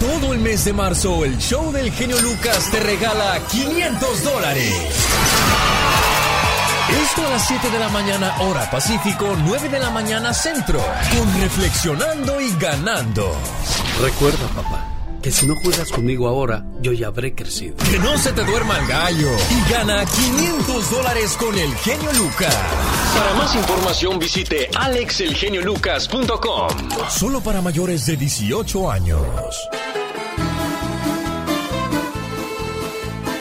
todo el mes de marzo, el show del genio Lucas te regala 500 dólares. Esto a las 7 de la mañana, hora Pacífico, 9 de la mañana centro, con Reflexionando y Ganando. Recuerda, papá, que si no juegas conmigo ahora, yo ya habré crecido. Que no se te duerma el gallo y gana 500 dólares con el genio Lucas. Para más información visite alexelgeniolucas.com. Solo para mayores de 18 años.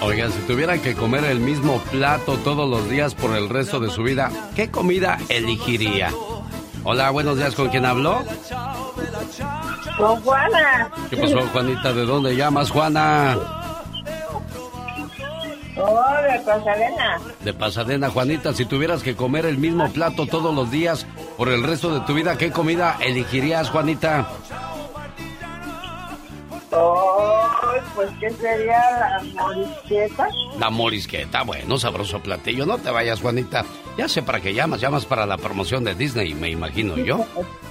Oigan, si tuvieran que comer el mismo plato todos los días por el resto de su vida, ¿qué comida elegiría? Hola, buenos días, ¿con quién habló? Con Juana. ¿Qué pasó, Juanita? ¿De dónde llamas, Juana? Oh, de Pasadena. De Pasadena, Juanita, si tuvieras que comer el mismo plato todos los días por el resto de tu vida, ¿qué comida elegirías, Juanita? Oh, pues ¿qué sería la morisqueta? La morisqueta, bueno, sabroso platillo. No te vayas, Juanita. Ya sé para qué llamas. Llamas para la promoción de Disney, me imagino yo.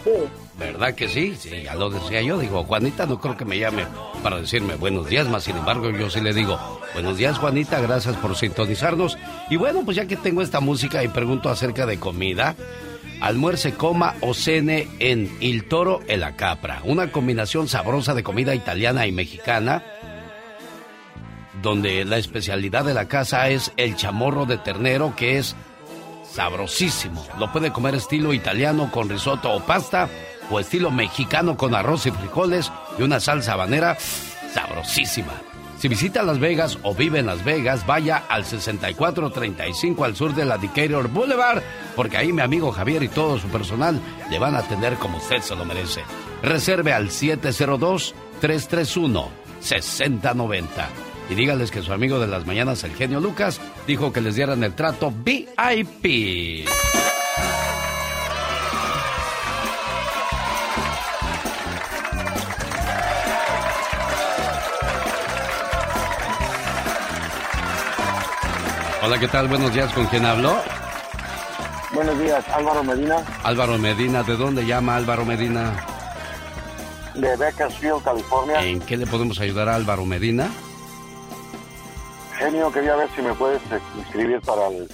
Sí. ¿Verdad que sí? Sí, ya lo decía yo. Digo, Juanita no creo que me llame para decirme buenos días, más sin embargo yo sí le digo, buenos días Juanita, gracias por sintonizarnos. Y bueno, pues ya que tengo esta música y pregunto acerca de comida, almuerce, coma o cene en Il Toro e la Capra. Una combinación sabrosa de comida italiana y mexicana, donde la especialidad de la casa es el chamorro de ternero, que es sabrosísimo. Lo puede comer estilo italiano con risotto o pasta, o estilo mexicano con arroz y frijoles y una salsa habanera sabrosísima. Si visita Las Vegas o vive en Las Vegas, vaya al 6435 al sur de la Decatur Boulevard, porque ahí mi amigo Javier y todo su personal le van a atender como usted se lo merece. Reserve al 702-331-6090. Y dígales que su amigo de las mañanas, el genio Lucas, dijo que les dieran el trato VIP. Hola, ¿qué tal? Buenos días, ¿con quién hablo? Buenos días, Álvaro Medina, Álvaro Medina, ¿de dónde llama Álvaro Medina? de Bakersfield, California. ¿En qué le podemos ayudar a Álvaro Medina? Genio, quería ver si me puedes eh, inscribir para el,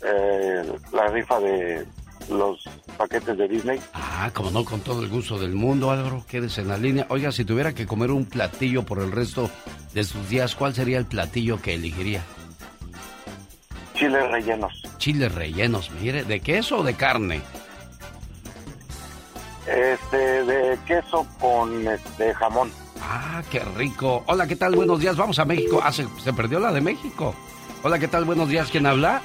eh, la rifa de los paquetes de Disney. Ah, como no, con todo el gusto del mundo, Álvaro, quédese en la línea. Oiga, si tuviera que comer un platillo por el resto de sus días, ¿cuál sería el platillo que elegiría? Chiles rellenos. Chiles rellenos, mire, ¿de queso o de carne? Este, de queso con este, jamón. Ah, qué rico. Hola, ¿qué tal? Buenos días. Vamos a México. Ah, se, se perdió la de México. Hola, ¿qué tal? Buenos días. ¿Quién habla?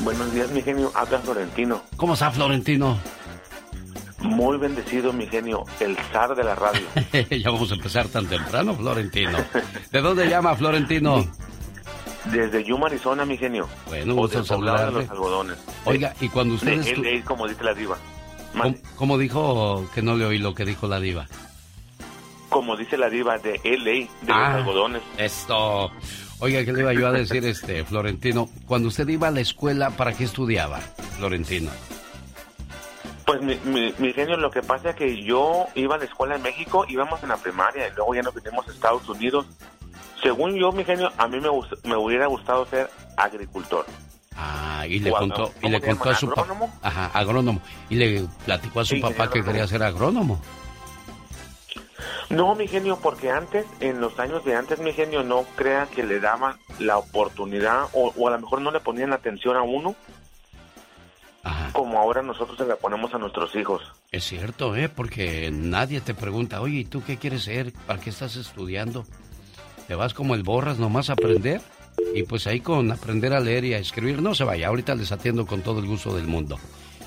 Buenos días, mi genio. Habla Florentino. ¿Cómo está, Florentino? Muy bendecido, mi genio. El zar de la radio. ya vamos a empezar tan temprano, Florentino. ¿De dónde llama, Florentino? Desde Yuma, Arizona, mi genio. Bueno, o de saludarle. los algodones. Oiga, y cuando De ustedes... tu- LA, como dice la diva. ¿Cómo, cómo dijo que no le oí lo que dijo la diva? Como dice la diva de LA, de Ah. los algodones. Esto. Oiga, ¿qué le iba yo a decir, este, Florentino? Cuando usted iba a la escuela, ¿para qué estudiaba, Florentino? Pues mi, mi, mi genio, lo que pasa es que yo iba a la escuela en México, íbamos en la primaria y luego ya nos vinimos a Estados Unidos. Según yo, mi genio, a mí me, gust- me hubiera gustado ser agricultor. Ah, y le O contó, y le ¿cómo se contó a su papá. ¿Agrónomo? Ajá, agrónomo. Y le platicó a su Sí, papá que quería ser agrónomo. No, mi genio, porque antes, en los años de antes, mi genio, no crea que le daban la oportunidad o, o a lo mejor no le ponían atención a uno como ahora nosotros se la ponemos a nuestros hijos. Es cierto, ¿eh? Porque nadie te pregunta, oye, ¿y tú qué quieres ser? ¿Para qué estás estudiando? Te vas como el borras nomás a aprender. Y pues ahí con aprender a leer y a escribir, no se vaya, ahorita les atiendo con todo el gusto del mundo.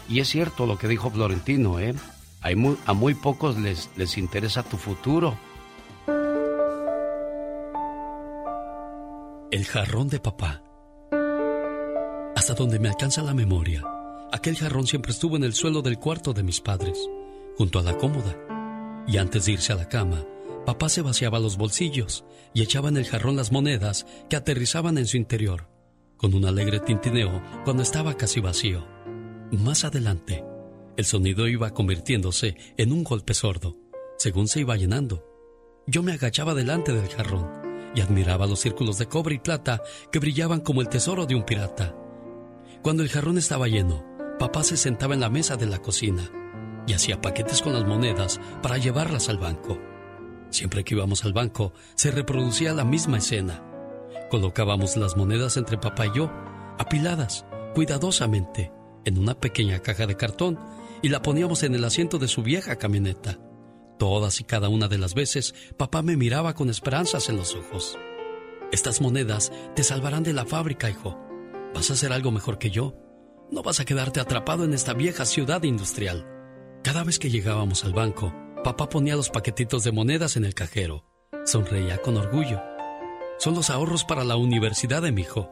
Y es cierto lo que dijo Florentino, ¿eh? Hay a muy pocos les, les interesa tu futuro. El jarrón de papá. Hasta donde me alcanza la memoria, aquel jarrón siempre estuvo en el suelo del cuarto de mis padres, junto a la cómoda. Y antes de irse a la cama, papá se vaciaba los bolsillos y echaba en el jarrón las monedas que aterrizaban en su interior, con un alegre tintineo cuando estaba casi vacío. Más adelante, el sonido iba convirtiéndose en un golpe sordo, según se iba llenando. yo me agachaba delante del jarrón y admiraba los círculos de cobre y plata que brillaban como el tesoro de un pirata. Cuando el jarrón estaba lleno, papá se sentaba en la mesa de la cocina y hacía paquetes con las monedas para llevarlas al banco. Siempre que íbamos al banco, se reproducía la misma escena. Colocábamos las monedas entre papá y yo, apiladas, cuidadosamente, en una pequeña caja de cartón y la poníamos en el asiento de su vieja camioneta. Todas y cada una de las veces, papá me miraba con esperanzas en los ojos. Estas monedas te salvarán de la fábrica, hijo. Vas a hacer algo mejor que yo. No vas a quedarte atrapado en esta vieja ciudad industrial. Cada vez que llegábamos al banco, papá ponía los paquetitos de monedas en el cajero. Sonreía con orgullo. Son los ahorros para la universidad de mi hijo.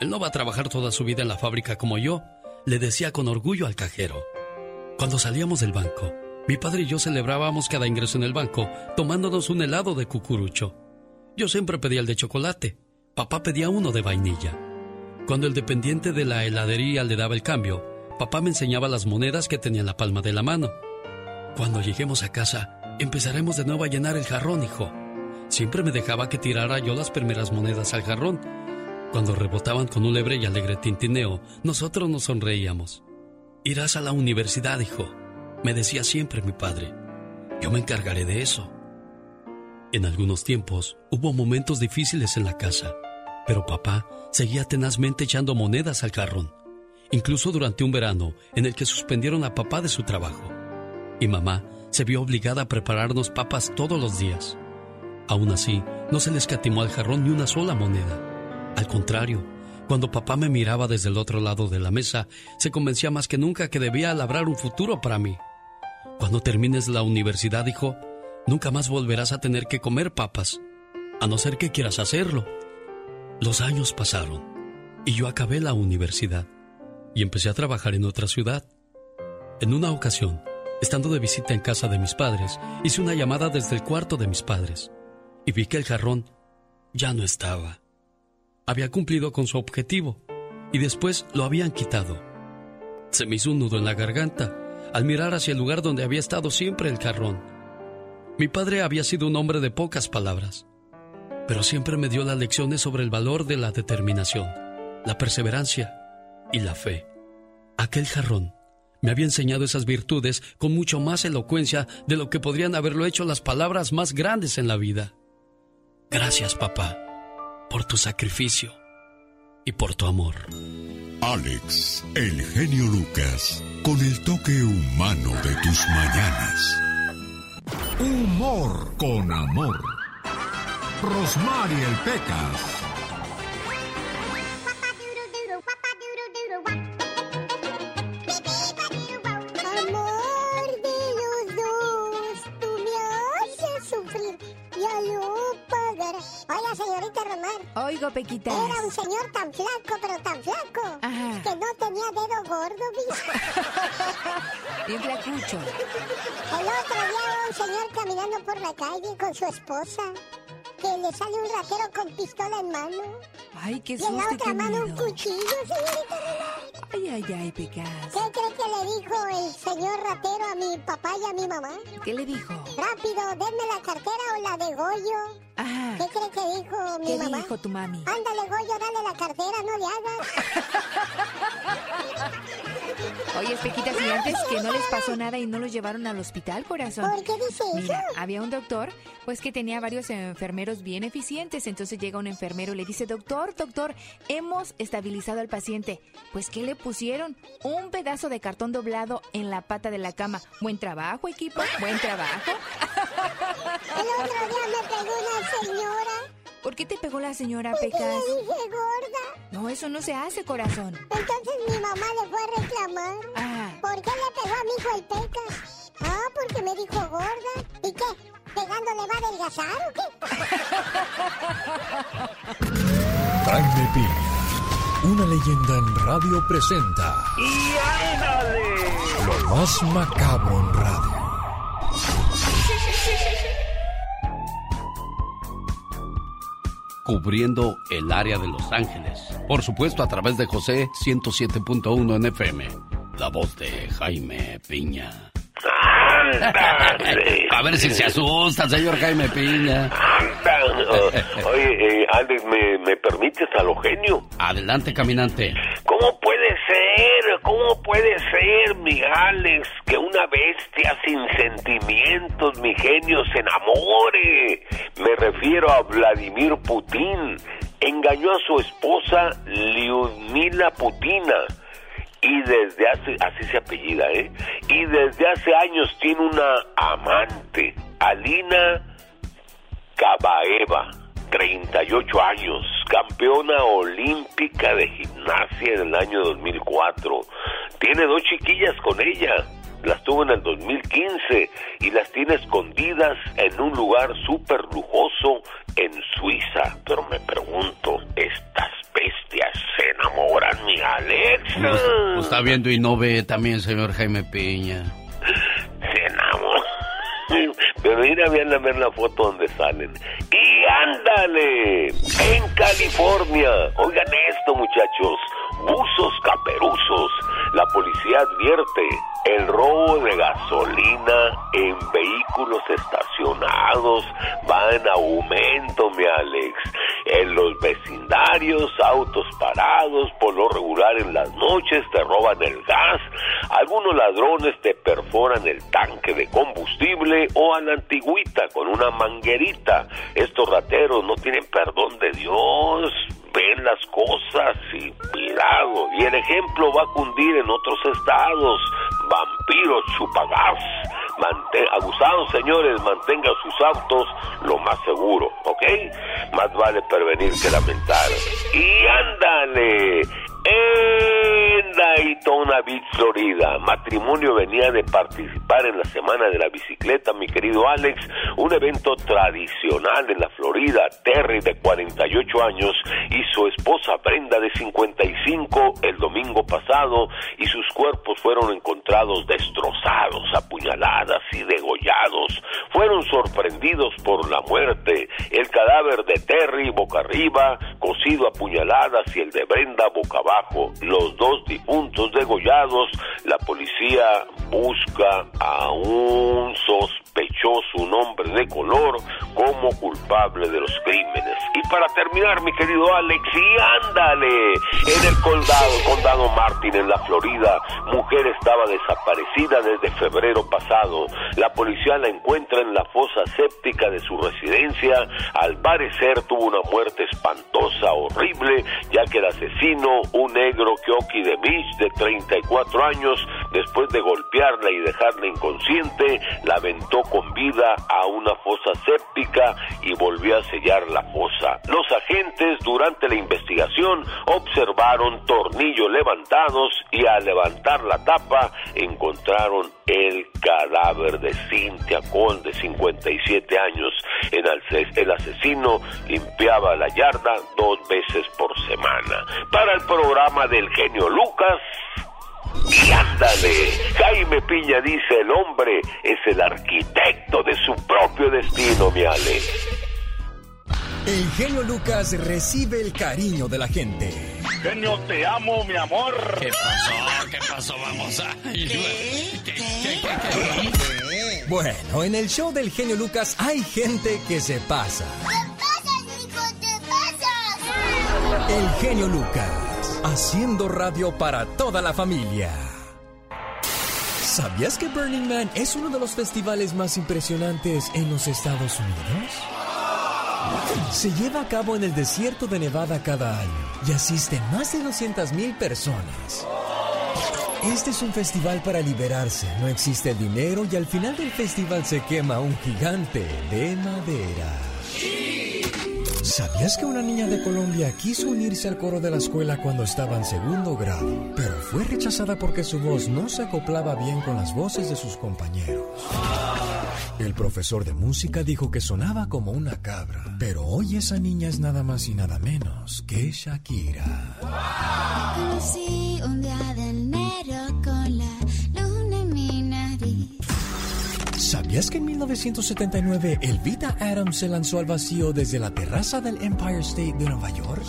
Él no va a trabajar toda su vida en la fábrica como yo, le decía con orgullo al cajero. Cuando salíamos del banco, mi padre y yo celebrábamos cada ingreso en el banco tomándonos un helado de cucurucho. Yo siempre pedía el de chocolate, papá pedía uno de vainilla. Cuando el dependiente de la heladería le daba el cambio, papá me enseñaba las monedas que tenía en la palma de la mano. Cuando lleguemos a casa, empezaremos de nuevo a llenar el jarrón, hijo. Siempre me dejaba que tirara yo las primeras monedas al jarrón. Cuando rebotaban con un lebre y alegre tintineo, nosotros nos sonreíamos. Irás a la universidad, hijo, me decía siempre mi padre. Yo me encargaré de eso. En algunos tiempos hubo momentos difíciles en la casa, pero papá seguía tenazmente echando monedas al jarrón, incluso durante un verano en el que suspendieron a papá de su trabajo. Y mamá se vio obligada a prepararnos papas todos los días. Aún así, no se le escatimó al jarrón ni una sola moneda. Al contrario, cuando papá me miraba desde el otro lado de la mesa, se convencía más que nunca que debía labrar un futuro para mí. Cuando termines la universidad, hijo, nunca más volverás a tener que comer papas, a no ser que quieras hacerlo. Los años pasaron y yo acabé la universidad y empecé a trabajar en otra ciudad. En una ocasión, estando de visita en casa de mis padres, hice una llamada desde el cuarto de mis padres y vi que el jarrón ya no estaba había cumplido con su objetivo y después lo habían quitado. Se me hizo un nudo en la garganta al mirar hacia el lugar donde había estado siempre el jarrón. Mi padre había sido un hombre de pocas palabras, pero siempre me dio las lecciones sobre el valor de la determinación, la perseverancia y la fe. Aquel jarrón me había enseñado esas virtudes con mucho más elocuencia de lo que podrían haberlo hecho las palabras más grandes en la vida. Gracias, papá por tu sacrificio y por tu amor. Alex, el genio Lucas, con el toque humano de tus mañanas. Humor con amor. Rosmarie el Pecas. Señorita Román. Oigo, Pequita. Era un señor tan flaco, pero tan flaco, que no tenía dedo gordo, ¿viste? Bien flacucho. El otro día un señor caminando por la calle con su esposa, que le sale un ratero con pistola en mano. Ay, qué Y en la susto, otra qué mano un cuchillo, señorita. Ay, ay, ay, Pecas. ¿Qué cree que le dijo el señor ratero a mi papá y a mi mamá? ¿Qué le dijo? Rápido, denme la cartera o la de Goyo. Ah, ¿Qué cree que dijo mi ¿qué mamá? dijo tu mami? Ándale, Goyo, dale la cartera, no le hagas. Oye, Pequitas, y antes que no les pasó nada y no los llevaron al hospital, corazón. ¿Por qué dice Mira, eso? había un doctor, pues que tenía varios enfermeros bien eficientes. Entonces llega un enfermero y le dice, doctor, doctor, hemos estabilizado al paciente. Pues, ¿qué le pusieron? Un pedazo de cartón doblado en la pata de la cama. Buen trabajo, equipo, buen trabajo. El otro día me pegó una señora ¿Por qué te pegó la señora porque Pecas? le dije gorda. No, eso no se hace, corazón. Entonces mi mamá le fue a reclamar. Ah, ¿Por qué le pegó a mi hijo el pecas? Ah, porque me dijo gorda. ¿Y qué? ¿Pegándole va a adelgazar o qué? Jaime Piña, una leyenda en radio presenta. ¡Y ándale! Lo más macabro en radio. Cubriendo el área de Los Ángeles. Por supuesto, a través de José 107.1 en FM. La voz de Jaime Piña. A ver si se asusta, señor Jaime Piña. Oye, eh, Alex, ¿me, ¿me permites a lo genio? Adelante, caminante. ¿Cómo puede ser? ¿Cómo puede ser, mi Alex, que una bestia sin sentimientos, mi genio, se enamore? Me refiero a Vladimir Putin. Engañó a su esposa Lyudmila Putina y desde hace, así se apellida, ¿eh? Y desde hace años tiene una amante, Alina Kabaeva, 38 años, campeona olímpica de gimnasia en el año 2004. Tiene dos chiquillas con ella, las tuvo en el 2015 y las tiene escondidas en un lugar súper lujoso en Suiza. Pero me pregunto, ¿estas bestias se enamoran, mi Alex? Lo está viendo y no ve también, señor Jaime Piña. Se enamoran. Pero ir a ver, a ver la foto donde salen. Y ándale, en California. Oigan esto, muchachos. Buzos caperuzos. La policía advierte el robo de gasolina en vehículos estacionados va en aumento, mi Alex. En los vecindarios, autos parados, por lo regular en las noches te roban el gas. Algunos ladrones te perforan el tanque de combustible o a la antigüita con una manguerita. Estos rateros no tienen perdón de Dios ven las cosas y cuidado. Y el ejemplo va a cundir en otros estados. Vampiros chupagás. Mante abusados, señores, mantengan sus autos lo más seguro, ¿ok? Más vale prevenir que lamentar. Y ándale, en Daytona Beach, Florida. Matrimonio venía de participar en la Semana de la Bicicleta, mi querido Alex, un evento tradicional en la Florida. Terry, de 48 años, y su esposa Brenda, de 55, el domingo pasado, y sus cuerpos fueron encontrados destrozados, apuñaladas y degollados. Fueron sorprendidos por la muerte. El cadáver de Terry, boca arriba, cosido a puñaladas, y el de Brenda, boca abajo. Los dos difuntos degollados, la policía busca a un sospechoso, un hombre de color, como culpable de los crímenes. Y para terminar, mi querido Alex, ándale, en el condado, condado Martin, en la Florida, mujer estaba desaparecida desde febrero pasado. La policía la encuentra en la fosa séptica de su residencia. Al parecer tuvo una muerte espantosa, horrible, ya que el asesino, un negro Kyoki de Beach de 34 años, después de golpearla y dejarla inconsciente, la aventó con vida a una fosa séptica y volvió a sellar la fosa. Los agentes durante la investigación observaron tornillos levantados y al levantar la tapa encontraron el cadáver de Cynthia Cole de 57 años. El asesino limpiaba la yarda dos veces por semana. Para el programa del genio Lucas, y ándale, Jaime Piña dice el hombre es el arquitecto de su propio destino, mi Ale. El genio Lucas recibe el cariño de la gente. Genio, te amo, mi amor. ¿Qué pasó? ¿Qué pasó? Vamos a... Bueno, en el show del genio Lucas hay gente que se pasa. El genio Lucas, haciendo radio para toda la familia. ¿Sabías que Burning Man es uno de los festivales más impresionantes en los Estados Unidos? Se lleva a cabo en el desierto de Nevada cada año y asisten más de 200.000 personas. Este es un festival para liberarse, no existe el dinero y al final del festival se quema un gigante de madera. ¿Sabías que una niña de Colombia quiso unirse al coro de la escuela cuando estaba en segundo grado, pero fue rechazada porque su voz no se acoplaba bien con las voces de sus compañeros? El profesor de música dijo que sonaba como una cabra, pero hoy esa niña es nada más y nada menos que Shakira. Conocí un día de enero con la ¿Sabías que en 1979 Elvita Adams se lanzó al vacío desde la terraza del Empire State de Nueva York?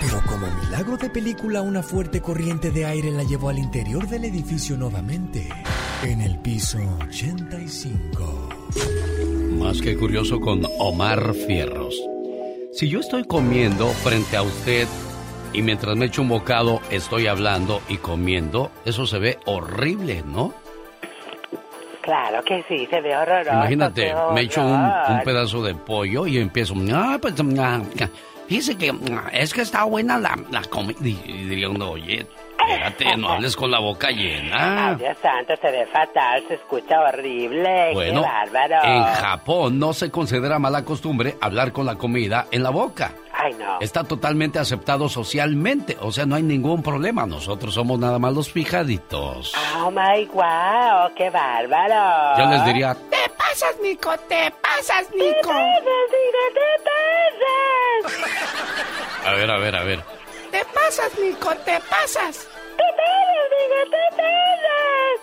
Pero como milagro de película, una fuerte corriente de aire la llevó al interior del edificio nuevamente. en el piso 85. Más que curioso con Omar Fierros. Si yo estoy comiendo frente a usted y mientras me echo un bocado estoy hablando y comiendo, eso se ve horrible, ¿no? Claro que sí, se ve horroroso. Imagínate, me echo un, pedazo de pollo y empiezo, ah, pues, ah, fíjese que ah, es que está buena la, la comida. Y diría uno, oye, espérate, no hables con la boca llena. Ay, Dios santo, se ve fatal, se escucha horrible. Bueno, qué bárbaro. en Japón no se considera mala costumbre hablar con la comida en la boca. Ay, no. Está totalmente aceptado socialmente, o sea, no hay ningún problema. Nosotros somos nada más los fijaditos. Oh my wow, qué bárbaro. Yo les diría, Te pasas, Nico, te pasas, Nico. Te pasas, Nico, te pasas. a ver, a ver, a ver. Te pasas, Nico, te pasas. Te pasas, Nico, te pasas.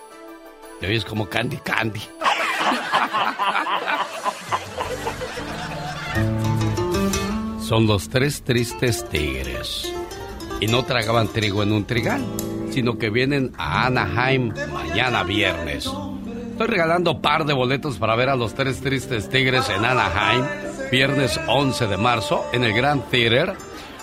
Te oyes como Candy Candy. Son los tres tristes tigres. Y no tragaban trigo en un trigal, sino que vienen a Anaheim mañana viernes. Estoy regalando par de boletos para ver a los tres tristes tigres en Anaheim, viernes 11 de marzo, en el Grand Theater.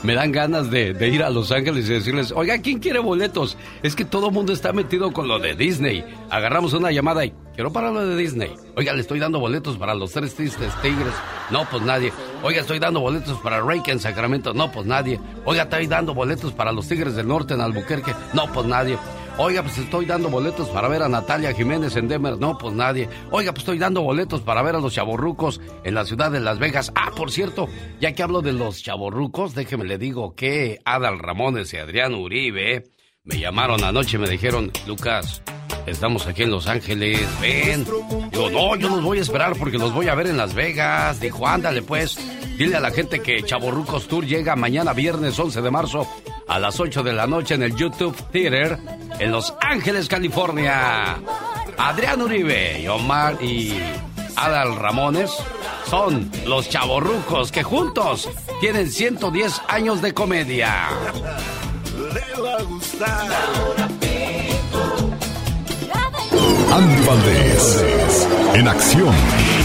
Me dan ganas de, ir a Los Ángeles y decirles, oiga, ¿quién quiere boletos? Es que todo el mundo está metido con lo de Disney. Agarramos una llamada y, quiero para lo de Disney. Oiga, le estoy dando boletos para los tres tristes tigres. No, pues nadie. Oiga, estoy dando boletos para Reiki en Sacramento. No, pues nadie. Oiga, estoy dando boletos para los Tigres del Norte en Albuquerque. No, pues nadie. Oiga, pues estoy dando boletos para ver a Natalia Jiménez en Denver. No, pues nadie. Oiga, pues estoy dando boletos para ver a los chavorrucos en la ciudad de Las Vegas. Ah, por cierto, ya que hablo de los chavorrucos, déjeme le digo que Adal Ramones y Adrián Uribe me llamaron anoche y me dijeron, Lucas, estamos aquí en Los Ángeles, ven. Digo, no, yo los voy a esperar porque los voy a ver en Las Vegas. Dijo, ándale pues, dile a la gente que Chavorrucos Tour llega mañana viernes 11 de marzo a las 8 de la noche en el YouTube Theater en Los Ángeles, California. Adrián Uribe y Omar y Adal Ramones son los chavorrucos que juntos tienen 110 años de comedia. Le va a gustar. Andy Valdés, en acción.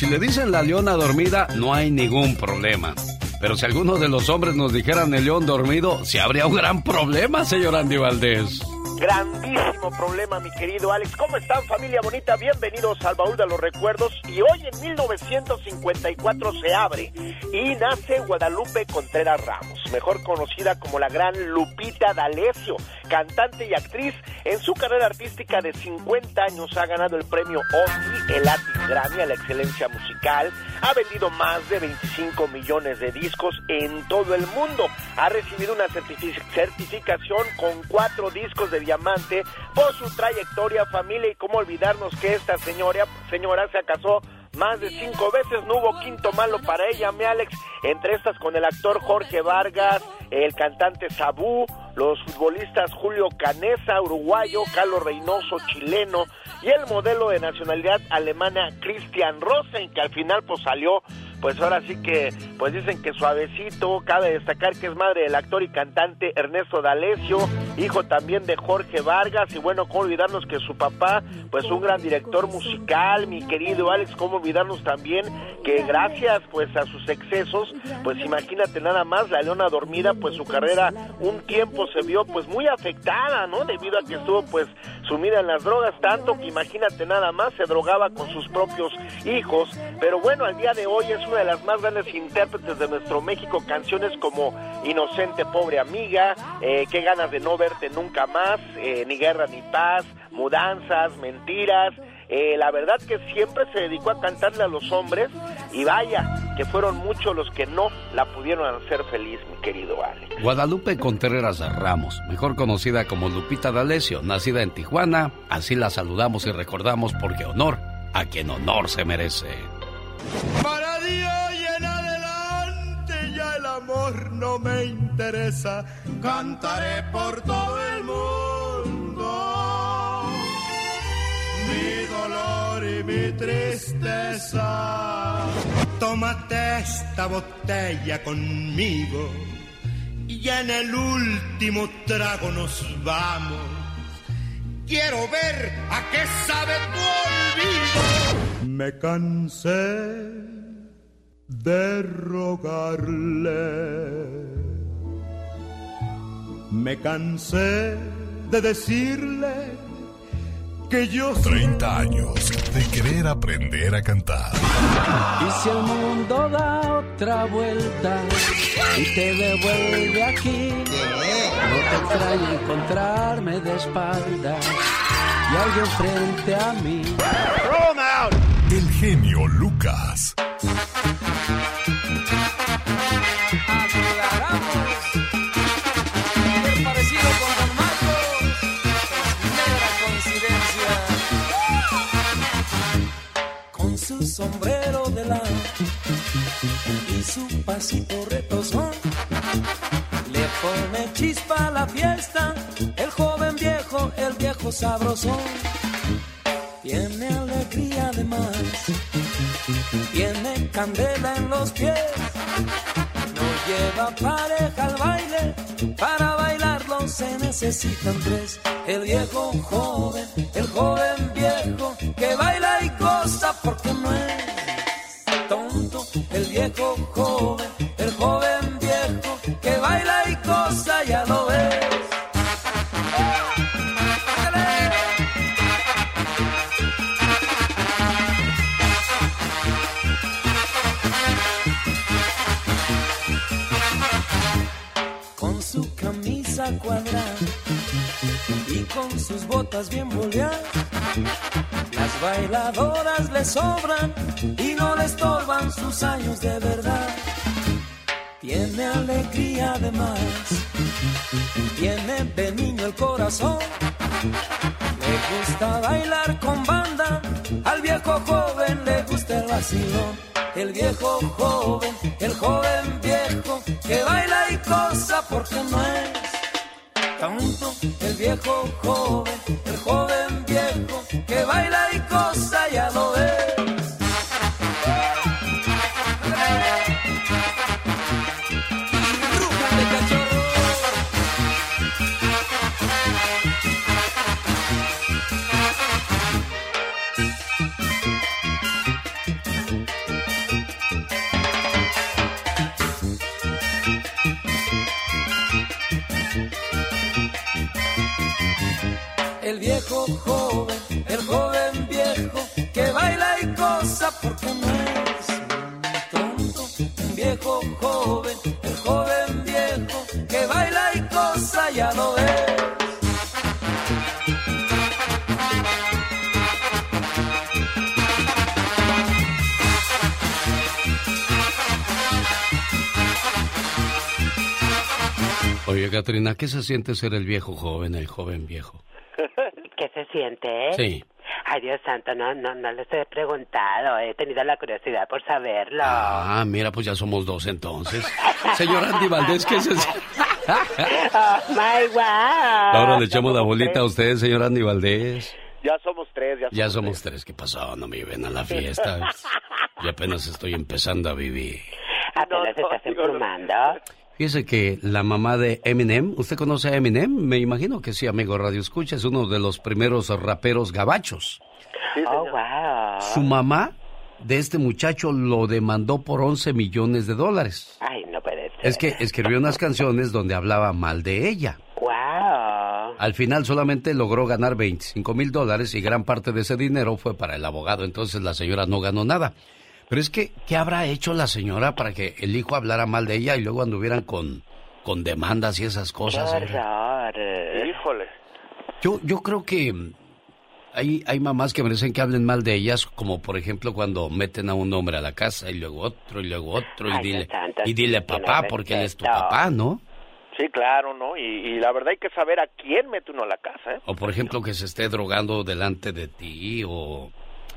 Si le dicen la leona dormida, no hay ningún problema. Pero si alguno de los hombres nos dijeran el león dormido, se habría un gran problema, señor Andy Valdés. Grandísimo problema, mi querido Alex. ¿Cómo están, familia bonita? Bienvenidos al baúl de los recuerdos. Y hoy en 1954 se abre y nace Guadalupe Contreras Ramos, mejor conocida como la gran Lupita D'Alessio, cantante y actriz. En su carrera artística de 50 años ha ganado el premio OTI, el Latin Grammy a la excelencia musical. Ha vendido más de 25 millones de discos en todo el mundo. Ha recibido una certifi- certificación con cuatro discos de diamante por su trayectoria, familia y cómo olvidarnos que esta señora, señora se casó más de cinco veces, no hubo quinto malo para ella, mi Alex, entre estas con el actor Jorge Vargas, el cantante Sabú, los futbolistas Julio Canesa, uruguayo, Carlos Reynoso, chileno, y el modelo de nacionalidad alemana Christian Rosen, que al final pues salió pues ahora sí que, pues dicen que suavecito, cabe destacar que es madre del actor y cantante Ernesto D'Alessio, hijo también de Jorge Vargas, y bueno, cómo olvidarnos que su papá, pues un gran director musical, mi querido Alex, cómo olvidarnos también que gracias pues a sus excesos, pues imagínate nada más, la Leona Dormida, pues su carrera un tiempo se vio pues muy afectada, ¿no? Debido a que estuvo pues sumida en las drogas, tanto que imagínate nada más, se drogaba con sus propios hijos, pero bueno, al día de hoy es una de las más grandes intérpretes de nuestro México, canciones como Inocente, Pobre Amiga, eh, Qué ganas de no verte nunca más, eh, Ni Guerra ni Paz, Mudanzas, Mentiras, eh, la verdad que siempre se dedicó a cantarle a los hombres y vaya, que fueron muchos los que no la pudieron hacer feliz, mi querido Alex. Guadalupe Contreras Ramos, mejor conocida como Lupita D'Alessio, nacida en Tijuana, así la saludamos y recordamos porque honor a quien honor se merece. Para no me interesa. Cantaré por todo el mundo mi dolor y mi tristeza. Tómate esta botella conmigo y en el último trago nos vamos. Quiero ver a qué sabe tu olvido. Me cansé de rogarle. Me cansé de decirle que yo... 30 años de querer aprender a cantar. Y si el mundo da otra vuelta y te devuelve aquí, no te extraña encontrarme de espaldas y alguien frente a mí. El genio Lucas. Sombrero de lana y su pasito retozón, le pone chispa a la fiesta, el joven viejo, el viejo sabrosón. Tiene alegría además, tiene candela en los pies. No lleva pareja al baile, para bailarlo se necesitan tres. El viejo joven, el joven viejo, que baila y goza porque no es tonto. El viejo joven, sus botas bien boleadas, las bailadoras le sobran y no le estorban sus años de verdad. Tiene alegría además, tiene de niño el corazón. Le gusta bailar con banda, al viejo joven le gusta el vacilón. El viejo joven, el joven viejo, que baila y cosa porque no es tonto. El viejo joven, el joven viejo, que baila y cosa Oye, Katrina, ¿qué se siente ser el viejo joven, el joven viejo? ¿Qué se siente? Sí. Ay, Dios santo, no, no, no les he preguntado. He tenido la curiosidad por saberlo. Ah, mira, pues ya somos dos entonces. Señor Andy Valdés, ¿qué se siente? Oh, my wow. Ahora le echamos la bolita a usted, señor Andy Valdés. Ya somos tres, ya somos Ya somos tres. ¿Qué pasó? No me lleven a la fiesta. Y apenas estoy empezando a vivir. ¿Apenas estás emplumando? Fíjese que la mamá de Eminem, ¿usted conoce a Eminem? Me imagino que sí, amigo Radio Escucha, es uno de los primeros raperos gabachos. Oh, wow. Su mamá de este muchacho lo demandó por 11 millones de dólares. Ay, no puede ser. Es que escribió unas canciones donde hablaba mal de ella. Wow. Al final solamente logró ganar 25 mil dólares y gran parte de ese dinero fue para el abogado, entonces la señora no ganó nada. Pero es que, ¿qué habrá hecho la señora para que el hijo hablara mal de ella y luego anduvieran con, con demandas y esas cosas? Híjole. Yo, yo creo que hay, hay mamás que merecen que hablen mal de ellas, como por ejemplo cuando meten a un hombre a la casa y luego otro y luego otro y Ay, dile, y dile papá porque él es tu papá, ¿no? Sí, claro, ¿no? Y, y la verdad hay que saber a quién mete uno a la casa, ¿eh? O por ejemplo que se esté drogando delante de ti o,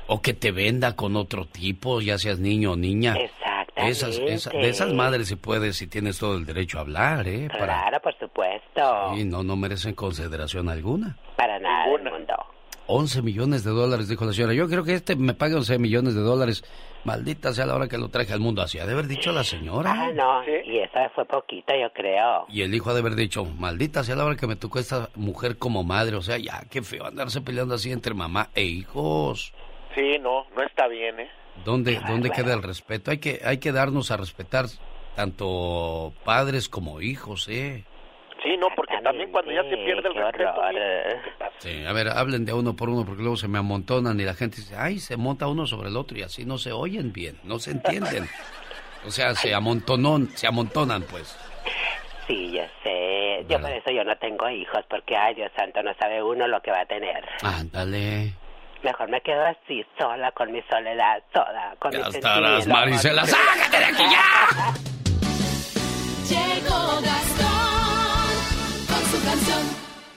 o que te venda con otro tipo, ya seas niño o niña. Exactamente. Esas, esa- de esas madres si puedes, si tienes todo el derecho a hablar, ¿eh? Para, Claro, por supuesto. y no, no merecen consideración alguna. Para nada del mundo. 11 millones de dólares, dijo la señora. Yo creo que este me pague 11 millones de dólares. Maldita sea la hora que lo traje al mundo así. Ha de haber dicho la señora. Ah, no, y esa fue poquita, yo creo. Y el hijo ha de haber dicho, maldita sea la hora que me tocó esta mujer como madre. O sea, ya, qué feo andarse peleando así entre mamá e hijos. Sí, no, no está bien, ¿eh? ¿Dónde, ¿dónde queda el respeto? Hay que, hay que darnos a respetar tanto padres como hijos, ¿eh? Sí, no, porque también cuando ya se pierde el respeto... Sí, a ver, hablen de uno por uno porque luego se me amontonan y la gente dice, ay, se monta uno sobre el otro y así no se oyen bien, no se entienden. O sea, se amontonan, se amontonan, pues. Sí, yo sé. Yo por eso yo no tengo hijos, porque, ay, Dios santo, no sabe uno lo que va a tener. Ándale. Mejor me quedo así, sola, con mi soledad, toda, con Ya mi estarás, sentido, Marisela. ¡Sácate de aquí ya! Llegó Gastón con su canción.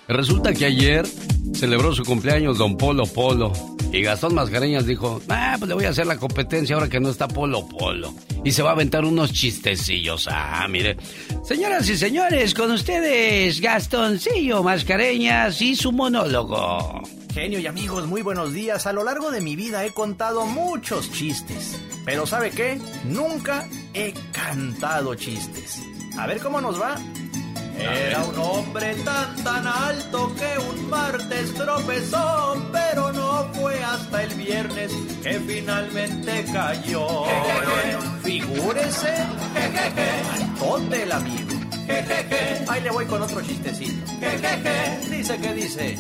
Resulta que ayer celebró su cumpleaños don Polo Polo. Y Gastón Mascareñas dijo, ah, pues le voy a hacer la competencia ahora que no está Polo Polo. Y se va a aventar unos chistecillos. Ah, mire. Señoras y señores, con ustedes Gastoncillo Mascareñas y su monólogo. Genio y amigos, muy buenos días. A lo largo de mi vida he contado muchos chistes. Pero ¿sabe qué? Nunca he cantado chistes. A ver cómo nos va. Era un hombre tan tan alto que un martes tropezó, pero no fue hasta el viernes que finalmente cayó. Figúrese, altote el amigo. Ahí le voy con otro chistecito. Dice que dice.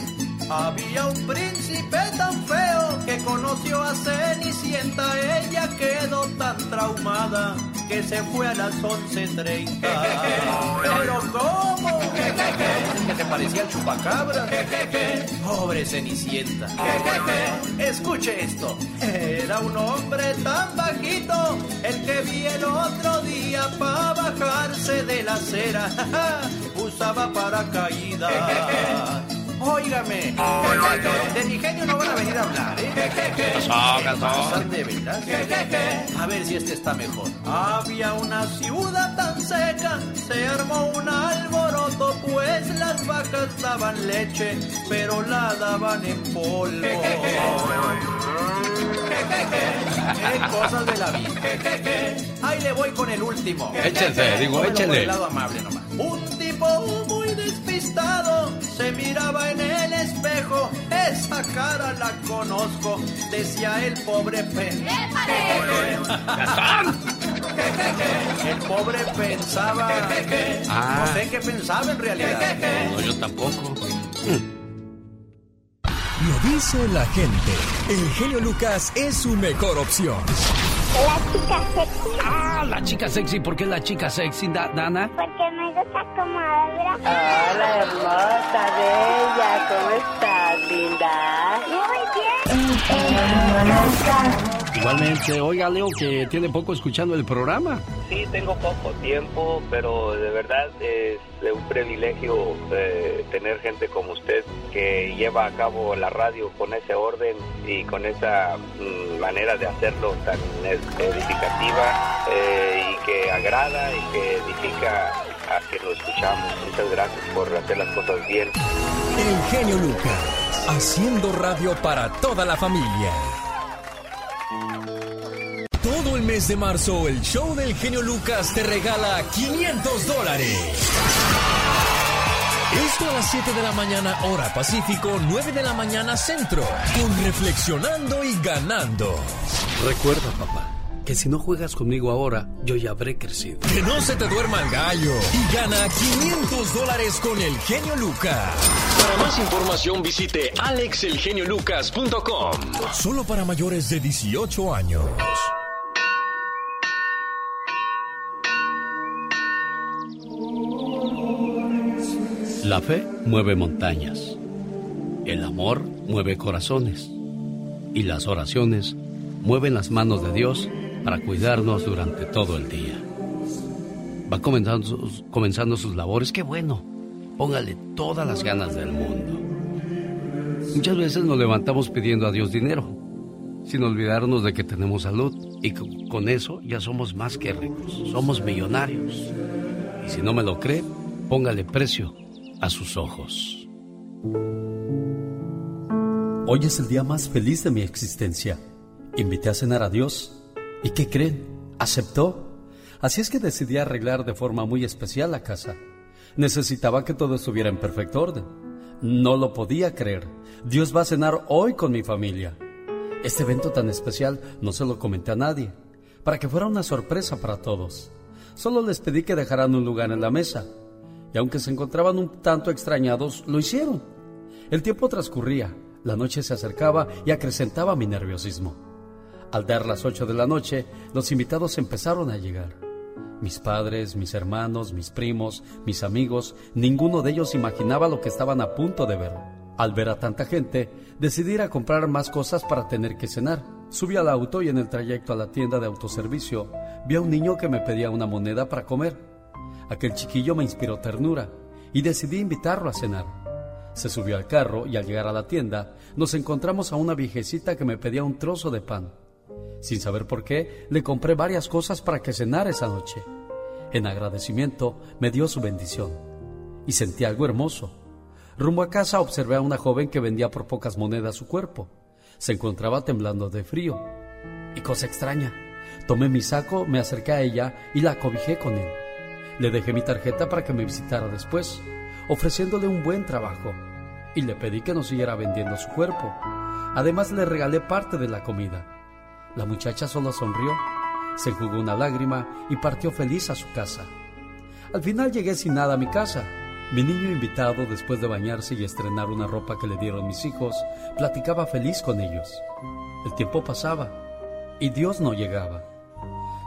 Había un príncipe tan feo que conoció a Cenicienta. Ella quedó tan traumada que se fue a las 11.30. Pero ¿cómo? Que se parecía al chupacabra. Pobre Cenicienta. Escuche esto. Era un hombre tan bajito el que vi el otro día para bajarse de la acera. Usaba paracaídas. Óigame, de mi genio no van a venir a hablar, ¿eh? ¿Pasan de veras? A ver si este está mejor. Había una ciudad tan seca, se armó un alboroto, pues las vacas daban leche, pero la daban en polvo. Qué cosas de la vida. Ahí le voy con el último. Échese, digo, el lado amable nomás. Un tipo muy despistado se miraba en el espejo. Esa cara la conozco, decía el pobre pen. El pobre pensaba. Ah. No sé qué pensaba en realidad. No, yo tampoco. Lo dice la gente. El genio Lucas es su mejor opción. La chica sexy. Ah, la chica sexy. ¿Por qué la chica sexy, Da- Dana? Porque me gusta como habla. Hola, hermosa, bella, ¿cómo estás, linda? Igualmente, oiga, Leo, que tiene poco escuchando el programa. Sí, tengo poco tiempo, pero de verdad es de un privilegio eh, tener gente como usted que lleva a cabo la radio con ese orden y con esa mm, manera de hacerlo tan ed- edificativa eh, y que agrada y que edifica a quien lo escuchamos. Muchas gracias por hacer las cosas bien. El genio Lucas. Haciendo radio para toda la familia. Todo el mes de marzo, el show del genio Lucas te regala 500 dólares. Esto a las 7 de la mañana, hora Pacífico, 9 de la mañana centro, con Reflexionando y Ganando. Recuerda, papá, que si no juegas conmigo ahora, yo ya habré crecido. Que no se te duerma el gallo y gana 500 dólares con el genio Lucas. Para más información visite alexelgeniolucas.com. Solo para mayores de 18 años. La fe mueve montañas. El amor mueve corazones. Y las oraciones mueven las manos de Dios para cuidarnos durante todo el día. Va comenzando sus, labores. ¡Qué bueno! Póngale todas las ganas del mundo. Muchas veces nos levantamos pidiendo a Dios dinero, sin olvidarnos de que tenemos salud y con eso ya somos más que ricos, somos millonarios. Y si no me lo cree, póngale precio a sus ojos. Hoy es el día más feliz de mi existencia. Invité a cenar a Dios. ¿Y qué creen? Aceptó. Así es que decidí arreglar de forma muy especial la casa. Necesitaba que todo estuviera en perfecto orden. No lo podía creer. Dios va a cenar hoy con mi familia. Este evento tan especial no se lo comenté a nadie, para que fuera una sorpresa para todos. Solo les pedí que dejaran un lugar en la mesa, y aunque se encontraban un tanto extrañados, lo hicieron. El tiempo transcurría, la noche se acercaba y acrecentaba mi nerviosismo. Al dar las ocho de la noche, los invitados empezaron a llegar. Mis padres, mis hermanos, mis primos, mis amigos, ninguno de ellos imaginaba lo que estaban a punto de ver. Al ver a tanta gente, decidí ir a comprar más cosas para tener que cenar. Subí al auto y en el trayecto a la tienda de autoservicio vi a un niño que me pedía una moneda para comer. Aquel chiquillo me inspiró ternura y decidí invitarlo a cenar. Se subió al carro y al llegar a la tienda nos encontramos a una viejecita que me pedía un trozo de pan. Sin saber por qué, le compré varias cosas para que cenara esa noche. En agradecimiento me dio su bendición y sentí algo hermoso. Rumbo a casa observé a una joven que vendía por pocas monedas su cuerpo. Se encontraba temblando de frío. Y cosa extraña, tomé mi saco, me acerqué a ella y la acobijé con él. Le dejé mi tarjeta para que me visitara después, ofreciéndole un buen trabajo, y le pedí que no siguiera vendiendo su cuerpo. Además le regalé parte de la comida. La muchacha solo sonrió, se enjugó una lágrima y partió feliz a su casa. Al final llegué sin nada a mi casa. Mi niño invitado, después de bañarse y estrenar una ropa que le dieron mis hijos, platicaba feliz con ellos. El tiempo pasaba y Dios no llegaba.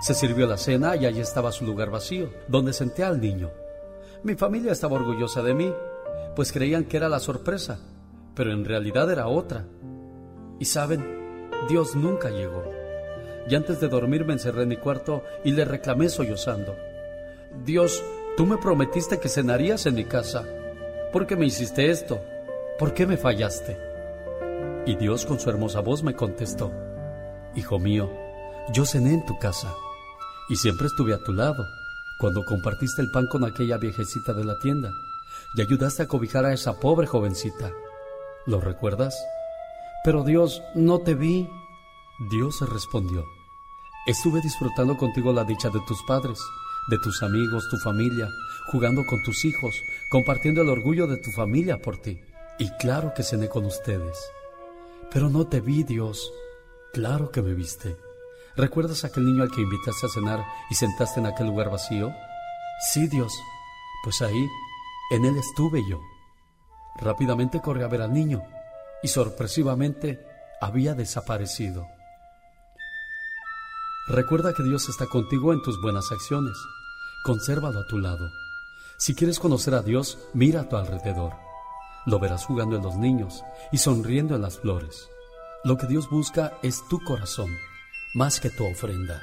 Se sirvió la cena y allí estaba su lugar vacío, donde senté al niño. Mi familia estaba orgullosa de mí, pues creían que era la sorpresa, pero en realidad era otra. Y saben, Dios nunca llegó. Y antes de dormir me encerré en mi cuarto y le reclamé sollozando. Dios, tú me prometiste que cenarías en mi casa. ¿Por qué me hiciste esto? ¿Por qué me fallaste? Y Dios con su hermosa voz me contestó, Hijo mío, yo cené en tu casa y siempre estuve a tu lado cuando compartiste el pan con aquella viejecita de la tienda y ayudaste a cobijar a esa pobre jovencita. ¿Lo recuerdas? Pero Dios, no te vi. Dios respondió, estuve disfrutando contigo la dicha de tus padres, de tus amigos, tu familia, jugando con tus hijos, compartiendo el orgullo de tu familia por ti. Y claro que cené con ustedes. Pero no te vi, Dios. Claro que me viste. ¿Recuerdas aquel niño al que invitaste a cenar y sentaste en aquel lugar vacío? Sí, Dios. Pues ahí, en él estuve yo. Rápidamente corrí a ver al niño y sorpresivamente había desaparecido. Recuerda que Dios está contigo en tus buenas acciones. Consérvalo a tu lado. Si quieres conocer a Dios, mira a tu alrededor. Lo verás jugando en los niños y sonriendo en las flores. Lo que Dios busca es tu corazón, más que tu ofrenda.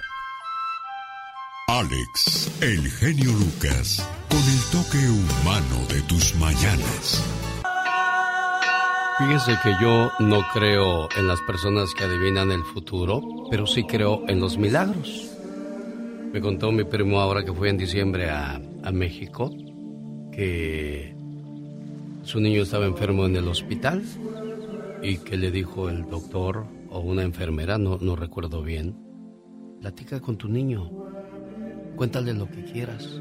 Alex, el genio Lucas, con el toque humano de tus mañanas. Fíjese que yo no creo en las personas que adivinan el futuro, pero sí creo en los milagros. Me contó mi primo ahora que fue en diciembre a, a México que su niño estaba enfermo en el hospital y que le dijo el doctor o una enfermera, no, no recuerdo bien, platica con tu niño, cuéntale lo que quieras.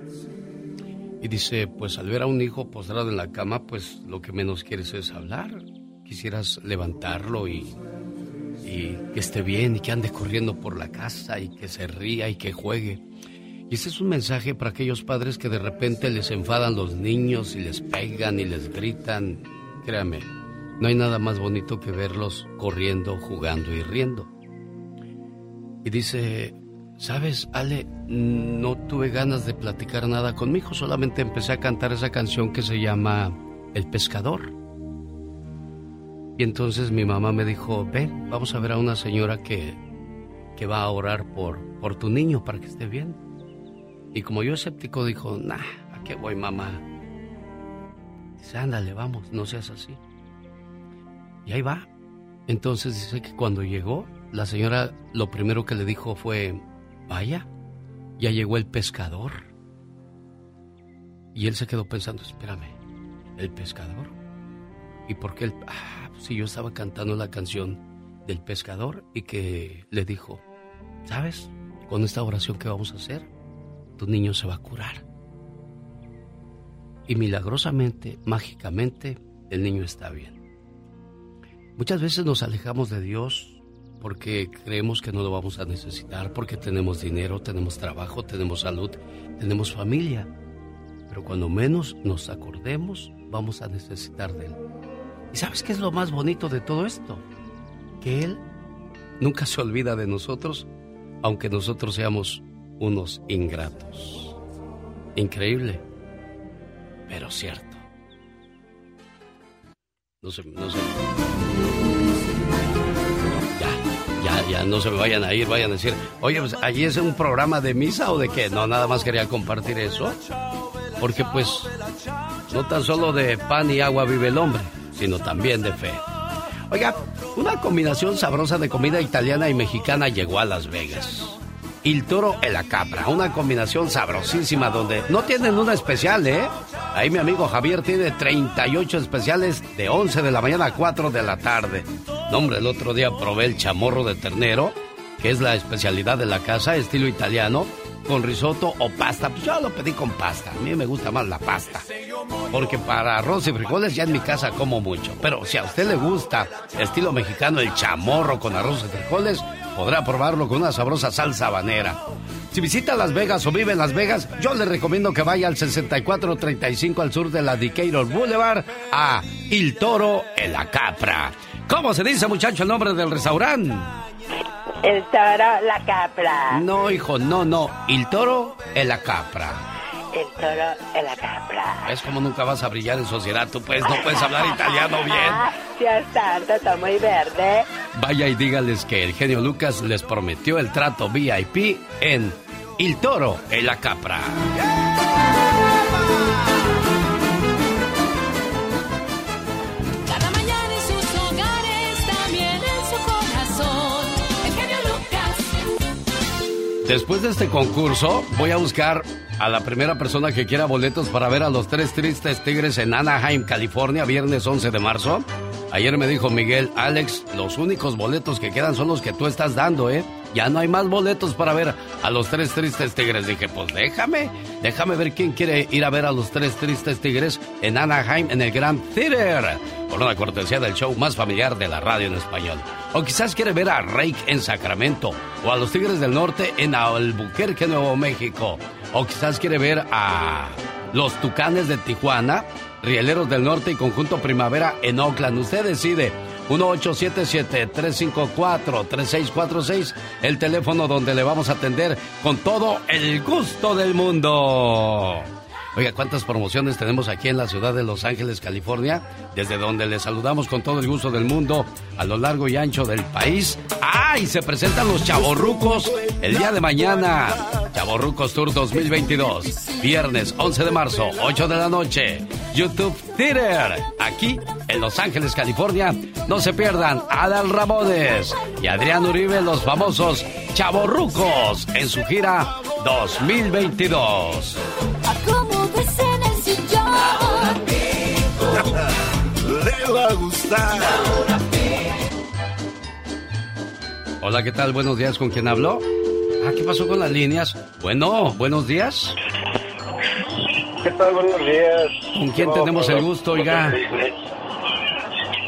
Y dice, pues al ver a un hijo postrado en la cama, pues lo que menos quieres es hablar. Quisieras levantarlo y, que esté bien y que ande corriendo por la casa y que se ría y que juegue. Y ese es un mensaje para aquellos padres que de repente les enfadan los niños y les pegan y les gritan. Créame, no hay nada más bonito que verlos corriendo, jugando y riendo. Y dice, ¿sabes, Ale? No tuve ganas de platicar nada con mi hijo, solamente empecé a cantar esa canción que se llama El pescador. Y entonces mi mamá me dijo, ven, vamos a ver a una señora que, que va a orar por, por tu niño para que esté bien. Y como yo escéptico dijo, nah, ¿a qué voy mamá? Dice, ándale, vamos, no seas así. Y ahí va. Entonces dice que cuando llegó, la señora lo primero que le dijo fue, vaya, ya llegó el pescador. Y él se quedó pensando, espérame, ¿el pescador? ¿Y por qué? Ah, Sí, yo estaba cantando la canción del pescador y que le dijo, ¿sabes? Con esta oración que vamos a hacer, tu niño se va a curar. Y milagrosamente, mágicamente, el niño está bien. Muchas veces nos alejamos de Dios porque creemos que no lo vamos a necesitar, porque tenemos dinero, tenemos trabajo, tenemos salud, tenemos familia. Pero cuando menos nos acordemos, vamos a necesitar de Él. ¿Y sabes qué es lo más bonito de todo esto? Que Él nunca se olvida de nosotros, aunque nosotros seamos unos ingratos. Increíble, pero cierto. No. Ya, ya, ya, no se me vayan a ir, vayan a decir, oye, pues allí es un programa de misa o de qué. No, nada más quería compartir eso. Porque pues, no tan solo de pan y agua vive el hombre, sino también de fe. Oiga, una combinación sabrosa de comida italiana y mexicana llegó a Las Vegas. Il Toro y la Capra, una combinación sabrosísima donde no tienen una especial, ¿eh? Ahí mi amigo Javier tiene 38 especiales de 11 de la mañana a 4 de la tarde. No, el otro día probé el chamorro de ternero, que es la especialidad de la casa, estilo italiano, con risotto o pasta. Pues yo lo pedí con pasta. A mí me gusta más la pasta. Porque para arroz y frijoles ya en mi casa como mucho. Pero si a usted le gusta estilo mexicano el chamorro con arroz y frijoles, podrá probarlo con una sabrosa salsa habanera. Si visita Las Vegas o vive en Las Vegas, yo le recomiendo que vaya al 6435 al sur de la Decatur Boulevard a Il Toro en la Capra. ¿Cómo se dice, muchacho, el nombre del restaurante? El toro, la capra. No, hijo, no, no. El toro en la capra. El toro en la capra. Es como nunca vas a brillar en sociedad. Tú pues no puedes hablar italiano bien. Ya está, está muy verde. Vaya y dígales que el genio Lucas les prometió el trato VIP en El Toro en la Capra. Después de este concurso, voy a buscar a la primera persona que quiera boletos para ver a los tres tristes tigres en Anaheim, California, viernes 11 de marzo. Ayer me dijo Miguel, Alex, los únicos boletos que quedan son los que tú estás dando, ¿eh? Ya no hay más boletos para ver a los tres tristes tigres. Dije, pues déjame, déjame ver quién quiere ir a ver a los tres tristes tigres en Anaheim, en el Grand Theater, por una cortesía del show más familiar de la radio en español. O quizás quiere ver a Rake en Sacramento, o a los Tigres del Norte en Albuquerque, Nuevo México. O quizás quiere ver a los Tucanes de Tijuana, Rieleros del Norte y Conjunto Primavera en Oakland. Usted decide. 1877-354-3646, el teléfono donde le vamos a atender con todo el gusto del mundo. Oiga, ¿cuántas promociones tenemos aquí en la ciudad de Los Ángeles, California? Desde donde le saludamos con todo el gusto del mundo a lo largo y ancho del país. ¡Ah! Y se presentan los chavorrucos el día de mañana. Chavorrucos Tour 2022. Viernes 11 de marzo, 8 de la noche. YouTube Theater. Aquí en Los Ángeles, California. No se pierdan Adal Ramones y Adrián Uribe, los famosos chavorrucos, en su gira 2022. Va a gustar. Hola, ¿qué tal? Buenos días, ¿con quién hablo? Ah, ¿qué pasó con las líneas? Bueno, buenos días. ¿Qué tal? Buenos días. ¿Con quién tenemos el gusto, oiga?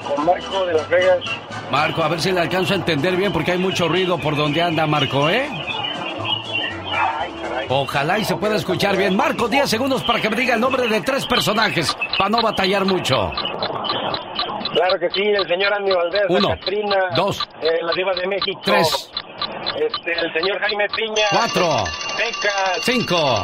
Con Marco de Las Vegas. Marco, a ver si le alcanzo a entender bien porque hay mucho ruido por donde anda Marco, ¿eh? Ojalá y se pueda escuchar bien. Marco, 10 segundos para que me diga el nombre de tres personajes, para no batallar mucho. Claro que sí, el señor Andy Valdés, la Uno, Catrina, dos, eh, la diva de México, Tres. este, el señor Jaime Piña, Cuatro. Pecas, Cinco,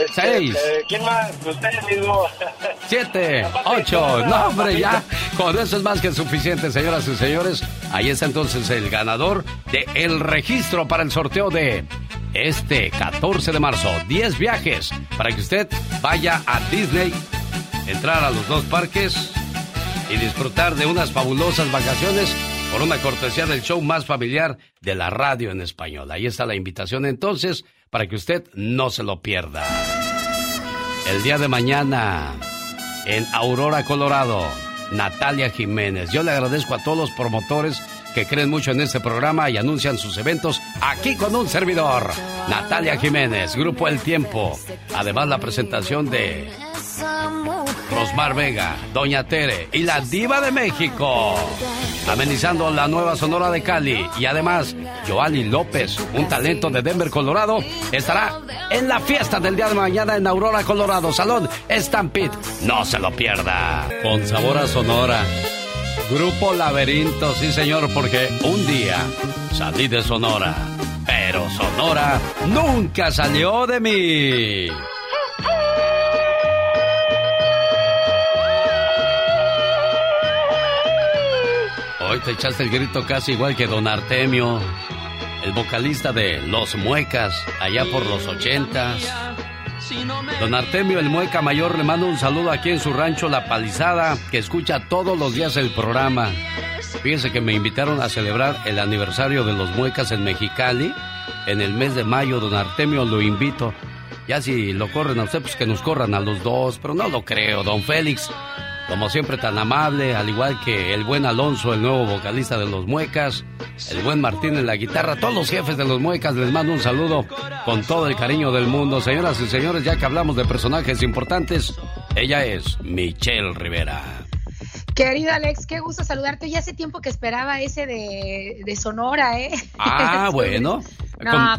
este, seis. eh, ¿quién más? Usted mismo. siete, ocho. No, hombre, ya. Con eso es más que suficiente, señoras y señores. Ahí está entonces el ganador de el registro para el sorteo de este 14 de marzo. 10 viajes para que usted vaya a Disney, entrar a los dos parques y disfrutar de unas fabulosas vacaciones por una cortesía del show más familiar de la radio en español. Ahí está la invitación entonces para que usted no se lo pierda. El día de mañana en Aurora, Colorado, Natalia Jiménez. Yo le agradezco a todos los promotores que creen mucho en este programa y anuncian sus eventos aquí con un servidor. Natalia Jiménez, Grupo El Tiempo. Además la presentación de Rosmar Vega, Doña Tere y la Diva de México. Amenizando la nueva Sonora de Cali. Y además, Joali López, un talento de Denver, Colorado, estará en la fiesta del día de mañana en Aurora, Colorado. Salón Stampede. No se lo pierda. Con sabor a Sonora. Grupo Laberinto, sí señor, porque un día salí de Sonora, pero Sonora nunca salió de mí. Hoy te echaste el grito casi igual que Don Artemio, el vocalista de Los Muecas, allá por los ochentas. Don Artemio el Mueca Mayor le manda un saludo aquí en su rancho La Palizada, que escucha todos los días el programa. Fíjense que me invitaron a celebrar el aniversario de los Muecas en Mexicali. En el mes de mayo, don Artemio lo invito. Ya si lo corren a usted, pues que nos corran a los dos, pero no lo creo, don Félix. Como siempre tan amable, al igual que el buen Alonso, el nuevo vocalista de Los Muecas, el buen Martín en la guitarra, todos los jefes de Los Muecas, les mando un saludo con todo el cariño del mundo. Señoras y señores, ya que hablamos de personajes importantes, ella es Michelle Rivera. Querido Alex, qué gusto saludarte. Ya hace tiempo que esperaba ese de, de Sonora, ¿eh? Ah, bueno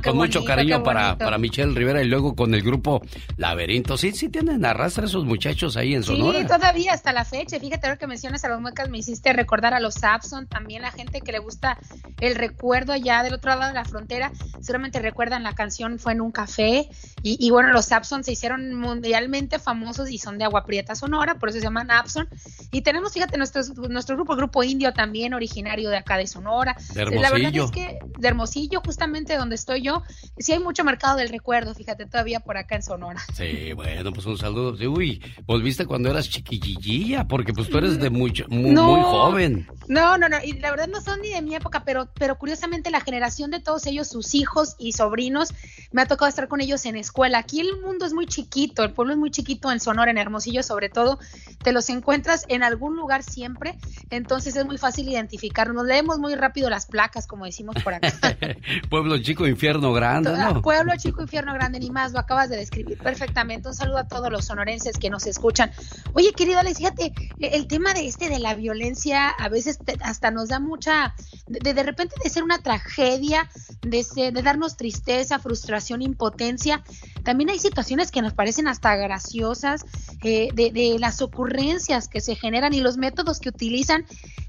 con, mucho cariño para, para Michelle Rivera y luego con el grupo Laberinto. Sí, sí tienen arrastra esos muchachos ahí en Sonora. Sí, todavía hasta la fecha. Fíjate, ahora que mencionas a los muecas, me hiciste recordar a los Sapson, también la gente que le gusta el recuerdo allá del otro lado de la frontera. Seguramente recuerdan la canción Fue en un café. Y, bueno, los Sapson se hicieron mundialmente famosos y son de Agua Prieta Sonora, por eso se llaman Sapson. Y tenemos, fíjate, nuestro, nuestro grupo, el grupo indio también, originario de acá de Sonora. De Hermosillo. La verdad es que de Hermosillo, justamente donde estoy yo, sí hay mucho mercado del recuerdo, fíjate, todavía por acá en Sonora. Sí, bueno, pues un saludo. Uy, volviste cuando eras chiquillilla, porque pues tú eres de mucho, muy, muy, joven. No, no, no, y la verdad no son ni de mi época, pero, pero curiosamente la generación de todos ellos, sus hijos y sobrinos, me ha tocado estar con ellos en escuela. Aquí el mundo es muy chiquito, el pueblo es muy chiquito en Sonora, en Hermosillo sobre todo, te los encuentras en algún lugar siempre, entonces es muy fácil identificarnos. Leemos muy rápido las placas, como decimos por acá. pueblo chico, infierno grande, ¿no? Pueblo chico, infierno grande, ni más, lo acabas de describir perfectamente. Un saludo a todos los sonorenses que nos escuchan. Oye, querido Alex, fíjate, el tema de este de la violencia a veces hasta nos da mucha, de, de repente de ser una tragedia, de, de darnos tristeza, frustración, impotencia. También hay situaciones que nos parecen hasta graciosas, eh, de, de las ocurrencias que se generan y los métodos que utilizan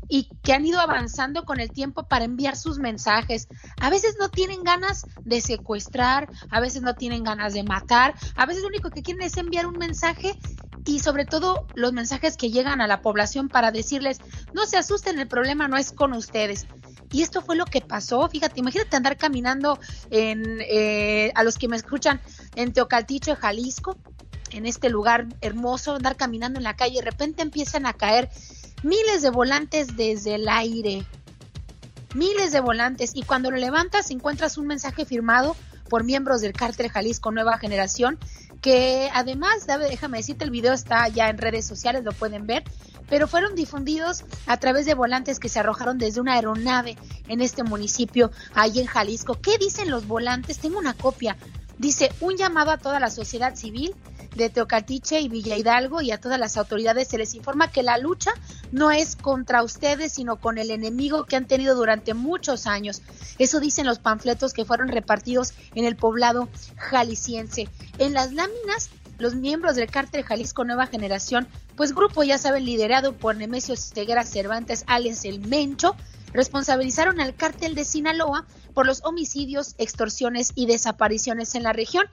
y que han ido avanzando con el tiempo para enviar sus mensajes. A veces no tienen ganas de secuestrar, a veces no tienen ganas de matar, a veces lo único que quieren es enviar un mensaje y sobre todo los mensajes que llegan a la población para decirles, no se asusten, el problema no es con ustedes. Y esto fue lo que pasó, fíjate, imagínate andar caminando en, eh, a los que me escuchan en Teocalticho, Jalisco, en este lugar hermoso, andar caminando en la calle, de repente empiezan a caer miles de volantes desde el aire. Miles de volantes. Y cuando lo levantas encuentras un mensaje firmado por miembros del cártel Jalisco Nueva Generación, que además, déjame decirte, el video está ya en redes sociales, lo pueden ver, pero fueron difundidos a través de volantes que se arrojaron desde una aeronave en este municipio, ahí en Jalisco. ¿Qué dicen los volantes? Tengo una copia. Dice, un llamado a toda la sociedad civil de Teocatiche y Villa Hidalgo y a todas las autoridades se les informa que la lucha no es contra ustedes, sino con el enemigo que han tenido durante muchos años. Eso dicen los panfletos que fueron repartidos en el poblado jalisciense. En las láminas los miembros del cártel Jalisco Nueva Generación, pues grupo ya saben liderado por Nemesio Ceguera Cervantes, alias El Mencho, responsabilizaron al cártel de Sinaloa por los homicidios, extorsiones y desapariciones en la región.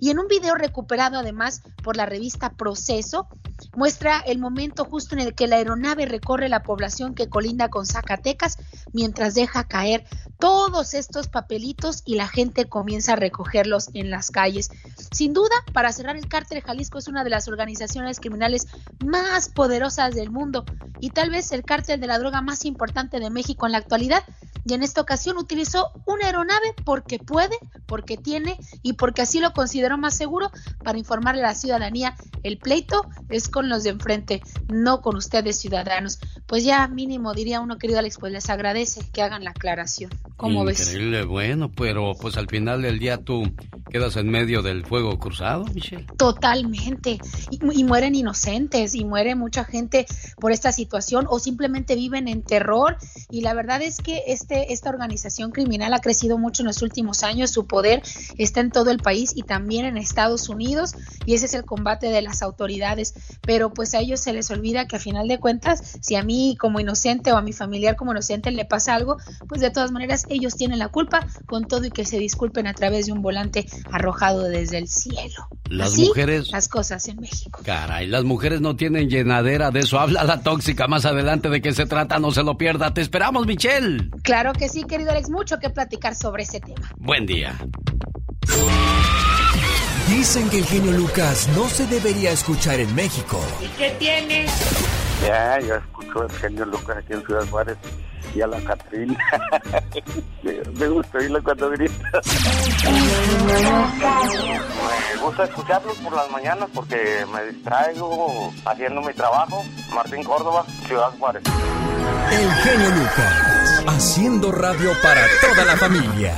Y en un video recuperado además por la revista Proceso, muestra el momento justo en el que la aeronave recorre la población que colinda con Zacatecas mientras deja caer todos estos papelitos y la gente comienza a recogerlos en las calles. Sin duda, para cerrar el cártel Jalisco es una de las organizaciones criminales más poderosas del mundo y tal vez el cártel de la droga más importante de México en la actualidad y en esta ocasión utilizó una aeronave porque puede, porque tiene y porque así lo más seguro para informarle a la ciudadanía. El pleito es con los de enfrente, no con ustedes ciudadanos. Pues ya mínimo diría uno, querido Alex, pues les agradece que hagan la aclaración. ¿Cómo ves? Increíble, bueno, pero pues al final del día tú quedas en medio del fuego cruzado, Michelle. Totalmente. Y, y mueren inocentes y muere mucha gente por esta situación o simplemente viven en terror. Y la verdad es que este, esta organización criminal ha crecido mucho en los últimos años. Su poder está en todo el país y también en Estados Unidos. Y ese es el combate de las autoridades. Pero pues a ellos se les olvida que a final de cuentas, si a mí como inocente o a mi familiar como inocente le pasa algo, pues de todas maneras ellos tienen la culpa con todo y que se disculpen a través de un volante arrojado desde el cielo. Las Así, mujeres. Las cosas en México. Caray, las mujeres no tienen llenadera de eso. Habla la tóxica más adelante de qué se trata, no se lo pierda. Te esperamos, Michelle. Claro que sí, querido Alex, mucho que platicar sobre ese tema. Buen día. Dicen que el genio Lucas no se debería escuchar en México. ¿Y qué tiene? Ya, yo escucho el genio Lucas aquí en Ciudad Juárez y a la Catrina. me gusta oírlo cuando grita. Me gusta escucharlos por las mañanas porque me distraigo haciendo mi trabajo. Martín Córdoba, Ciudad Juárez. El genio Lucas, haciendo radio para toda la familia.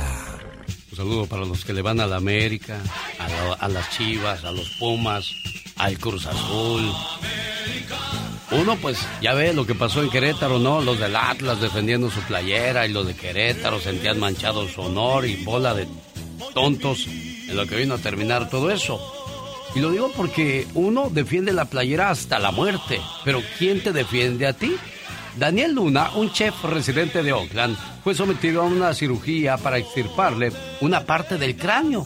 Un saludo para los que le van a la América, a, a las Chivas, a los Pumas, al Cruz Azul. Uno, pues, ya ve lo que pasó en Querétaro, ¿no? Los del Atlas defendiendo su playera y los de Querétaro sentían manchado su honor y bola de tontos en lo que vino a terminar todo eso. Y lo digo porque uno defiende la playera hasta la muerte, pero ¿quién te defiende a ti? Daniel Luna, un chef residente de Oakland, fue sometido a una cirugía para extirparle una parte del cráneo.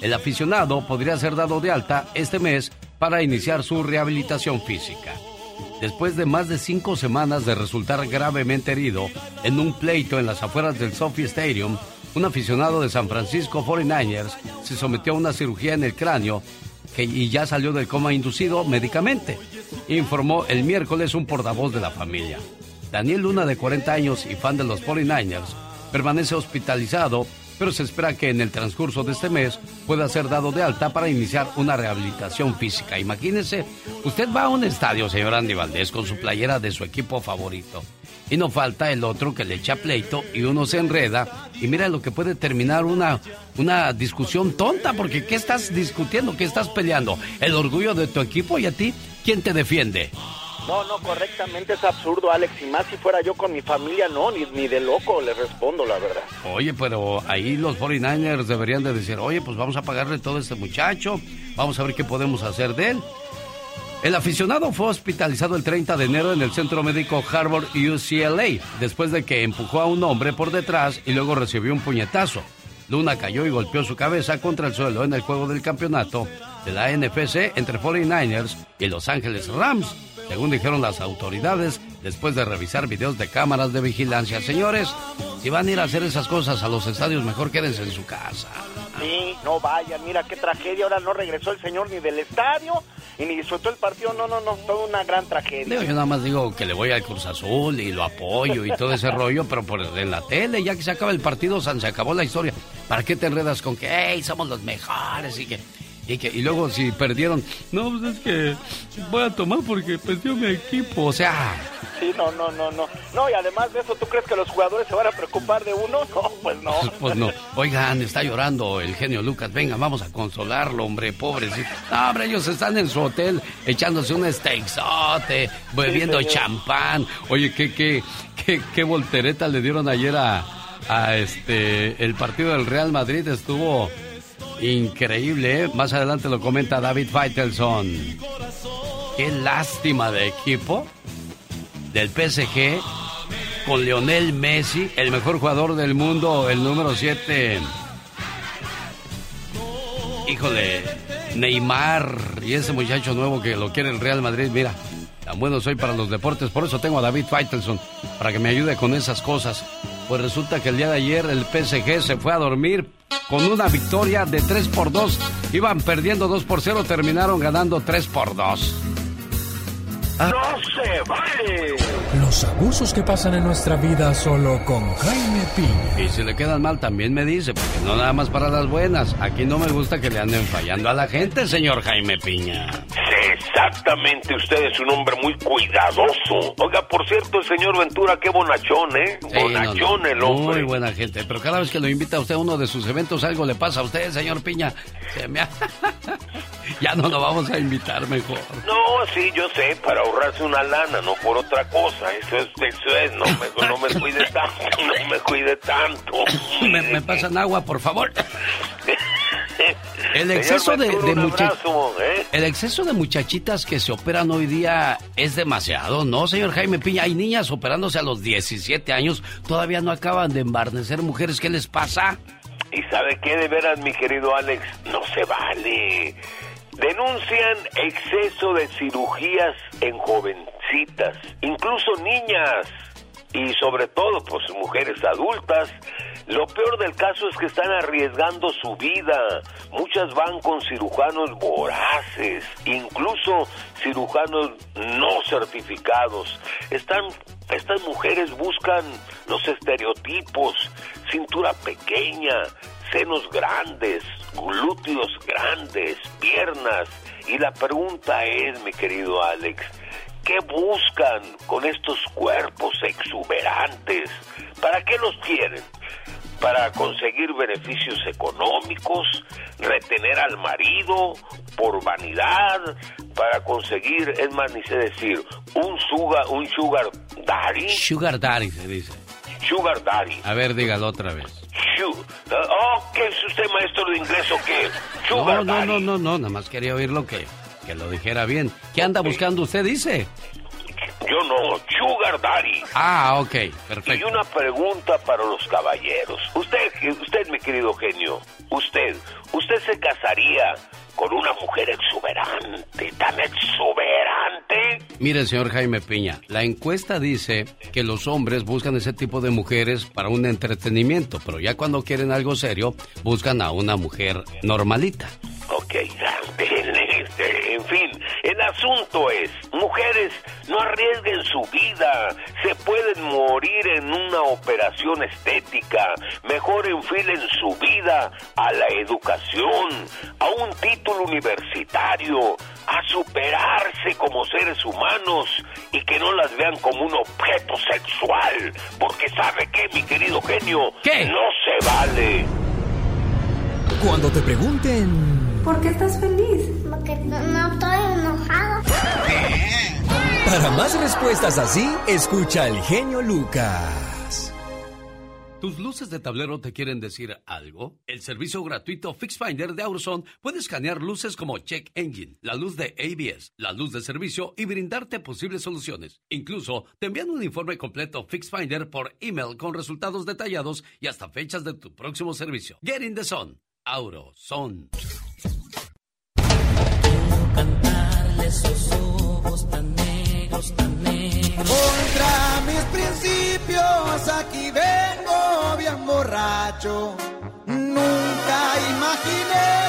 El aficionado podría ser dado de alta este mes para iniciar su rehabilitación física. Después de más de cinco semanas de resultar gravemente herido en un pleito en las afueras del Sophie Stadium, un aficionado de San Francisco 49ers se sometió a una cirugía en el cráneo que, y ya salió del coma inducido médicamente, informó el miércoles un portavoz de la familia. Daniel Luna, de 40 años y fan de los 49ers, permanece hospitalizado, pero se espera que en el transcurso de este mes pueda ser dado de alta para iniciar una rehabilitación física. Imagínese, usted va a un estadio, señor Andy Valdés, con su playera de su equipo favorito. Y no falta el otro que le echa pleito y uno se enreda y mira lo que puede terminar una, una discusión tonta, porque ¿qué estás discutiendo? ¿Qué estás peleando? ¿El orgullo de tu equipo y a ti? ¿Quién te defiende? No, no, correctamente es absurdo, Alex. Y más si fuera yo con mi familia, no, ni, de loco le respondo, la verdad. Oye, pero ahí los 49ers deberían de decir, oye, pues vamos a pagarle todo a este muchacho, vamos a ver qué podemos hacer de él. El aficionado fue hospitalizado el 30 de enero en el centro médico Harvard UCLA, después de que empujó a un hombre por detrás y luego recibió un puñetazo. Luna cayó y golpeó su cabeza contra el suelo en el juego del campeonato de la NFC entre 49ers y Los Ángeles Rams, según dijeron las autoridades después de revisar videos de cámaras de vigilancia. Señores, si van a ir a hacer esas cosas a los estadios, mejor quédense en su casa. Sí, no vayan, mira qué tragedia. Ahora no regresó el señor ni del estadio y ni disfrutó el partido. No, no, no, toda una gran tragedia. Yo nada más digo que le voy al Cruz Azul y lo apoyo y todo ese rollo, pero por en la tele, ya que se acaba el partido, se acabó la historia. ¿Para qué te enredas con que, hey, somos los mejores y que... Y, que, y luego si perdieron, no, pues es que voy a tomar porque perdió mi equipo, o sea... Sí, no, no, no, no. No, y además de eso, ¿tú crees que los jugadores se van a preocupar de uno? No, pues no. Pues no. Oigan, está llorando el genio Lucas. Venga, vamos a consolarlo, hombre, pobrecito. No, hombre, ellos están en su hotel echándose un steaksote, bebiendo champán. Oye, ¿qué, qué, qué, qué voltereta le dieron ayer a, a este el partido del Real Madrid? Estuvo increíble, ¿eh? Más adelante lo comenta David Faitelson. Qué lástima de equipo del PSG con Lionel Messi, el mejor jugador del mundo, el número 7. Híjole, Neymar y ese muchacho nuevo que lo quiere el Real Madrid, mira, tan bueno soy para los deportes, por eso tengo a David Faitelson, para que me ayude con esas cosas. Pues resulta que el día de ayer el PSG se fue a dormir con una victoria de 3 por 2. Iban perdiendo 2 por 0, terminaron ganando 3 por 2. ¡No se vale! Los abusos que pasan en nuestra vida solo con Jaime Piña. Y si le quedan mal, también me dice, porque no nada más para las buenas. Aquí no me gusta que le anden fallando a la gente, señor Jaime Piña. Exactamente, usted es un hombre muy cuidadoso. Oiga, por cierto, el señor Ventura, qué bonachón, ¿eh? Sí, bonachón no, no, el hombre. Muy buena gente, pero cada vez que lo invita a usted a uno de sus eventos, algo le pasa a usted, señor Piña. Se me ha- ya no lo vamos a invitar mejor. No, sí, yo sé, para ahorrarse una lana, no por otra cosa. Eso es, eso es, no me, no me cuide tanto, no me cuide tanto. me, me pasan agua, por favor. El exceso de, abrazo, ¿eh? el exceso de muchachitas que se operan hoy día es demasiado, ¿no, señor Jaime Piña? Hay niñas operándose a los 17 años, todavía no acaban de embarnecer mujeres, ¿qué les pasa? Y sabe qué, de veras, mi querido Alex, no se vale. Denuncian exceso de cirugías en jovencitas, incluso niñas y sobre todo, pues mujeres adultas. Lo peor del caso es que están arriesgando su vida. Muchas van con cirujanos voraces, incluso cirujanos no certificados. Están, estas mujeres buscan los estereotipos, cintura pequeña, senos grandes, glúteos grandes, piernas. Y la pregunta es, mi querido Alex, ¿qué buscan con estos cuerpos exuberantes? ¿Para qué los quieren? para conseguir beneficios económicos, retener al marido por vanidad, para conseguir, es más, ni sé decir, un sugar, un sugar daddy, Sugar Daddy se dice. sugar daddy. A ver, dígalo otra vez. Oh, ¿qué es usted maestro de inglés o qué? Sugar No, no, daddy. no, no, no, nada más quería oírlo que, que lo dijera bien. ¿Qué anda buscando usted, dice? Yo no, sugar daddy. Ah, ok, Y perfecto. una pregunta para los caballeros. Usted, usted, mi querido genio, usted, usted se casaría con una mujer exuberante, tan exuberante. Mire, señor Jaime Piña, la encuesta dice que los hombres buscan ese tipo de mujeres para un entretenimiento, pero ya cuando quieren algo serio, buscan a una mujer normalita. Ok, en fin, el asunto es, mujeres, no arriesguen su vida, se pueden morir en una operación estética, mejor enfilen su vida a la educación, a un título universitario, a superarse como seres humanos y que no las vean como un objeto sexual, porque sabe que, mi querido genio, ¿Qué? no se vale. Cuando te pregunten... ¿Por qué estás feliz? Porque no, no estoy enojado. Para más respuestas así, escucha al genio Lucas. ¿Tus luces de tablero te quieren decir algo? El servicio gratuito FixFinder de Auroson puede escanear luces como Check Engine, la luz de ABS, la luz de servicio y brindarte posibles soluciones. Incluso te envían un informe completo FixFinder por email con resultados detallados y hasta fechas de tu próximo servicio. Get in the sun. Auroson. cantarle esos ojos tan negros. Contra mis principios aquí vengo bien borracho. Nunca imaginé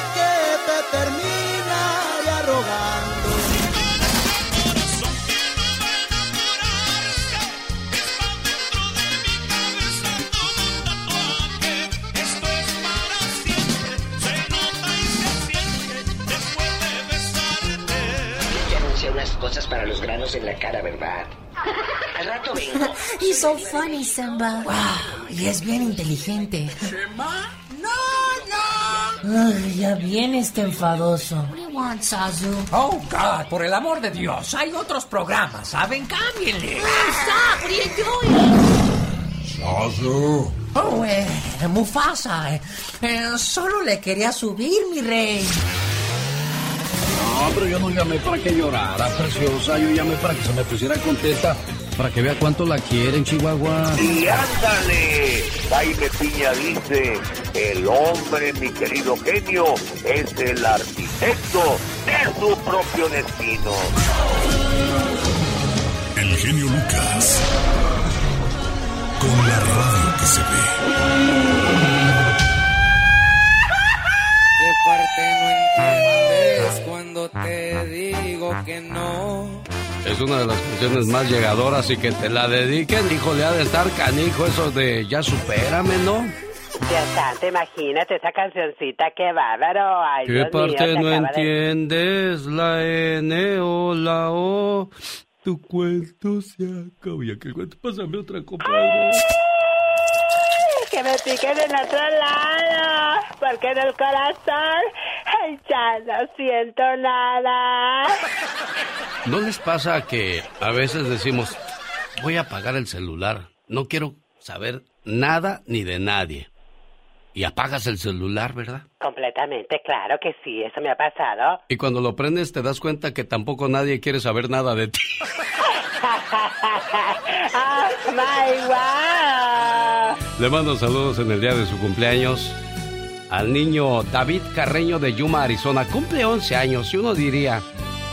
cosas para los granos en la cara, ¿verdad? Al rato vengo. He's so funny, Simba. Wow, y es bien inteligente. ¡No, no! Ay, ya viene este enfadoso. What do you want, Sazu? Oh, God, por el amor de Dios, hay otros programas, ¿saben? Cámbienle. Stop! What are you doing? Sazu. Oh, eh, Mufasa, eh, eh, solo le quería subir, mi rey. No, pero yo no llamé para que llorara, preciosa. Yo llamé para que se me pusiera contenta. Para que vea cuánto la quieren, Chihuahua. Y ándale, Jaime Piña dice, el hombre, mi querido genio, es el arquitecto de su propio destino. El genio Lucas. Con la radio que se ve. ¿Qué parte no entiendes cuando te digo que no? Es una de las canciones más llegadoras y que te la dediquen, hijo, le ha de estar canijo eso de ya supérame, ¿no? Dios santo, imagínate esa cancioncita, qué bárbaro. Ay, ¿Qué Dios parte no de- entiendes? La N o la O. Tu cuento se acabó. Y aquel cuento, pásame otra copa. Que me piquen en otro lado, porque en el corazón ya no siento nada. ¿No les pasa que a veces decimos, voy a apagar el celular, no quiero saber nada ni de nadie? Y apagas el celular, ¿verdad? Completamente, claro que sí, eso me ha pasado. Y cuando lo prendes te das cuenta que tampoco nadie quiere saber nada de ti. oh my wow. Le mando saludos en el día de su cumpleaños al niño David Carreño de Yuma, Arizona. Cumple 11 años y uno diría,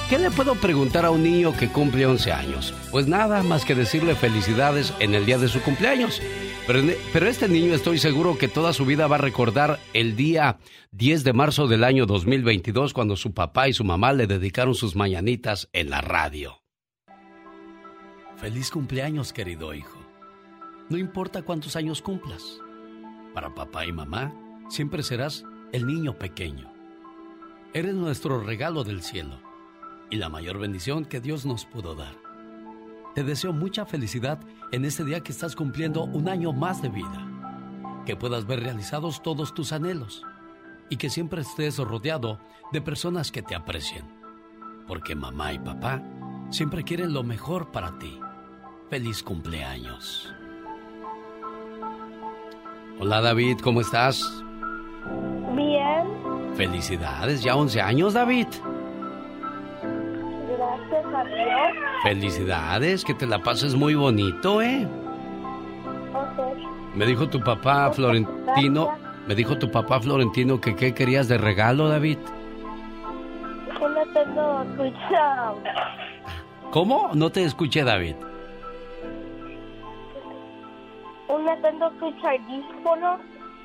¿qué le puedo preguntar a un niño que cumple 11 años? Pues nada más que decirle felicidades en el día de su cumpleaños. Pero, pero este niño estoy seguro que toda su vida va a recordar el día 10 de marzo del año 2022 cuando su papá y su mamá le dedicaron sus mañanitas en la radio. Feliz cumpleaños, querido hijo. No importa cuántos años cumplas. Para papá y mamá, siempre serás el niño pequeño. Eres nuestro regalo del cielo y la mayor bendición que Dios nos pudo dar. Te deseo mucha felicidad en este día que estás cumpliendo un año más de vida. Que puedas ver realizados todos tus anhelos y que siempre estés rodeado de personas que te aprecien. Porque mamá y papá siempre quieren lo mejor para ti. Feliz cumpleaños. Hola David, ¿cómo estás? Bien, Felicidades, ya 11 años David. gracias a Dios. Felicidades, que te la pases muy bonito, ¿eh? Ok. Me dijo tu papá Florentino, me dijo tu papá Florentino que qué querías de regalo, David. Yo no tengo. ¿Cómo? No te escuché, David. Un Nintendo Switch audífono.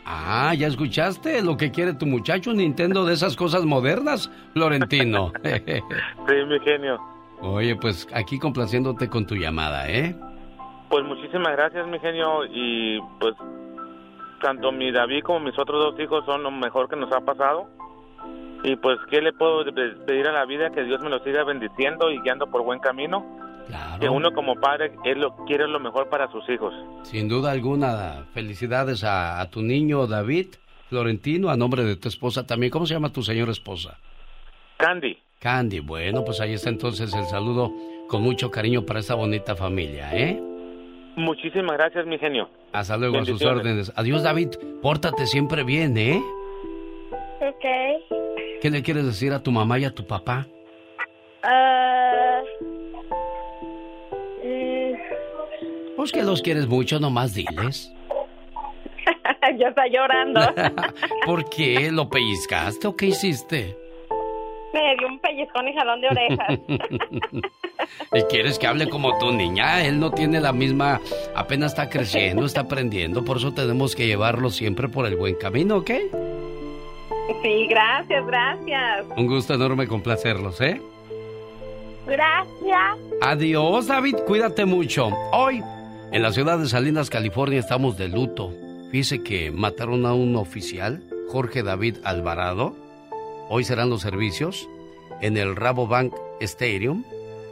Ah, ¿ya escuchaste lo que quiere tu muchacho? Un Nintendo de esas cosas modernas, Florentino. Sí, mi genio. Oye, pues aquí complaciéndote con tu llamada, ¿eh? Pues muchísimas gracias, mi genio. Y pues tanto mi David como mis otros dos hijos son lo mejor que nos ha pasado. Y pues, ¿qué le puedo pedir a la vida? Que Dios me lo siga bendiciendo y guiando por buen camino. Que uno como padre él lo, quiere lo mejor para sus hijos. Sin duda alguna, felicidades a, a tu niño David Florentino, a nombre de tu esposa también. ¿Cómo se llama tu señora esposa? Candy. Candy, bueno, pues ahí está entonces el saludo con mucho cariño para esta bonita familia, ¿eh? Muchísimas gracias, mi genio. Hasta luego, a sus órdenes. Adiós, David. Pórtate siempre bien, ¿eh? Ok. ¿Qué le quieres decir a tu mamá y a tu papá? Mm, Pues que los quieres mucho, nomás diles. ya está llorando. ¿Por qué? ¿Lo pellizcaste o qué hiciste? Me dio un pellizcón y jalón de orejas. ¿Y quieres que hable como tu niña? Él no tiene la misma, apenas está creciendo, está aprendiendo, por eso tenemos que llevarlo siempre por el buen camino, ¿ok? Sí, gracias, gracias. Un gusto enorme complacerlos, ¿eh? Gracias. Adiós, David, cuídate mucho. Hoy, en la ciudad de Salinas, California, estamos de luto. Fíjese que mataron a un oficial, Jorge David Alvarado. Hoy serán los servicios en el Rabobank Stadium,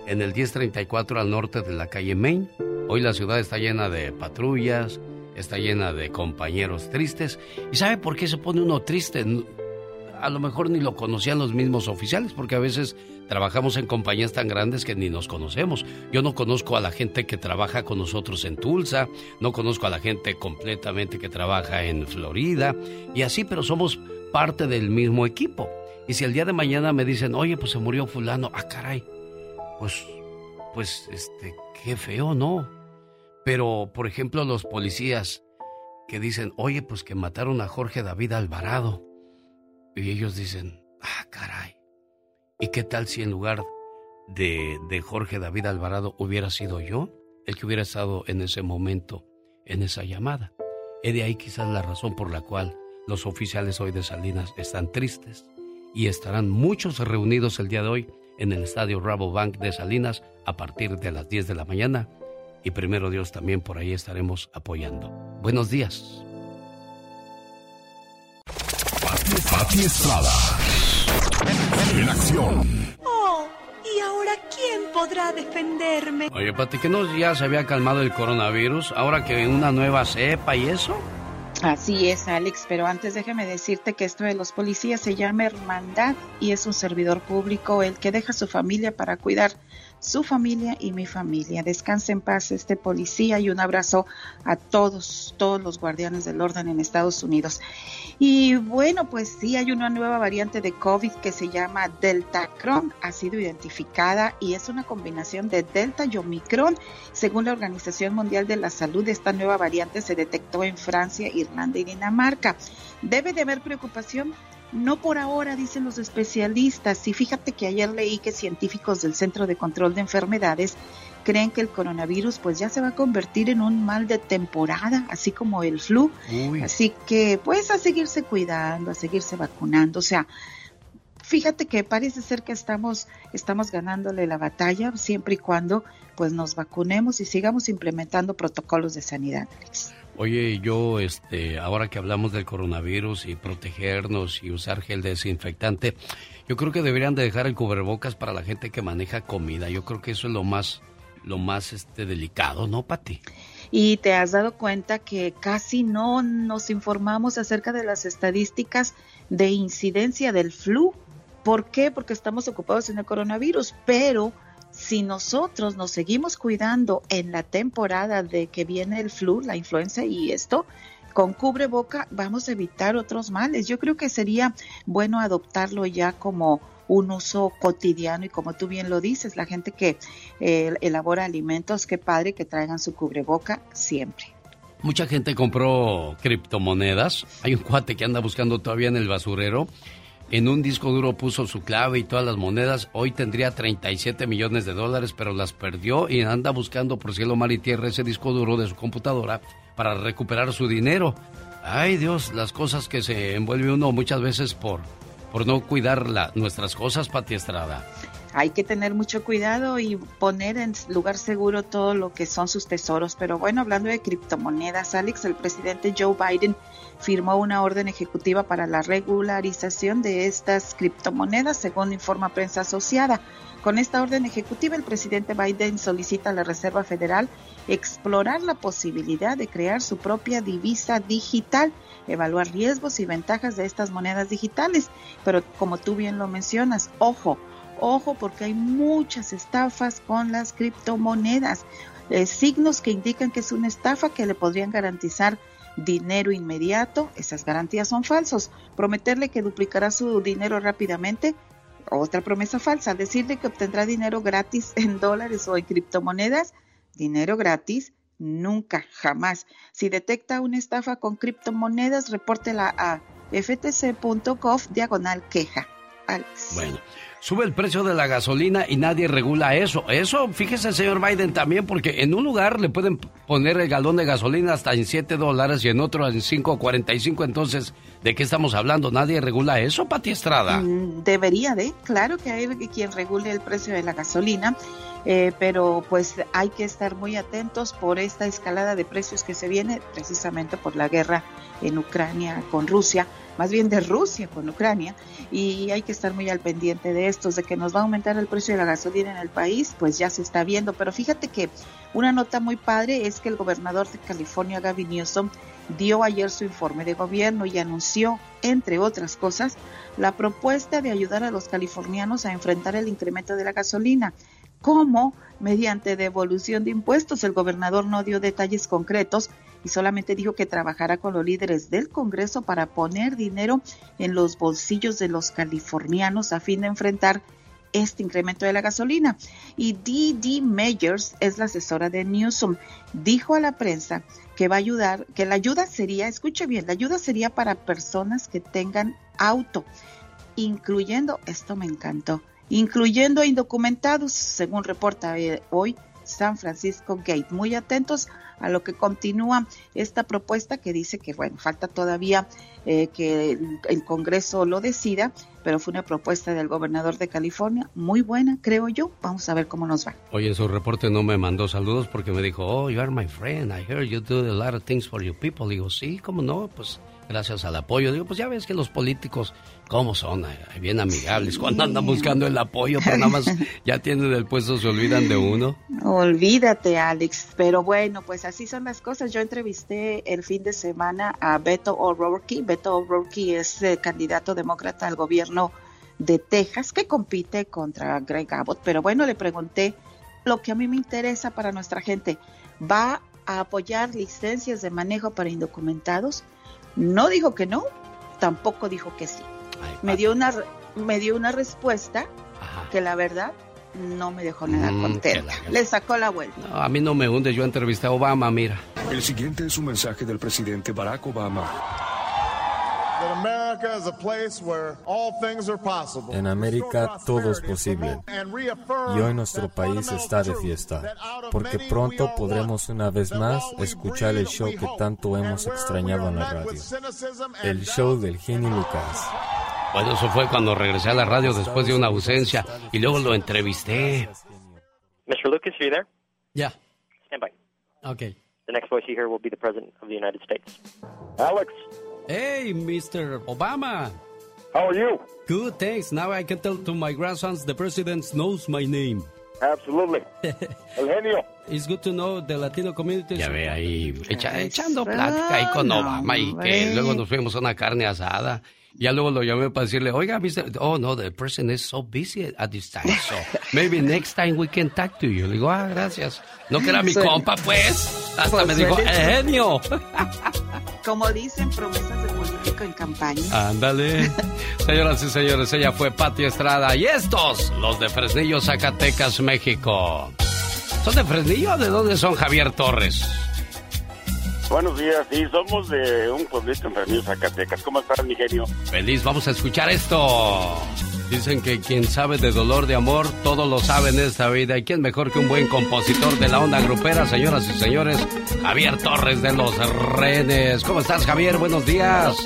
en el 1034 al norte de la calle Main. Hoy la ciudad está llena de patrullas, está llena de compañeros tristes. ¿Y sabe por qué se pone uno triste? A lo mejor ni lo conocían los mismos oficiales, porque a veces trabajamos en compañías tan grandes que ni nos conocemos. Yo no conozco a la gente que trabaja con nosotros en Tulsa, no conozco a la gente completamente que trabaja en Florida, y así, pero somos parte del mismo equipo. Y si el día de mañana me dicen, oye, pues se murió fulano, ah, caray, pues, pues, este, qué feo, ¿no? Pero, por ejemplo, los policías que dicen, oye, pues que mataron a Jorge David Alvarado. Y ellos dicen, ah, caray. ¿Y qué tal si en lugar de, de Jorge David Alvarado hubiera sido yo el que hubiera estado en ese momento, en esa llamada? He de ahí quizás la razón por la cual los oficiales hoy de Salinas están tristes y estarán muchos reunidos el día de hoy en el estadio Rabobank de Salinas a partir de las 10 de la mañana y primero Dios también por ahí estaremos apoyando. Buenos días. Pati Estrada. En acción. Oh, ¿y ahora quién podrá defenderme? Oye, Pati, ¿que no ya se había calmado el coronavirus? Ahora que una nueva cepa y eso. Así es, Alex, pero antes déjame decirte que esto de los policías se llama hermandad y es un servidor público el que deja su familia para cuidar su familia y mi familia. Descanse en paz este policía y un abrazo a todos, todos los guardianes del orden en Estados Unidos. Y bueno, pues sí, hay una nueva variante de COVID que se llama Delta Cron, ha sido identificada y es una combinación de Delta y Omicron. Según la Organización Mundial de la Salud, esta nueva variante se detectó en Francia, Irlanda y Dinamarca. Debe de haber preocupación no por ahora, dicen los especialistas. Y fíjate que ayer leí que científicos del Centro de Control de Enfermedades creen que el coronavirus pues ya se va a convertir en un mal de temporada, así como el flu. Así que pues a seguirse cuidando, a seguirse vacunando. O sea, fíjate que parece ser que estamos, estamos ganándole la batalla siempre y cuando pues nos vacunemos y sigamos implementando protocolos de sanidad. Oye, yo, este, ahora que hablamos del coronavirus y protegernos y usar gel desinfectante, yo creo que deberían de dejar el cubrebocas para la gente que maneja comida. Yo creo que eso es lo más, lo más, este, delicado, ¿no, Pati? Y te has dado cuenta que casi no nos informamos acerca de las estadísticas de incidencia del flu. ¿Por qué? Porque estamos ocupados en el coronavirus, pero si nosotros nos seguimos cuidando en la temporada de que viene el flu, la influenza y esto, con cubreboca vamos a evitar otros males. Yo creo que sería bueno adoptarlo ya como un uso cotidiano y como tú bien lo dices, la gente que eh, elabora alimentos, qué padre que traigan su cubreboca siempre. Mucha gente compró criptomonedas. Hay un cuate que anda buscando todavía en el basurero en un disco duro puso su clave y todas las monedas. Hoy tendría 37 millones de dólares, pero las perdió y anda buscando por cielo, mar y tierra ese disco duro de su computadora para recuperar su dinero. Ay Dios, las cosas que se envuelve uno muchas veces por, por no cuidar la, nuestras cosas, Pati Estrada hay que tener mucho cuidado y poner en lugar seguro todo lo que son sus tesoros. Pero bueno, hablando de criptomonedas, Alex, el presidente Joe Biden firmó una orden ejecutiva para la regularización de estas criptomonedas, según informa prensa asociada. Con esta orden ejecutiva, el presidente Biden solicita a la Reserva Federal explorar la posibilidad de crear su propia divisa digital, evaluar riesgos y ventajas de estas monedas digitales. Pero como tú bien lo mencionas, ojo, Ojo porque hay muchas estafas con las criptomonedas, eh, signos que indican que es una estafa que le podrían garantizar dinero inmediato, esas garantías son falsos. Prometerle que duplicará su dinero rápidamente, otra promesa falsa. Decirle que obtendrá dinero gratis en dólares o en criptomonedas, dinero gratis, nunca, jamás. Si detecta una estafa con criptomonedas, repórtela a ftc.gov diagonal queja. Bueno, sube el precio de la gasolina y nadie regula eso. Eso, fíjese, señor Biden, también, porque en un lugar le pueden poner el galón de gasolina hasta en 7 dólares y en otro en 5.45. Entonces, ¿de qué estamos hablando? ¿Nadie regula eso, Pati Estrada? Mm, debería de. Claro que hay quien regule el precio de la gasolina. Eh, pero pues hay que estar muy atentos por esta escalada de precios que se viene precisamente por la guerra en Ucrania con Rusia más bien de Rusia con Ucrania, y hay que estar muy al pendiente de estos, de que nos va a aumentar el precio de la gasolina en el país, pues ya se está viendo. Pero fíjate que una nota muy padre es que el gobernador de California, Gavin Newsom, dio ayer su informe de gobierno y anunció, entre otras cosas, la propuesta de ayudar a los californianos a enfrentar el incremento de la gasolina. ¿Cómo? Mediante devolución de impuestos. El gobernador no dio detalles concretos, y solamente dijo que trabajará con los líderes del Congreso para poner dinero en los bolsillos de los californianos a fin de enfrentar este incremento de la gasolina. Y Dee Meyers es la asesora de Newsom. Dijo a la prensa que va a ayudar, que la ayuda sería, escuche bien, la ayuda sería para personas que tengan auto, incluyendo, esto me encantó, incluyendo indocumentados, según reporta eh, hoy San Francisco Gate. Muy atentos a lo que continúa esta propuesta que dice que, bueno, falta todavía eh, que el, el Congreso lo decida, pero fue una propuesta del gobernador de California muy buena, creo yo. Vamos a ver cómo nos va. Oye, en su reporte no me mandó saludos porque me dijo, oh, you are my friend, I heard you do a lot of things for your people. Digo, sí, ¿cómo no? Pues gracias al apoyo. Digo, pues ya ves que los políticos, ¿cómo son? Bien amigables. Cuando andan buscando el apoyo, pero nada más ya tienen el puesto, se olvidan de uno. Olvídate, Alex. Pero bueno, pues así son las cosas. Yo entrevisté el fin de semana a Beto O'Rourke. Beto O'Rourke es eh, candidato demócrata al gobierno de Texas que compite contra Greg Abbott. Pero bueno, le pregunté lo que a mí me interesa para nuestra gente. ¿Va a apoyar licencias de manejo para indocumentados? No dijo que no, tampoco dijo que sí. me dio una me dio una respuesta que la verdad no me dejó nada Mm, contenta. la- Le sacó la vuelta. No, a mí no me hunde, yo entrevisté a Obama, mira. El siguiente es un mensaje del presidente Barack Obama. En América todo es posible. Y hoy nuestro país está de fiesta, porque pronto podremos una vez más escuchar el show que tanto hemos extrañado en la radio. El show del genio Lucas. Bueno, eso fue cuando regresé a la radio después de una ausencia y luego lo entrevisté. Mr. Lucas, are you there? Yeah. Stand by. Okay. The next voice you hear will be the President of the United States. Alex. Hey, Mr. Obama. How are you? Good, thanks. Now I can tell to my grandsons the president knows my name. Absolutely. El genio. It's good to know the Latino community. Ya ve ahí, echa- echando plática ahí con Obama y que luego nos fuimos a una carne asada. Ya luego lo llamé para decirle, oiga, Mr. Oh, no, the president is so busy at this time, so maybe next time we can talk to you. Le digo, ah, gracias. No que era mi Suele- compa, pues. Hasta Pues me dijo, "Eh, genio. Como dicen, promesas de político en campaña. Ándale. Señoras y señores, ella fue Pati Estrada. Y estos, los de Fresnillo, Zacatecas, México. ¿Son de Fresnillo o de dónde son Javier Torres? Buenos días, sí, somos de un pueblito en Zacatecas. ¿Cómo estás, mi genio? Feliz, vamos a escuchar esto. Dicen que quien sabe de dolor de amor, todo lo sabe en esta vida. ¿Y quién mejor que un buen compositor de la onda grupera, señoras y señores? Javier Torres de Los Renes. ¿Cómo estás, Javier? Buenos días.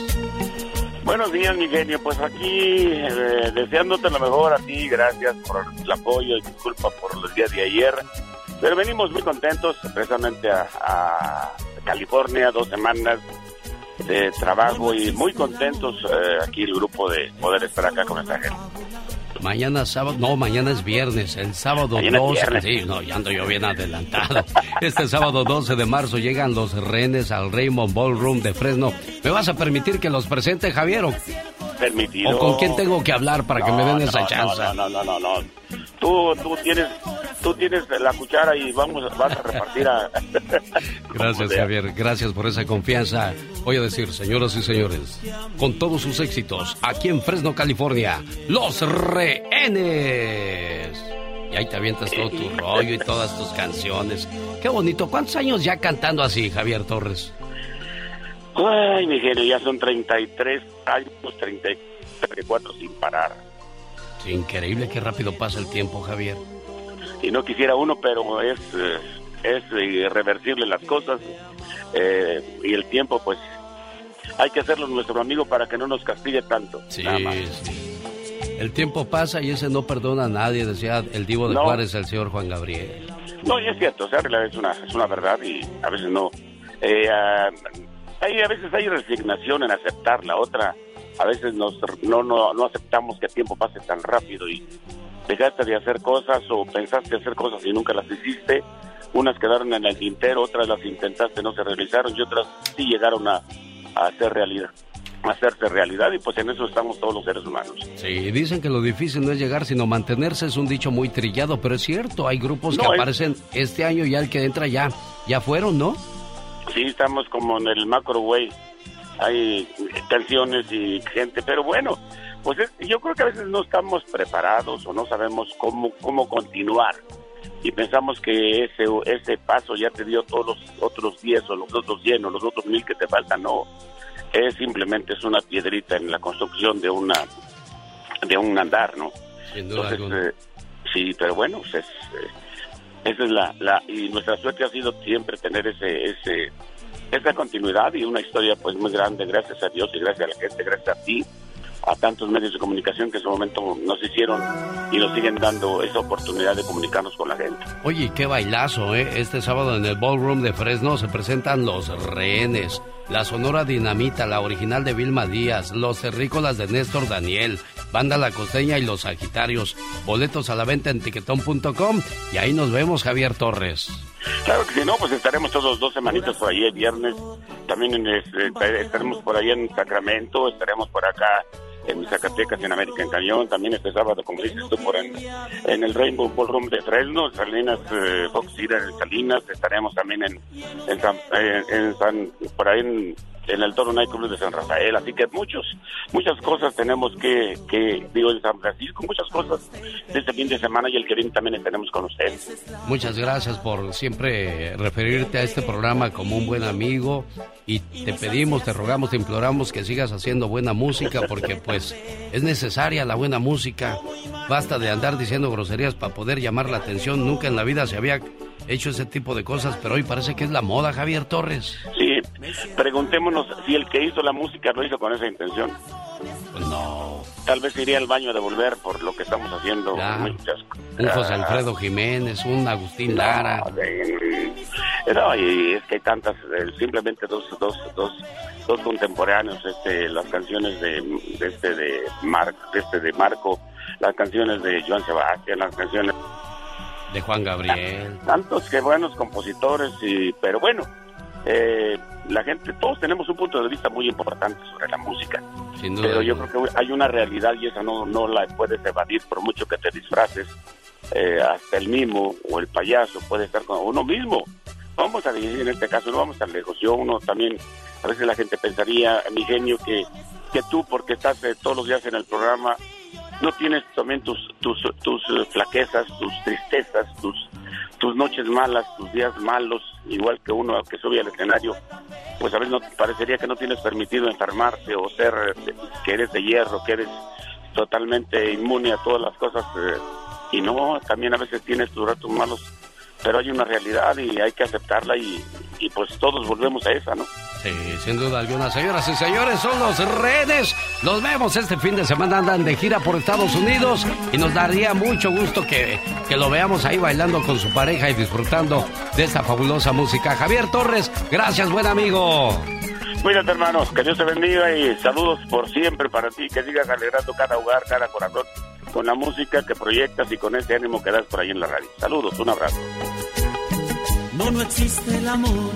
Buenos días, mi genio. Pues aquí, eh, deseándote lo mejor a ti. Gracias por el apoyo y disculpa por los días de ayer. Pero venimos muy contentos, precisamente a, a California, dos semanas de trabajo y muy contentos eh, aquí el grupo de poder estar acá con esta gente. Mañana sábado, no, mañana es viernes, el sábado Mañana es 12, viernes. sí, no, ya ando yo bien adelantado. Este sábado 12 de marzo llegan los renes al Raymond Ballroom de Fresno. ¿Me vas a permitir que los presente, Javier? ¿O, Permitido. o con quién tengo que hablar para que me den No, esa chance? No, no, no, no, no. Tú, tú tienes, tú tienes la cuchara y vamos, vas a repartir a. Gracias, Javier. Gracias por esa confianza. Voy a decir, señoras y señores, con todos sus éxitos, aquí en Fresno, California, Los Rehenes. Y ahí te avientas todo tu rollo y todas tus canciones. Qué bonito. ¿Cuántos años ya cantando así, Javier Torres? Ay, mi genio, ya son 33 años, 34 sin parar. Increíble qué rápido pasa el tiempo, Javier. Y no quisiera uno, pero es, eh, es irreversible las cosas. eh, y el tiempo, pues, hay que hacerlo nuestro amigo para que no nos castigue tanto. Sí, nada más. sí. El tiempo pasa y ese no perdona a nadie, decía el divo de No. Juárez, el señor Juan Gabriel. No, y es cierto, o sea, es una, es una verdad y a veces no. Eh, ah, hay, a veces hay resignación en aceptarla, otra, a veces nos, no, no, no aceptamos que el tiempo pase tan rápido y dejaste de hacer cosas o pensaste hacer cosas y nunca las hiciste. Unas quedaron en el tintero, otras las intentaste, no se realizaron y otras sí llegaron a, a hacer realidad, hacerse realidad y pues en eso estamos todos los seres humanos. Sí, dicen que lo difícil no es llegar, sino mantenerse. Es un dicho muy trillado, pero es cierto. Hay grupos que No, es- aparecen este año y al que entra ya, ya fueron, ¿no? Sí, estamos como en el macro way. Hay canciones y gente, pero bueno, pues es- yo creo que a veces no estamos preparados o no sabemos cómo, cómo continuar. Y pensamos que ese, ese paso ya te dio todos los otros 10 o los otros 100 o los otros mil que te faltan. No, es simplemente es una piedrita en la construcción de una de un andar, ¿no? Sin duda Entonces, eh, sí, pero bueno, pues es, eh, Esa es la, la, y nuestra suerte ha sido siempre tener ese, ese, esa continuidad y una historia pues muy grande, gracias a Dios y gracias a la gente, gracias a ti, a tantos medios de comunicación que en su momento nos hicieron y nos siguen dando esa oportunidad de comunicarnos con la gente. Oye, qué bailazo, ¿eh? Este sábado en el Ballroom de Fresno se presentan Los Rehenes, la Sonora Dinamita, la original de Vilma Díaz, Los Terrícolas de Néstor Daniel, Banda La Costeña y Los Sagitarios. Boletos a la venta en tiquetón.com y ahí nos vemos, Javier Torres. Claro que si no, pues estaremos todos dos semanitas por ahí el viernes. También en, este, estaremos por ahí en Sacramento, estaremos por acá en Zacatecas, en América, en Cañón, también este sábado, como dices tú, por en, el Rainbow Ballroom de Fresno, Salinas, eh, Fox Salinas, estaremos también en, en, San, en San, por ahí en en el Toro Night Club de San Rafael, así que muchos, muchas cosas tenemos que, que, digo, en San Francisco, muchas cosas de este fin de semana y el que viene también tenemos con ustedes. Muchas gracias por siempre referirte a este programa como un buen amigo y te pedimos, te rogamos, te imploramos que sigas haciendo buena música porque pues es necesaria la buena música. Basta de andar diciendo groserías para poder llamar la atención. Nunca en la vida se había hecho ese tipo de cosas, pero hoy parece que es la moda, Javier Torres. Sí, preguntémonos si el que hizo la música lo hizo con esa intención. Pues no. Tal vez iría al baño a devolver por lo que estamos haciendo. un José Alfredo Jiménez, un Agustín Lara. No, y es que hay tantas, eh, simplemente dos, dos, dos, dos contemporáneos, este, las canciones de, este de Mar, este de Marco, las canciones de Joan Sebastián, las canciones de Juan Gabriel. Tantos que buenos compositores, y, pero bueno, eh, la gente, todos tenemos un punto de vista muy importante sobre la música. pero yo creo que hay una realidad y esa no, no la puedes evadir por mucho que te disfraces. Eh, hasta el mimo o el payaso puede estar con uno mismo. Vamos a decir en este caso, no vamos tan lejos. Yo uno también, a veces la gente pensaría, mi genio, que, que tú, porque estás eh, todos los días en el programa, no tienes también tus, tus, tus eh, flaquezas, tus tristezas, tus, tus noches malas, tus días malos, igual que uno que sube al escenario, pues a veces no, parecería que no tienes permitido enfermarte o ser, eh, que eres de hierro, que eres totalmente inmune a todas las cosas, eh, y no, también a veces tienes tus ratos malos, pero hay una realidad y hay que aceptarla y, y pues todos volvemos a esa, ¿no? Sí, sin duda alguna. Señoras y señores, son los redes. Los vemos este fin de semana. Andan de gira por Estados Unidos y nos daría mucho gusto que, que lo veamos ahí bailando con su pareja y disfrutando de esta fabulosa música. Javier Torres, gracias, buen amigo. Cuídate, hermanos. Que Dios te bendiga y saludos por siempre para ti. Que sigas alegrando cada hogar, cada corazón con la música que proyectas y con ese ánimo que das por ahí en la radio. Saludos, un abrazo. No, no existe el amor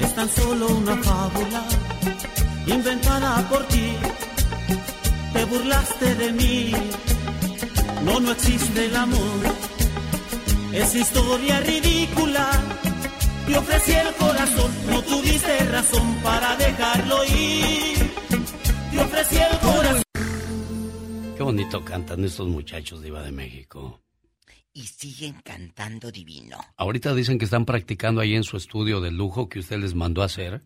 es tan solo una fábula inventada por ti. Te burlaste de mí, no, no existe el amor. Es historia ridícula. Te ofrecí el corazón, no tuviste razón para dejarlo ir. Te ofrecí el corazón. Qué bonito cantan estos muchachos de Iba de México y siguen cantando divino. Ahorita dicen que están practicando ahí en su estudio de lujo que usted les mandó a hacer.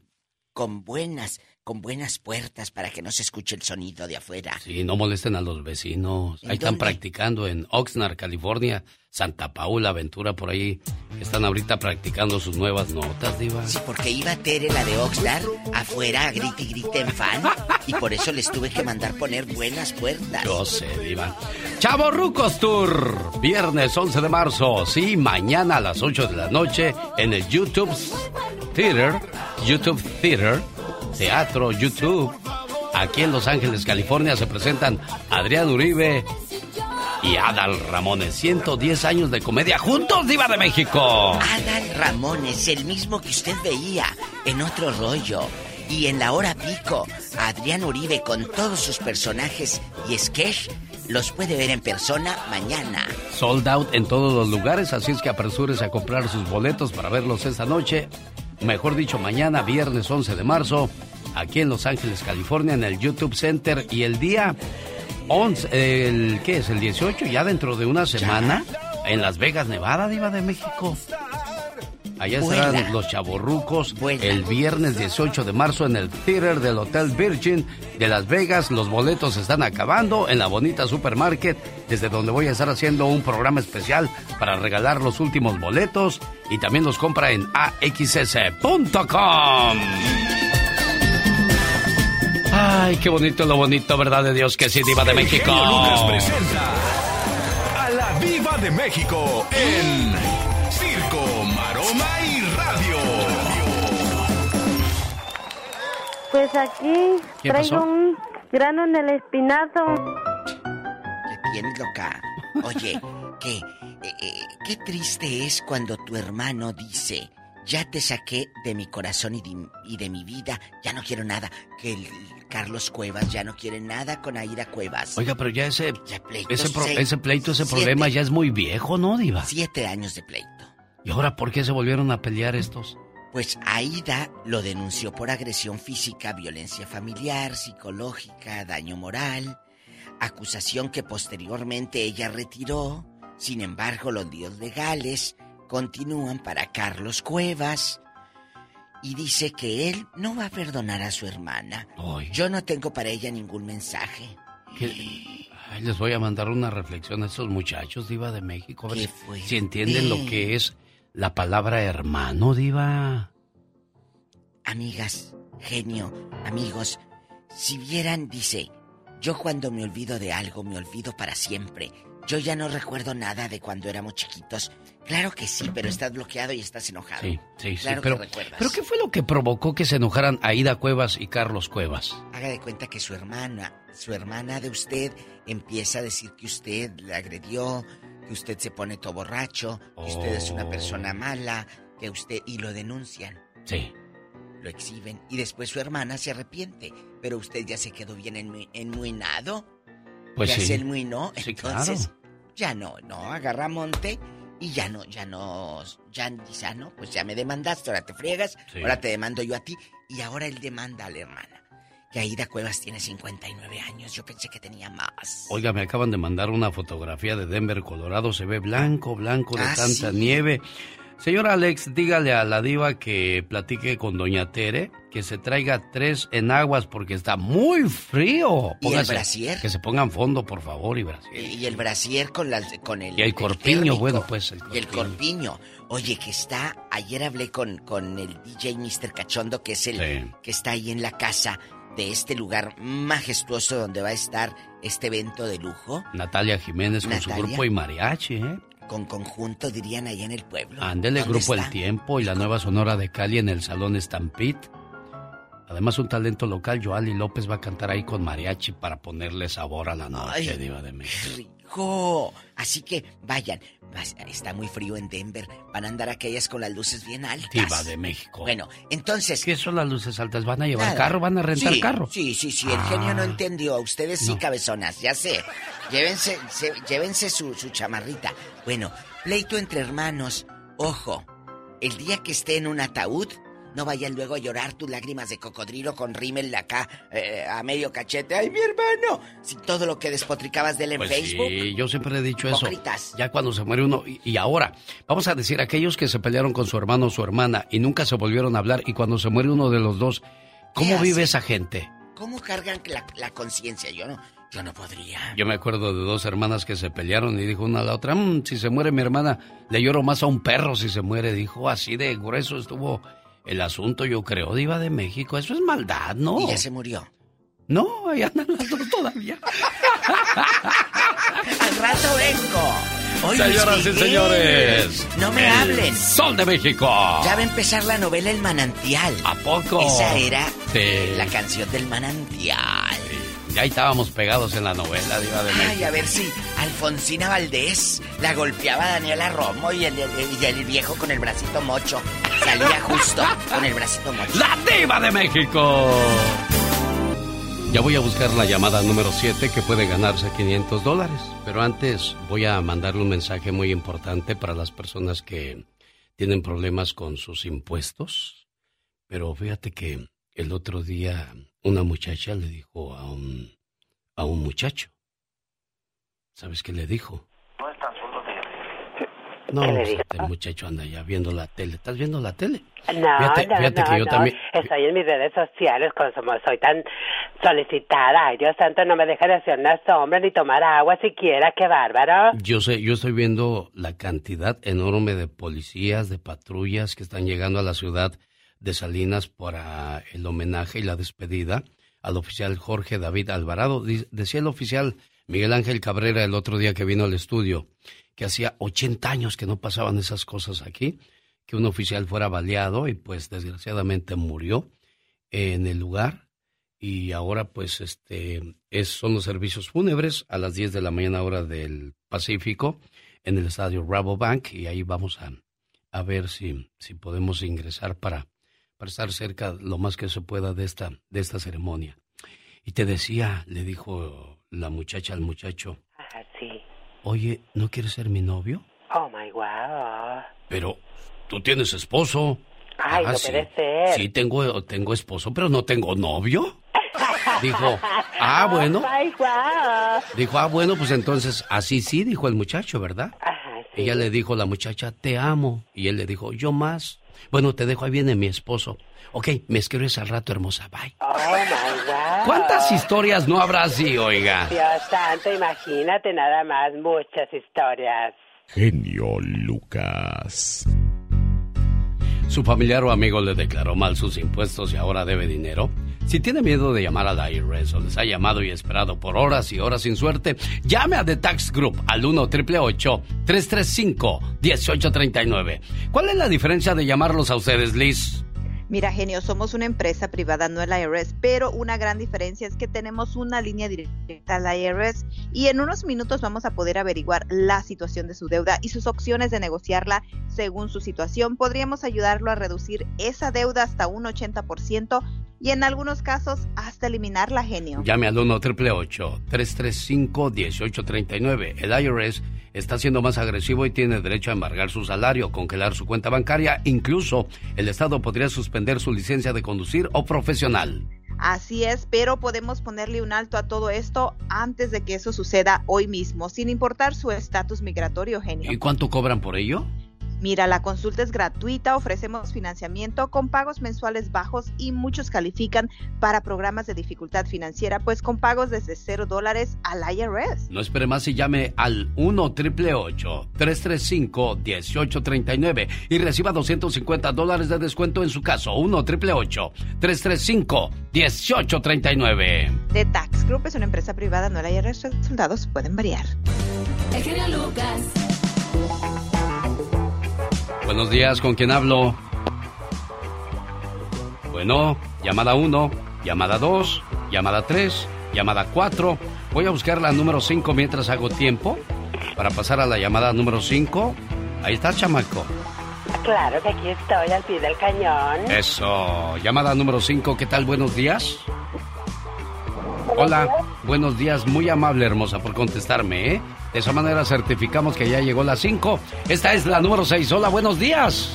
Con buenas, con buenas puertas para que no se escuche el sonido de afuera. Sí, no molesten a los vecinos. Ahí están practicando en Oxnard, California. Santa Paula, Aventura, por ahí están ahorita practicando sus nuevas notas, Diva. Sí, porque iba Tere, la de Oxnard, afuera a grite y grite en fan. y por eso les tuve que mandar poner buenas puertas. Yo sé, Diva. Chavo Rucos Tour, viernes 11 de marzo. Sí, mañana a las 8 de la noche en el YouTube Theater. YouTube Theater. Teatro YouTube. Aquí en Los Ángeles, California, se presentan Adrián Uribe, y Adal Ramones. 110 años de comedia juntos, Diva de México. Adal Ramones, el mismo que usted veía en otro rollo. Y en la hora pico, Adrián Uribe con todos sus personajes y sketch los puede ver en persona mañana. Sold out en todos los lugares, así es que apresúrese a comprar sus boletos para verlos esta noche. Mejor dicho, mañana, viernes 11 de marzo, aquí en Los Ángeles, California, en el YouTube Center. Y el día 11, el, ¿qué es? El 18, ya dentro de una semana, en Las Vegas, Nevada, Diva de México. Allá Vuela. estarán los chavorrucos el viernes 18 de marzo en el theater del Hotel Virgin de Las Vegas. Los boletos se están acabando en la bonita supermarket, desde donde voy a estar haciendo un programa especial para regalar los últimos boletos y también los compra en axs.com. Ay, qué bonito lo bonito, ¿verdad de Dios que sí, Diva de El México? Lucas presenta a la Viva de México en Pues aquí ¿Qué traigo pasó? un grano en el espinazo. ¿Qué tienes, loca? Oye, ¿qué, eh, eh, qué triste es cuando tu hermano dice, ya te saqué de mi corazón y de, y de mi vida, ya no quiero nada. Que el Carlos Cuevas ya no quiere nada con Aida Cuevas. Oiga, pero ya ese, pro- seis, ese pleito, ese siete. problema ya es muy viejo, ¿no, Diva? Siete años de pleito. ¿Y ahora por qué se volvieron a pelear estos? Pues Aida lo denunció por agresión física, violencia familiar, psicológica, daño moral, acusación que posteriormente ella retiró. Sin embargo, los líos legales continúan para Carlos Cuevas y dice que él no va a perdonar a su hermana. Yo no tengo para ella ningún mensaje. ¿Qué? Ay, les voy a mandar una reflexión a estos muchachos, Diva de México. si entienden lo que es la palabra hermano, Diva. Amigas, genio, amigos, si vieran, dice, yo cuando me olvido de algo, me olvido para siempre. Yo ya no recuerdo nada de cuando éramos chiquitos. Claro que sí, pero estás bloqueado y estás enojado. Sí, sí, sí. Pero, que recuerdas. pero ¿qué fue lo que provocó que se enojaran Aida Cuevas y Carlos Cuevas? Haga de cuenta que su hermana, su hermana de usted, empieza a decir que usted le agredió, que usted se pone todo borracho, que usted es una Oh. persona mala, que usted... y lo denuncian. Sí. Lo exhiben y después su hermana se arrepiente. Pero usted ya se quedó bien enmu- enmuinado. Pues ya sí. se enmuinó. Sí, entonces, claro. ya no, no, agarra monte y ya no, ya no, ya ah, no, pues ya me demandaste, ahora te friegas, Sí. ahora te demando yo a ti. Y ahora él demanda a la hermana. Que Aida Cuevas tiene 59 años, yo pensé que tenía más. Oiga, me acaban de mandar una fotografía de Denver, Colorado. Se ve blanco, blanco de Ah, tanta sí. nieve. Señor Alex, dígale a la diva que platique con doña Tere, que se traiga tres enaguas porque está muy frío. ¿Y el brasier? Que se pongan fondo, por favor, y brasier. Y el brasier con, la, con el... Y el corpiño, térmico. bueno, pues, el Y el corpiño. Oye, que está... Ayer hablé con, con el DJ Mr. Cachondo, que es el Sí. que está ahí en la casa de este lugar majestuoso donde va a estar este evento de lujo. Natalia Jiménez con su grupo y mariachi, ¿eh? Con conjunto, dirían allá en el pueblo. Ándele, ¿Dónde Grupo está? El Tiempo y la nueva Sonora de Cali en el Salón Stampede. Además, un talento local, Joali López, va a cantar ahí con mariachi para ponerle sabor a la noche, Ay, Diva de México. Así que vayan. Está muy frío en Denver. Van a andar aquellas con las luces bien altas. Diva de México. Bueno, entonces... ¿Qué son las luces altas? ¿Van a llevar Nada. carro? ¿Van a rentar Sí, carro? Sí, sí, sí, el Ah. genio no entendió. Ustedes sí, No. cabezonas, ya sé. Llévense, se- llévense su, su chamarrita. Bueno, pleito entre hermanos. Ojo, el día que esté en un ataúd, no vayan luego a llorar tus lágrimas de cocodrilo con rímel acá eh, a medio cachete. ¡Ay, mi hermano! Si todo lo que despotricabas de él en Pues Facebook. sí, yo siempre he dicho eso. Hipócritas. Ya cuando se muere uno. Y, y ahora, vamos a decir, aquellos que se pelearon con su hermano o su hermana y nunca se volvieron a hablar, y cuando se muere uno de los dos, ¿cómo ¿Qué vive esa gente? ¿Cómo cargan la, la conciencia? Yo no, yo no podría. Yo me acuerdo de dos hermanas que se pelearon y dijo una a la otra, "Mm, si se muere mi hermana, le lloro más a un perro si se muere. Dijo, así de grueso estuvo el asunto, yo creo, diva de México. Eso es maldad, ¿no? Y ya se murió. No, ahí andan las dos todavía. Al rato vengo. Hoy Señoras y señores. No me el hablen. Sol de México. Ya va a empezar la novela El Manantial. ¿A poco? Esa era Sí. la canción del Manantial. Ya estábamos pegados en la novela, diva de México. Ay, a ver si Alfonsina Valdés la golpeaba a Daniela Romo y el, el- y el viejo con el bracito mocho. Salía justo con el bracito mocho. ¡La diva de México! Ya voy a buscar la llamada número 7 que puede ganarse 500 dólares. Pero antes voy a mandarle un mensaje muy importante para las personas que tienen problemas con sus impuestos. Pero fíjate que el otro día una muchacha le dijo a un, a un muchacho. ¿Sabes qué le dijo? No es tan solo de... No, ¿Qué le pues, dijo? este muchacho anda ya viendo la tele. ¿Estás viendo la tele? No, Fíjate- no, fíjate no, que yo no. también- Estoy en mis redes sociales, como somos- soy tan solicitada. Ay, Dios santo, no me deja de hacer una sombra ni tomar agua siquiera. ¡Qué bárbaro! Yo sé, yo estoy viendo la cantidad enorme de policías, de patrullas que están llegando a la ciudad de Salinas para el homenaje y la despedida al oficial Jorge David Alvarado. Decía el oficial Miguel Ángel Cabrera el otro día que vino al estudio que hacía 80 años que no pasaban esas cosas aquí, que un oficial fuera baleado y pues desgraciadamente murió en el lugar y ahora pues este es, son los servicios fúnebres a las 10 de la mañana hora del Pacífico en el estadio Rabobank y ahí vamos a, a ver si, si podemos ingresar para, para estar cerca lo más que se pueda de esta, de esta ceremonia. Y te decía, le dijo la muchacha al muchacho, Ah, sí. oye, ¿no quieres ser mi novio? Oh, my wow. Pero tú tienes esposo. Ay, Ah, no sí. puede ser. Sí, tengo, tengo esposo, pero no tengo novio. Dijo, ah, bueno. Wow. Dijo, ah, bueno, pues entonces así sí, dijo el muchacho, ¿verdad? Ajá, sí. Ella le dijo, la muchacha, te amo. Y él le dijo, yo más. Bueno, te dejo, ahí viene mi esposo. Ok, me escribes al rato, hermosa, bye. Oh, my wow. ¿Cuántas historias no habrá así, oiga? Dios santo, imagínate nada más, muchas historias. Genio Lucas. ¿Su familiar o amigo le declaró mal sus impuestos y ahora debe dinero? Si tiene miedo de llamar a la IRS o les ha llamado y esperado por horas y horas sin suerte, llame a The Tax Group al 1 335 1839 ¿Cuál es la diferencia de llamarlos a ustedes, Liz? Mira, genio, somos una empresa privada, no el IRS, pero una gran diferencia es que tenemos una línea directa al IRS y en unos minutos vamos a poder averiguar la situación de su deuda y sus opciones de negociarla según su situación. Podríamos ayudarlo a reducir esa deuda hasta un 80% y en algunos casos hasta eliminarla, genio. Llame al 1 335 1839 El IRS está siendo más agresivo y tiene derecho a embargar su salario, congelar su cuenta bancaria, incluso el Estado podría suspender su licencia de conducir o profesional. Así es, pero podemos ponerle un alto a todo esto antes de que eso suceda hoy mismo, sin importar su estatus migratorio, genio. ¿Y cuánto cobran por ello? Mira, la consulta es gratuita, ofrecemos financiamiento con pagos mensuales bajos y muchos califican para programas de dificultad financiera, pues con pagos desde cero dólares al IRS. No espere más y llame al 1 335 1839 y reciba 250 dólares de descuento en su caso. 1 335 1839 The Tax Group es una empresa privada, no el IRS. Los resultados pueden variar. El genio Lucas. Buenos días, ¿con quién hablo? Bueno, llamada 1, llamada 2, llamada 3, llamada 4. Voy a buscar la número 5 mientras hago tiempo para pasar a la llamada número 5. Ahí está, chamaco. Claro que aquí estoy al pie del cañón. Eso. Llamada número 5, ¿qué tal? Buenos días. Hola, buenos días. Muy amable, hermosa, por contestarme, ¿eh? De esa manera certificamos que ya llegó la 5. Esta es la número 6. Hola, buenos días.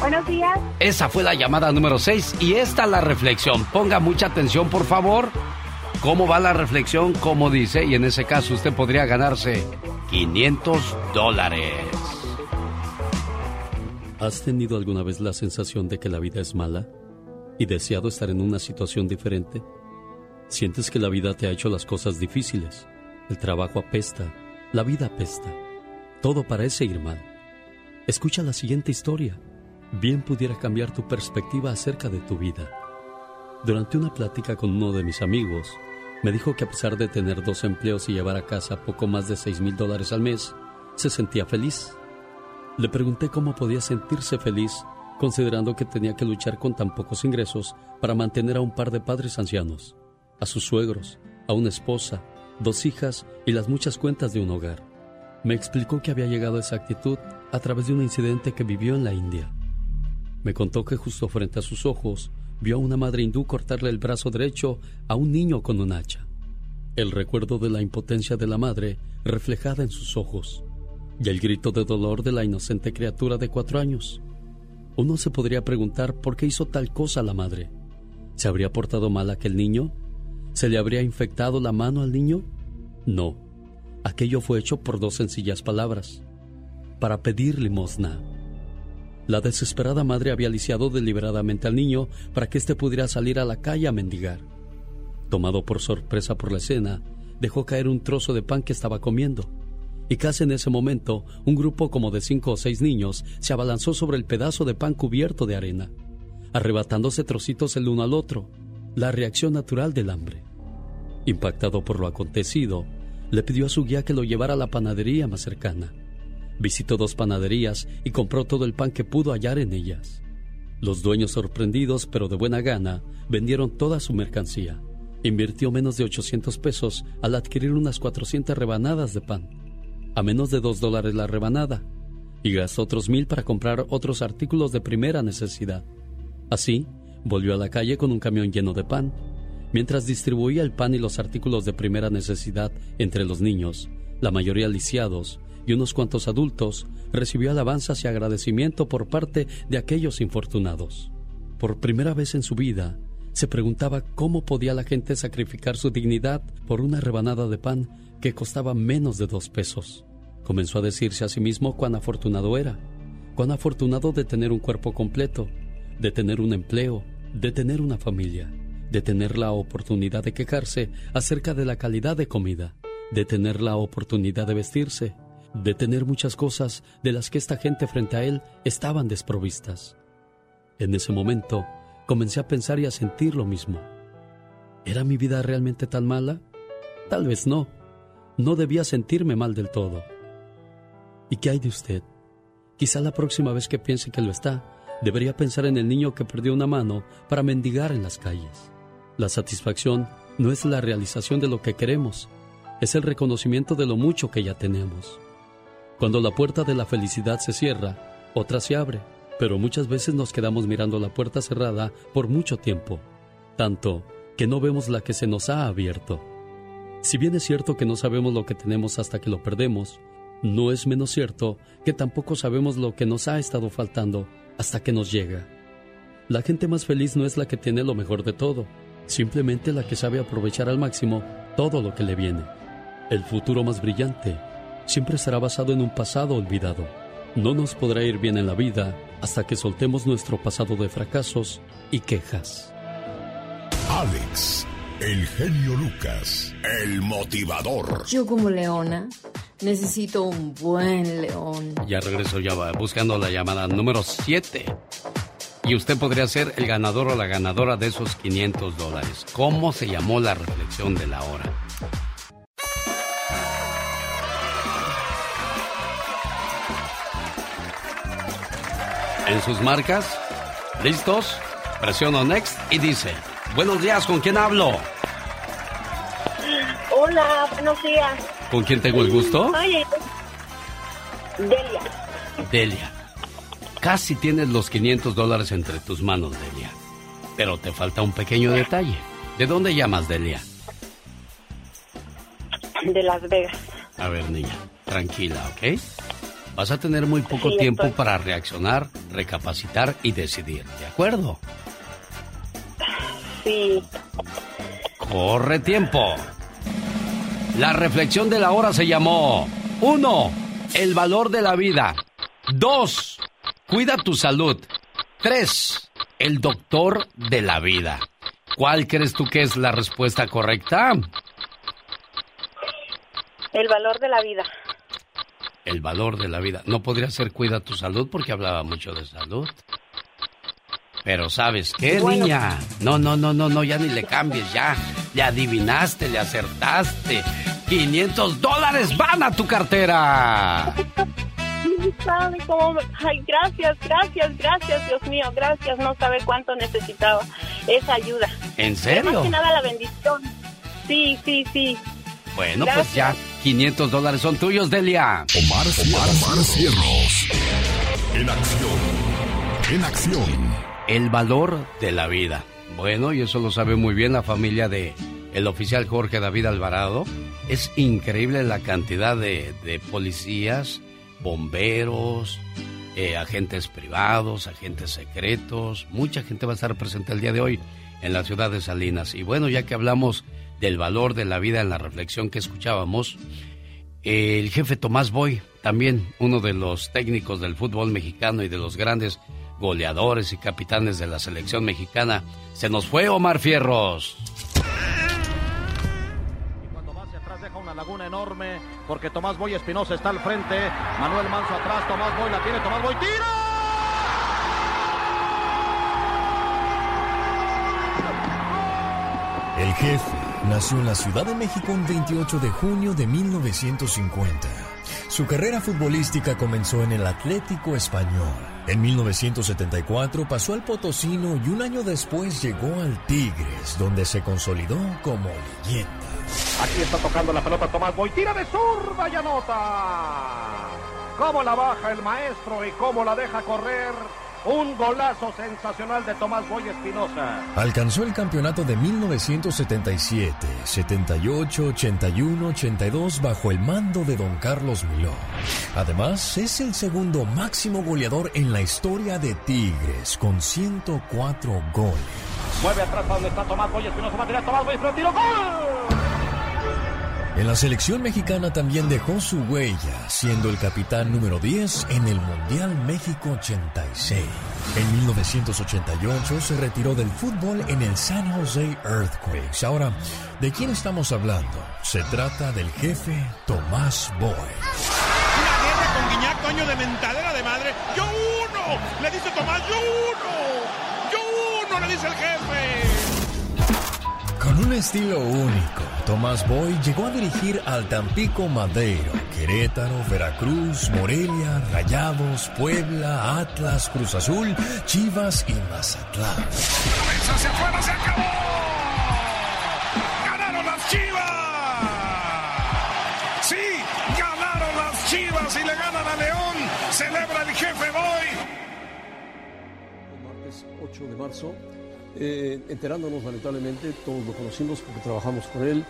Buenos días. Esa fue la llamada número 6 y esta la reflexión. Ponga mucha atención, por favor. ¿Cómo va la reflexión? Como dice, y en ese caso usted podría ganarse 500 dólares. ¿Has tenido alguna vez la sensación de que la vida es mala y deseado estar en una situación diferente? ¿Sientes que la vida te ha hecho las cosas difíciles? El trabajo apesta, la vida apesta. Todo parece ir mal. Escucha la siguiente historia. Bien pudiera cambiar tu perspectiva acerca de tu vida. Durante una plática con uno de mis amigos, me dijo que a pesar de tener dos empleos y llevar a casa poco más de 6 mil dólares al mes, se sentía feliz. Le pregunté cómo podía sentirse feliz considerando que tenía que luchar con tan pocos ingresos para mantener a un par de padres ancianos, a sus suegros, a una esposa, dos hijas y las muchas cuentas de un hogar. Me explicó que había llegado a esa actitud a través de un incidente que vivió en la India. Me contó que justo frente a sus ojos vio a una madre hindú cortarle el brazo derecho a un niño con un hacha. El recuerdo de la impotencia de la madre reflejada en sus ojos y el grito de dolor de la inocente criatura de cuatro años. Uno se podría preguntar por qué hizo tal cosa la madre. ¿Se habría portado mal aquel niño? ¿Se le habría infectado la mano al niño? No. Aquello fue hecho por dos sencillas palabras. para pedir limosna. La desesperada madre había lisiado deliberadamente al niño para que éste pudiera salir a la calle a mendigar. Tomado por sorpresa por la escena, dejó caer un trozo de pan que estaba comiendo. Y casi en ese momento, un grupo como de cinco o seis niños se abalanzó sobre el pedazo de pan cubierto de arena, arrebatándose trocitos el uno al otro, la reacción natural del hambre. Impactado por lo acontecido, le pidió a su guía que lo llevara a la panadería más cercana. Visitó dos panaderías y compró todo el pan que pudo hallar en ellas. Los dueños sorprendidos, pero de buena gana, vendieron toda su mercancía. Invirtió menos de 800 pesos al adquirir unas 400 rebanadas de pan, a menos de 2 dólares la rebanada, y gastó otros mil para comprar otros artículos de primera necesidad. Así, volvió a la calle con un camión lleno de pan. Mientras distribuía el pan y los artículos de primera necesidad entre los niños, la mayoría lisiados, y unos cuantos adultos, recibió alabanzas y agradecimiento por parte de aquellos infortunados. Por primera vez en su vida, se preguntaba cómo podía la gente sacrificar su dignidad por una rebanada de pan que costaba menos de dos pesos. Comenzó a decirse a sí mismo cuán afortunado era, cuán afortunado de tener un cuerpo completo, de tener un empleo, de tener una familia, de tener la oportunidad de quejarse acerca de la calidad de comida, de tener la oportunidad de vestirse, de tener muchas cosas de las que esta gente frente a él estaban desprovistas. En ese momento comencé a pensar y a sentir lo mismo. ¿Era mi vida realmente tan mala? Tal vez no. No debía sentirme mal del todo. ¿Y qué hay de usted? Quizá la próxima vez que piense que lo está, debería pensar en el niño que perdió una mano para mendigar en las calles. La satisfacción no es la realización de lo que queremos, es el reconocimiento de lo mucho que ya tenemos. Cuando la puerta de la felicidad se cierra, otra se abre, pero muchas veces nos quedamos mirando la puerta cerrada por mucho tiempo, tanto que no vemos la que se nos ha abierto. Si bien es cierto que no sabemos lo que tenemos hasta que lo perdemos, no es menos cierto que tampoco sabemos lo que nos ha estado faltando hasta que nos llega. La gente más feliz no es la que tiene lo mejor de todo, simplemente la que sabe aprovechar al máximo todo lo que le viene. El futuro más brillante siempre estará basado en un pasado olvidado. No nos podrá ir bien en la vida hasta que soltemos nuestro pasado de fracasos y quejas. Alex, el genio Lucas, el motivador. Yo como leona necesito un buen león. Ya regreso, ya va buscando la llamada número 7. Y usted podría ser el ganador o la ganadora de esos 500 dólares. ¿Cómo se llamó la reflexión de la hora? en sus marcas. ¿Listos? Presiono Next y dice, buenos días, ¿con quién hablo? Hola, buenos días. ¿Con quién tengo el gusto? Oye, Delia. Delia. Casi tienes los 500 dólares entre tus manos, Delia. Pero te falta un pequeño detalle. ¿De dónde llamas, Delia? De Las Vegas. A ver, niña, tranquila, ¿ok? Vas a tener muy poco tiempo para reaccionar, recapacitar y decidir, ¿de acuerdo? Sí. Corre tiempo. La reflexión de la hora se llamó 1. El valor de la vida. 2. Cuida tu salud. 3. El doctor de la vida. ¿Cuál crees tú que es la respuesta correcta? El valor de la vida el valor de la vida. No podría ser cuida tu salud porque hablaba mucho de salud. Pero sabes qué, niña? No, no, no, no, no, ya ni le cambies, ya. Le adivinaste, le acertaste. 500 dólares van a tu cartera. Ay, gracias, gracias, gracias, Dios mío, gracias. No sabe cuánto necesitaba esa ayuda. ¿En serio? Más que nada la bendición. Sí, sí, sí. Bueno, pues ya 500 dólares son tuyos, Delia. Omar, Omar, Cierros. En acción. En acción. El valor de la vida. Bueno, y eso lo sabe muy bien la familia de el oficial Jorge David Alvarado. Es increíble la cantidad de, policías, bomberos, eh, agentes privados, agentes secretos. Mucha gente va a estar presente el día de hoy en la ciudad de Salinas. Y bueno, ya que hablamos del valor de la vida en la reflexión que escuchábamos, El jefe Tomás Boy, también uno de los técnicos del fútbol mexicano y de los grandes goleadores y capitanes de la selección mexicana. Se nos fue Omar Fierros. Y cuando va hacia atrás deja una laguna enorme porque Tomás Boy Espinosa está al frente. Manuel Manso atrás, Tomás Boy la tiene, Tomás Boy tira. El jefe nació en la Ciudad de México un 28 de junio de 1950. Su carrera futbolística comenzó en el Atlético Español. En 1974 pasó al Potosino y un año después llegó al Tigres, donde se consolidó como leyenda. Aquí está tocando la pelota Tomás Boy, tira de zurda y anota. Cómo la baja el maestro y cómo la deja correr. Un golazo sensacional de Tomás Boy Espinosa. Alcanzó el campeonato de 1977, 78, 81, 82 bajo el mando de don Carlos Miló. Además, es el segundo máximo goleador en la historia de Tigres, con 104 goles. Mueve atrás donde está Tomás Boy Espinosa, va a tirar Tomás Boy tiro, ¡gol! En la selección mexicana también dejó su huella, siendo el capitán número 10 en el Mundial México 86. En 1988 se retiró del fútbol en el San Jose Earthquakes. Ahora, ¿de quién estamos hablando? Se trata del jefe Tomás Boy. Una guerra con Guiñac, coño de mentadera de madre. ¡Yo uno! Le dice Tomás, ¡yo uno! ¡Yo uno! Le dice el jefe. Con un estilo único, Tomás Boy llegó a dirigir al Tampico Madero, Querétaro, Veracruz, Morelia, Rayados, Puebla, Atlas, Cruz Azul, Chivas y Mazatlán. ¡Cabeza hacia afuera, se acabó! ¡Ganaron las Chivas! ¡Sí! ¡Ganaron las Chivas y le ganan a León! ¡Celebra el jefe Boy! El martes 8 de marzo eh, enterándonos lamentablemente, todos lo conocimos porque trabajamos con él,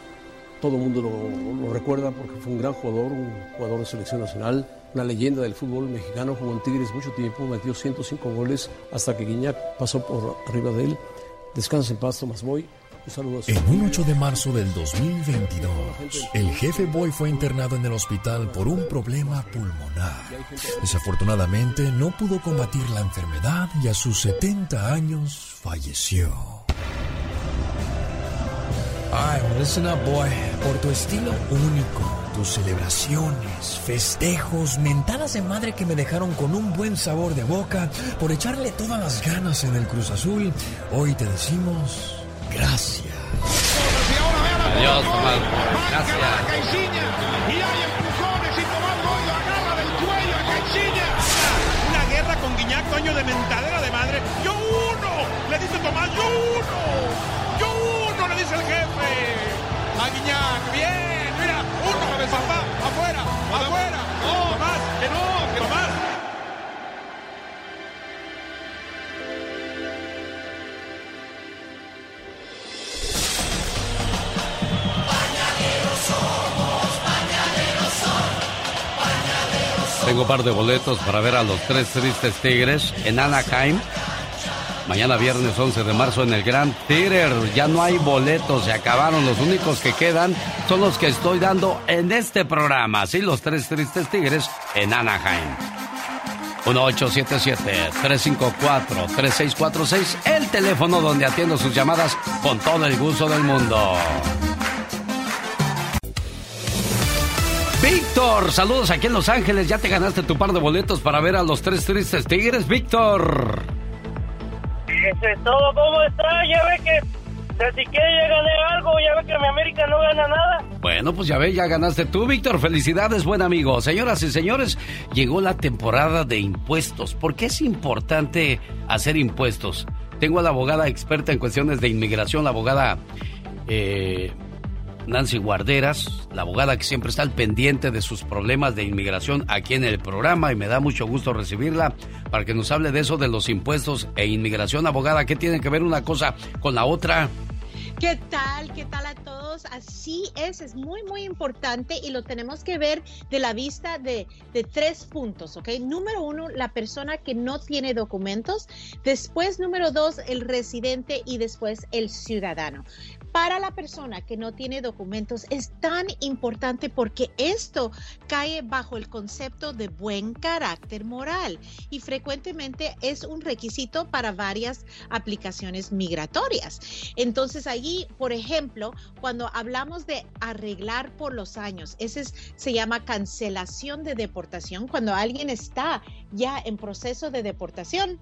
todo el mundo lo, lo, recuerda porque fue un gran jugador, un jugador de selección nacional, una leyenda del fútbol mexicano, jugó en Tigres mucho tiempo, metió 105 goles hasta que Guiñac pasó por arriba de él. Descansa en paz, Tomás Boy. Un saludo a su En un 8 de marzo del 2022, el jefe Boy fue internado en el hospital por un problema pulmonar. Desafortunadamente no pudo combatir la enfermedad y a sus 70 años falleció. Ay, listen up, boy. Por tu estilo único, tus celebraciones, festejos, mentadas de madre que me dejaron con un buen sabor de boca, por echarle todas las ganas en el Cruz Azul, hoy te decimos gracias. Adiós, Tomás. Gracias. Y hay empujones y Tomás Boy lo agarra del cuello a Caixinha. Una guerra con Guiñac, coño de mentadera de madre. ¡Yo A Guiñac, bien, mira, uno de papá, afuera, afuera. No, Tomás, que no, que Tomás. Tengo un par de boletos para ver a los tres tristes tigres en Anaheim. Mañana viernes 11 de marzo en el Grand Theater. Ya no hay boletos, se acabaron. Los únicos que quedan son los que estoy dando en este programa. Sí, los tres tristes tigres en Anaheim. 1877-354-3646, el teléfono donde atiendo sus llamadas con todo el gusto del mundo. Víctor, saludos aquí en Los Ángeles. Ya te ganaste tu par de boletos para ver a los tres tristes tigres, Víctor. Eso es todo, ¿cómo está? Ya ve que que ya gané algo, ya ve que mi América no gana nada. Bueno, pues ya ve, ya ganaste tú, Víctor. Felicidades, buen amigo. Señoras y señores, llegó la temporada de impuestos. ¿Por qué es importante hacer impuestos? Tengo a la abogada experta en cuestiones de inmigración, la abogada eh, Nancy Guarderas, la abogada que siempre está al pendiente de sus problemas de inmigración aquí en el programa y me da mucho gusto recibirla para que nos hable de eso de los impuestos e inmigración. Abogada, ¿qué tiene que ver una cosa con la otra? ¿Qué tal? ¿Qué tal a todos? Así es, es muy, muy importante y lo tenemos que ver de la vista de, de tres puntos, ¿ok? Número uno, la persona que no tiene documentos. Después, número dos, el residente y después el ciudadano para la persona que no tiene documentos es tan importante porque esto cae bajo el concepto de buen carácter moral y frecuentemente es un requisito para varias aplicaciones migratorias. Entonces allí, por ejemplo, cuando hablamos de arreglar por los años, ese se llama cancelación de deportación, cuando alguien está ya en proceso de deportación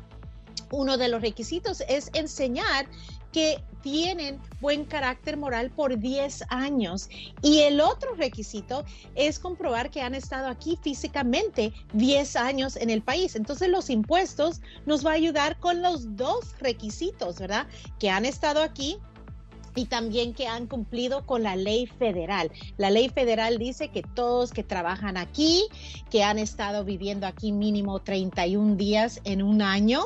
uno de los requisitos es enseñar que tienen buen carácter moral por 10 años. Y el otro requisito es comprobar que han estado aquí físicamente 10 años en el país. Entonces los impuestos nos va a ayudar con los dos requisitos, ¿verdad? Que han estado aquí y también que han cumplido con la ley federal. La ley federal dice que todos que trabajan aquí, que han estado viviendo aquí mínimo 31 días en un año,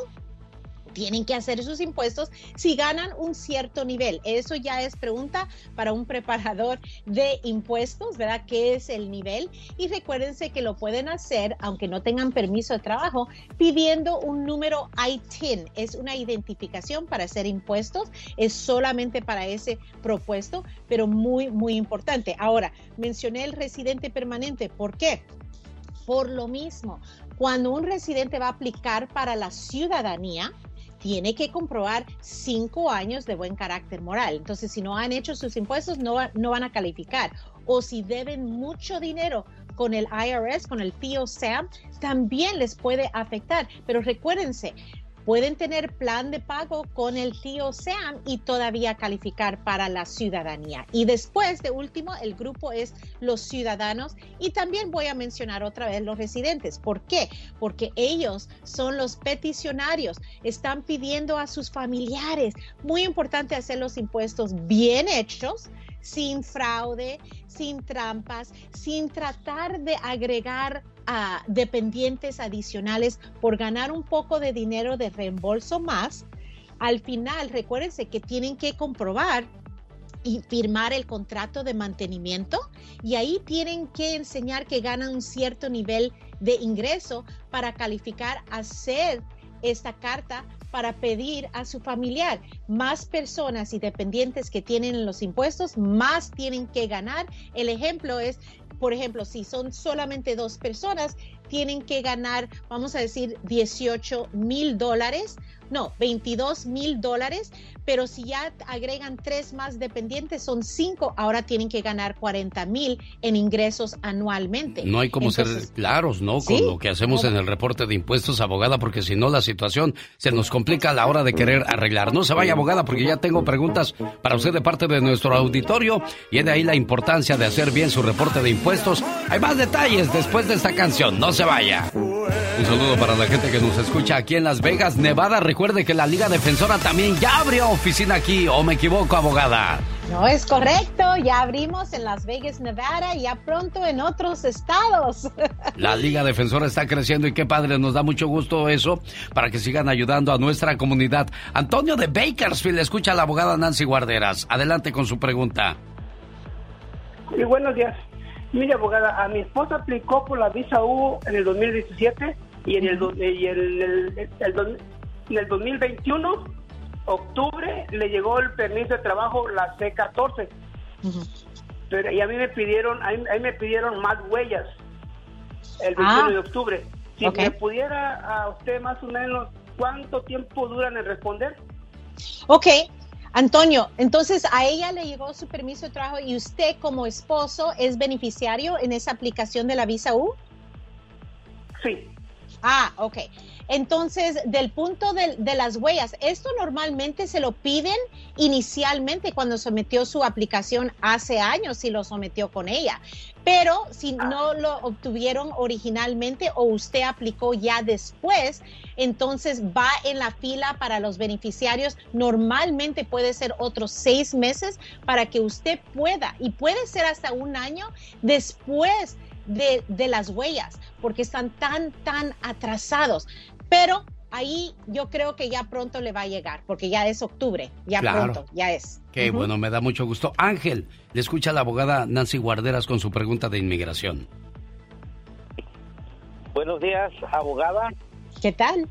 tienen que hacer esos impuestos si ganan un cierto nivel. Eso ya es pregunta para un preparador de impuestos, ¿verdad? ¿Qué es el nivel? Y recuérdense que lo pueden hacer, aunque no tengan permiso de trabajo, pidiendo un número ITIN. Es una identificación para hacer impuestos. Es solamente para ese propuesto, pero muy, muy importante. Ahora, mencioné el residente permanente. ¿Por qué? Por lo mismo, cuando un residente va a aplicar para la ciudadanía, tiene que comprobar cinco años de buen carácter moral. Entonces, si no han hecho sus impuestos, no, no van a calificar. O si deben mucho dinero con el IRS, con el tío Sam, también les puede afectar. Pero recuérdense, pueden tener plan de pago con el tío Sam y todavía calificar para la ciudadanía. Y después, de último, el grupo es los ciudadanos y también voy a mencionar otra vez los residentes. ¿Por qué? Porque ellos son los peticionarios, están pidiendo a sus familiares. Muy importante hacer los impuestos bien hechos sin fraude, sin trampas, sin tratar de agregar a dependientes adicionales por ganar un poco de dinero de reembolso más. Al final, recuérdense que tienen que comprobar y firmar el contrato de mantenimiento y ahí tienen que enseñar que ganan un cierto nivel de ingreso para calificar a ser esta carta para pedir a su familiar. Más personas y dependientes que tienen los impuestos, más tienen que ganar. El ejemplo es, por ejemplo, si son solamente dos personas, tienen que ganar, vamos a decir, 18 mil dólares, no, 22 mil dólares, pero si ya agregan tres más dependientes, son cinco, ahora tienen que ganar 40 mil en ingresos anualmente. No hay como ser claros, ¿no? Con lo que hacemos en el reporte de impuestos, abogada, porque si no la situación se nos complica a la hora de querer arreglar. No se vaya, abogada, porque ya tengo preguntas para usted de parte de nuestro auditorio y de ahí la importancia de hacer bien su reporte de impuestos. Hay más detalles después de esta canción, no se vaya. Un saludo para la gente que nos escucha aquí en Las Vegas, Nevada. Recuerde que la Liga Defensora también ya abrió oficina aquí, o me equivoco, abogada. No es correcto, ya abrimos en Las Vegas, Nevada, y ya pronto en otros estados. La Liga Defensora está creciendo y qué padre, nos da mucho gusto eso para que sigan ayudando a nuestra comunidad. Antonio de Bakersfield, escucha a la abogada Nancy Guarderas. Adelante con su pregunta. Sí, buenos días. Mire, abogada, a mi esposa aplicó por la visa U en el 2017 y en el, y el, el, en el 2021, octubre, le llegó el permiso de trabajo, la C14. Pero, y a mí me pidieron, ahí, me pidieron más huellas el 21 de octubre. Si me pudiera a usted más o menos, ¿cuánto tiempo duran en responder? Ok, Antonio, entonces a ella le llegó su permiso de trabajo y usted como esposo es beneficiario en esa aplicación de la visa U? Sí. Ah, ok. Entonces, del punto de, de, las huellas, esto normalmente se lo piden inicialmente cuando sometió su aplicación hace años, si lo sometió con ella. Pero si no lo obtuvieron originalmente o usted aplicó ya después, entonces va en la fila para los beneficiarios. Normalmente puede ser otros seis meses para que usted pueda, y puede ser hasta un año después de, de las huellas, porque están tan, tan atrasados. Pero ahí yo creo que ya pronto le va a llegar, porque ya es octubre, ya Claro. pronto, ya es. Qué bueno, me da mucho gusto. Ángel, le escucha la abogada Nancy Guarderas con su pregunta de inmigración. Buenos días, abogada. ¿Qué tal?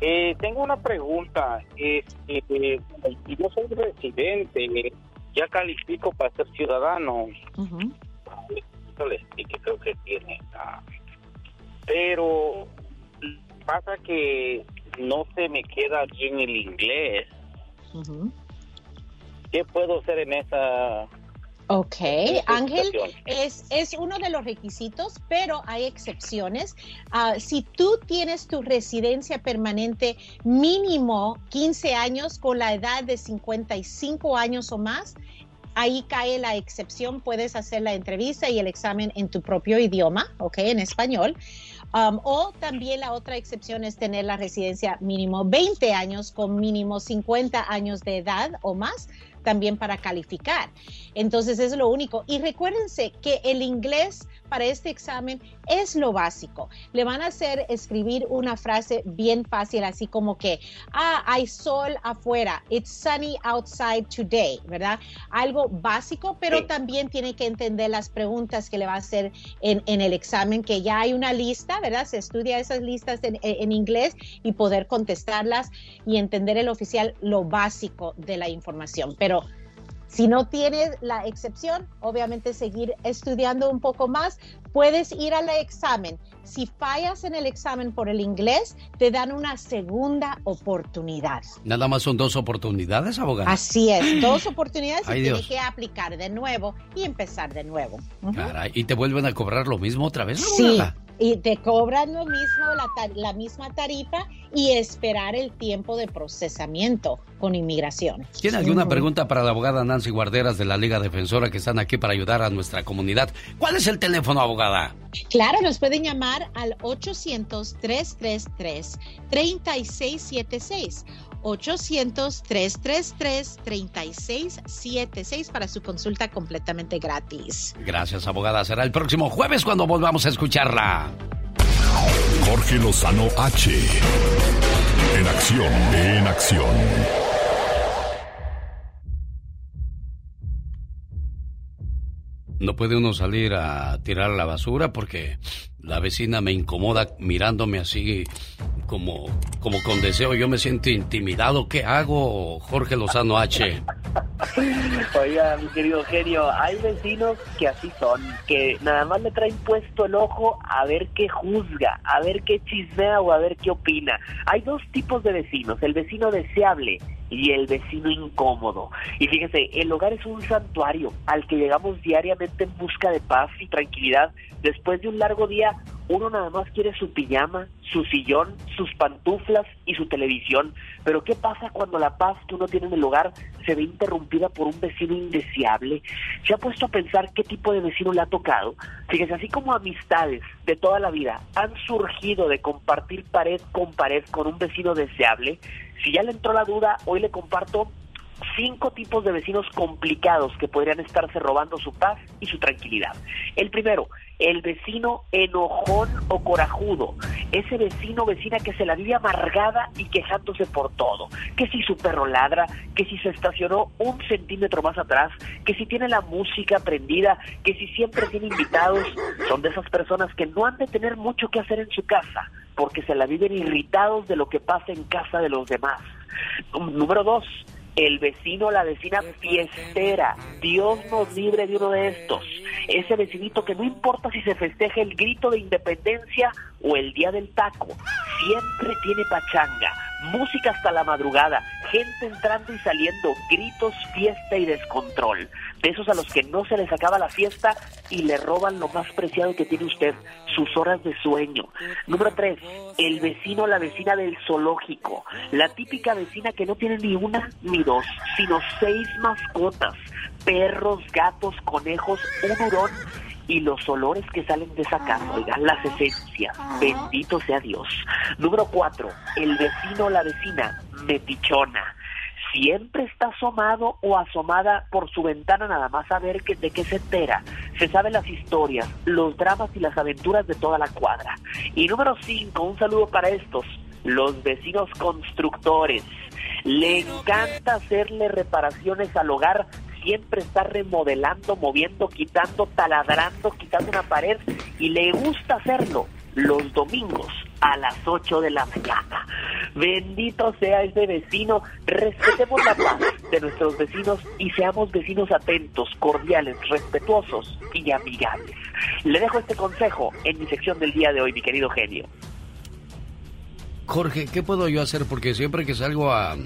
Eh, tengo una pregunta. Este, eh, yo soy residente, ya califico para ser ciudadano. Yo le expliqué, creo que tiene. ah, pero pasa que no se me queda bien el inglés. ¿Qué puedo hacer en esa Ok, Ángel, es, es uno de los requisitos, pero hay excepciones. Ah, si tú tienes tu residencia permanente mínimo 15 años con la edad de 55 años o más, ahí cae la excepción. Puedes hacer la entrevista y el examen en tu propio idioma, ok, en español. Um, o también la otra excepción es tener la residencia mínimo 20 años con mínimo 50 años de edad o más también para calificar. Entonces es lo único. Y recuérdense que el inglés para este examen es lo básico. Le van a hacer escribir una frase bien fácil, así como que, ah, hay sol afuera, it's sunny outside today, ¿verdad? Algo básico, pero también tiene que entender las preguntas que le va a hacer en, en el examen, que ya hay una lista, ¿verdad? Se estudia esas listas en, en inglés y poder contestarlas y entender el oficial lo básico de la información. Pero si no tienes la excepción, obviamente seguir estudiando un poco más. Puedes ir al examen. Si fallas en el examen por el inglés, te dan una segunda oportunidad. Nada más son dos oportunidades, abogada. Así es, dos oportunidades y Ay, tienes Dios. que aplicar de nuevo y empezar de nuevo. Caray, ¿y te vuelven a cobrar lo mismo otra vez, Sí? Y te cobran lo mismo, la, la misma tarifa y esperar el tiempo de procesamiento con inmigración. ¿Tiene alguna pregunta para la abogada Nancy Guarderas de la Liga Defensora que están aquí para ayudar a nuestra comunidad? ¿Cuál es el teléfono, abogada? Claro, nos pueden llamar al 800-333-3676. 800-333-3676 para su consulta completamente gratis. Gracias, abogada. Será el próximo jueves cuando volvamos a escucharla. Jorge Lozano H. En acción, en acción. No puede uno salir a tirar la basura porque la vecina me incomoda mirándome así como, como con deseo. Yo me siento intimidado. ¿Qué hago, Jorge Lozano H? Oiga, mi querido genio, hay vecinos que así son, que nada más le traen puesto el ojo a ver qué juzga, a ver qué chismea o a ver qué opina. Hay dos tipos de vecinos, el vecino deseable y el vecino incómodo. Y fíjese, el hogar es un santuario al que llegamos diariamente en busca de paz y tranquilidad. Después de un largo día, uno nada más quiere su pijama, su sillón, sus pantuflas y su televisión. Pero ¿qué pasa cuando la paz que uno tiene en el hogar se ve interrumpida por un vecino indeseable? ¿Se ha puesto a pensar qué tipo de vecino le ha tocado? Fíjese, así como amistades de toda la vida han surgido de compartir pared con pared con un vecino deseable, si ya le entró la duda, hoy le comparto cinco tipos de vecinos complicados que podrían estarse robando su paz y su tranquilidad. El primero, el vecino enojón o corajudo. Ese vecino vecina que se la vive amargada y quejándose por todo. Que si su perro ladra, que si se estacionó un centímetro más atrás, que si tiene la música prendida, que si siempre tiene invitados. Son de esas personas que no han de tener mucho que hacer en su casa porque se la viven irritados de lo que pasa en casa de los demás. Número dos, el vecino o la vecina fiestera. Dios nos libre de uno de estos. Ese vecinito que no importa si se festeja el grito de independencia o el día del taco, siempre tiene pachanga, música hasta la madrugada, gente entrando y saliendo, gritos, fiesta y descontrol. De esos a los que no se les acaba la fiesta y le roban lo más preciado que tiene usted, sus horas de sueño. Número tres, el vecino o la vecina del zoológico. La típica vecina que no tiene ni una ni dos, sino seis mascotas. Perros, gatos, conejos, un hurón y los olores que salen de esa casa, oigan, las esencias. Bendito sea Dios. Número cuatro, el vecino o la vecina metichona. Siempre está asomado o asomada por su ventana nada más a ver que, de qué se entera. se sabe las historias, los dramas y las aventuras de toda la cuadra. Y número 5, un saludo para estos, los vecinos constructores. Le encanta hacerle reparaciones al hogar, siempre está remodelando, moviendo, quitando, taladrando, quitando una pared y le gusta hacerlo los domingos a las 8 de la mañana. Bendito sea ese vecino. Respetemos la paz de nuestros vecinos y seamos vecinos atentos, cordiales, respetuosos y amigables. Le dejo este consejo en mi sección del día de hoy, mi querido genio. Jorge, ¿qué puedo yo hacer? Porque siempre que salgo a,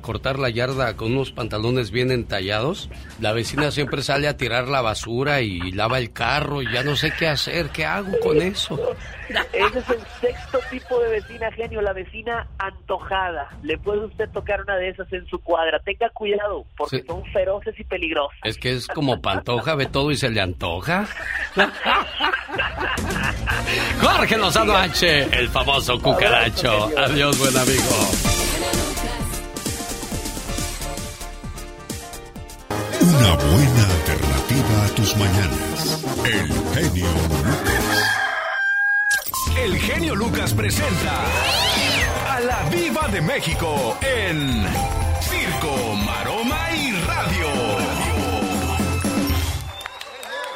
cortar la yarda con unos pantalones bien entallados, la vecina siempre sale a tirar la basura y lava el carro y ya no sé qué hacer, ¿qué hago con eso? Ese es el sexto tipo de vecina genio, la vecina antojada. Le puede usted tocar una de esas en su cuadra. Tenga cuidado, porque Sí. son feroces y peligrosas. Es que es como pantoja, ve todo y se le antoja. Jorge Lozano H, el famoso cucaracho. Adiós, buen amigo. Una buena alternativa a tus mañanas. El genio Lucas. El genio Lucas presenta a la Viva de México en Circo, Maroma y Radio.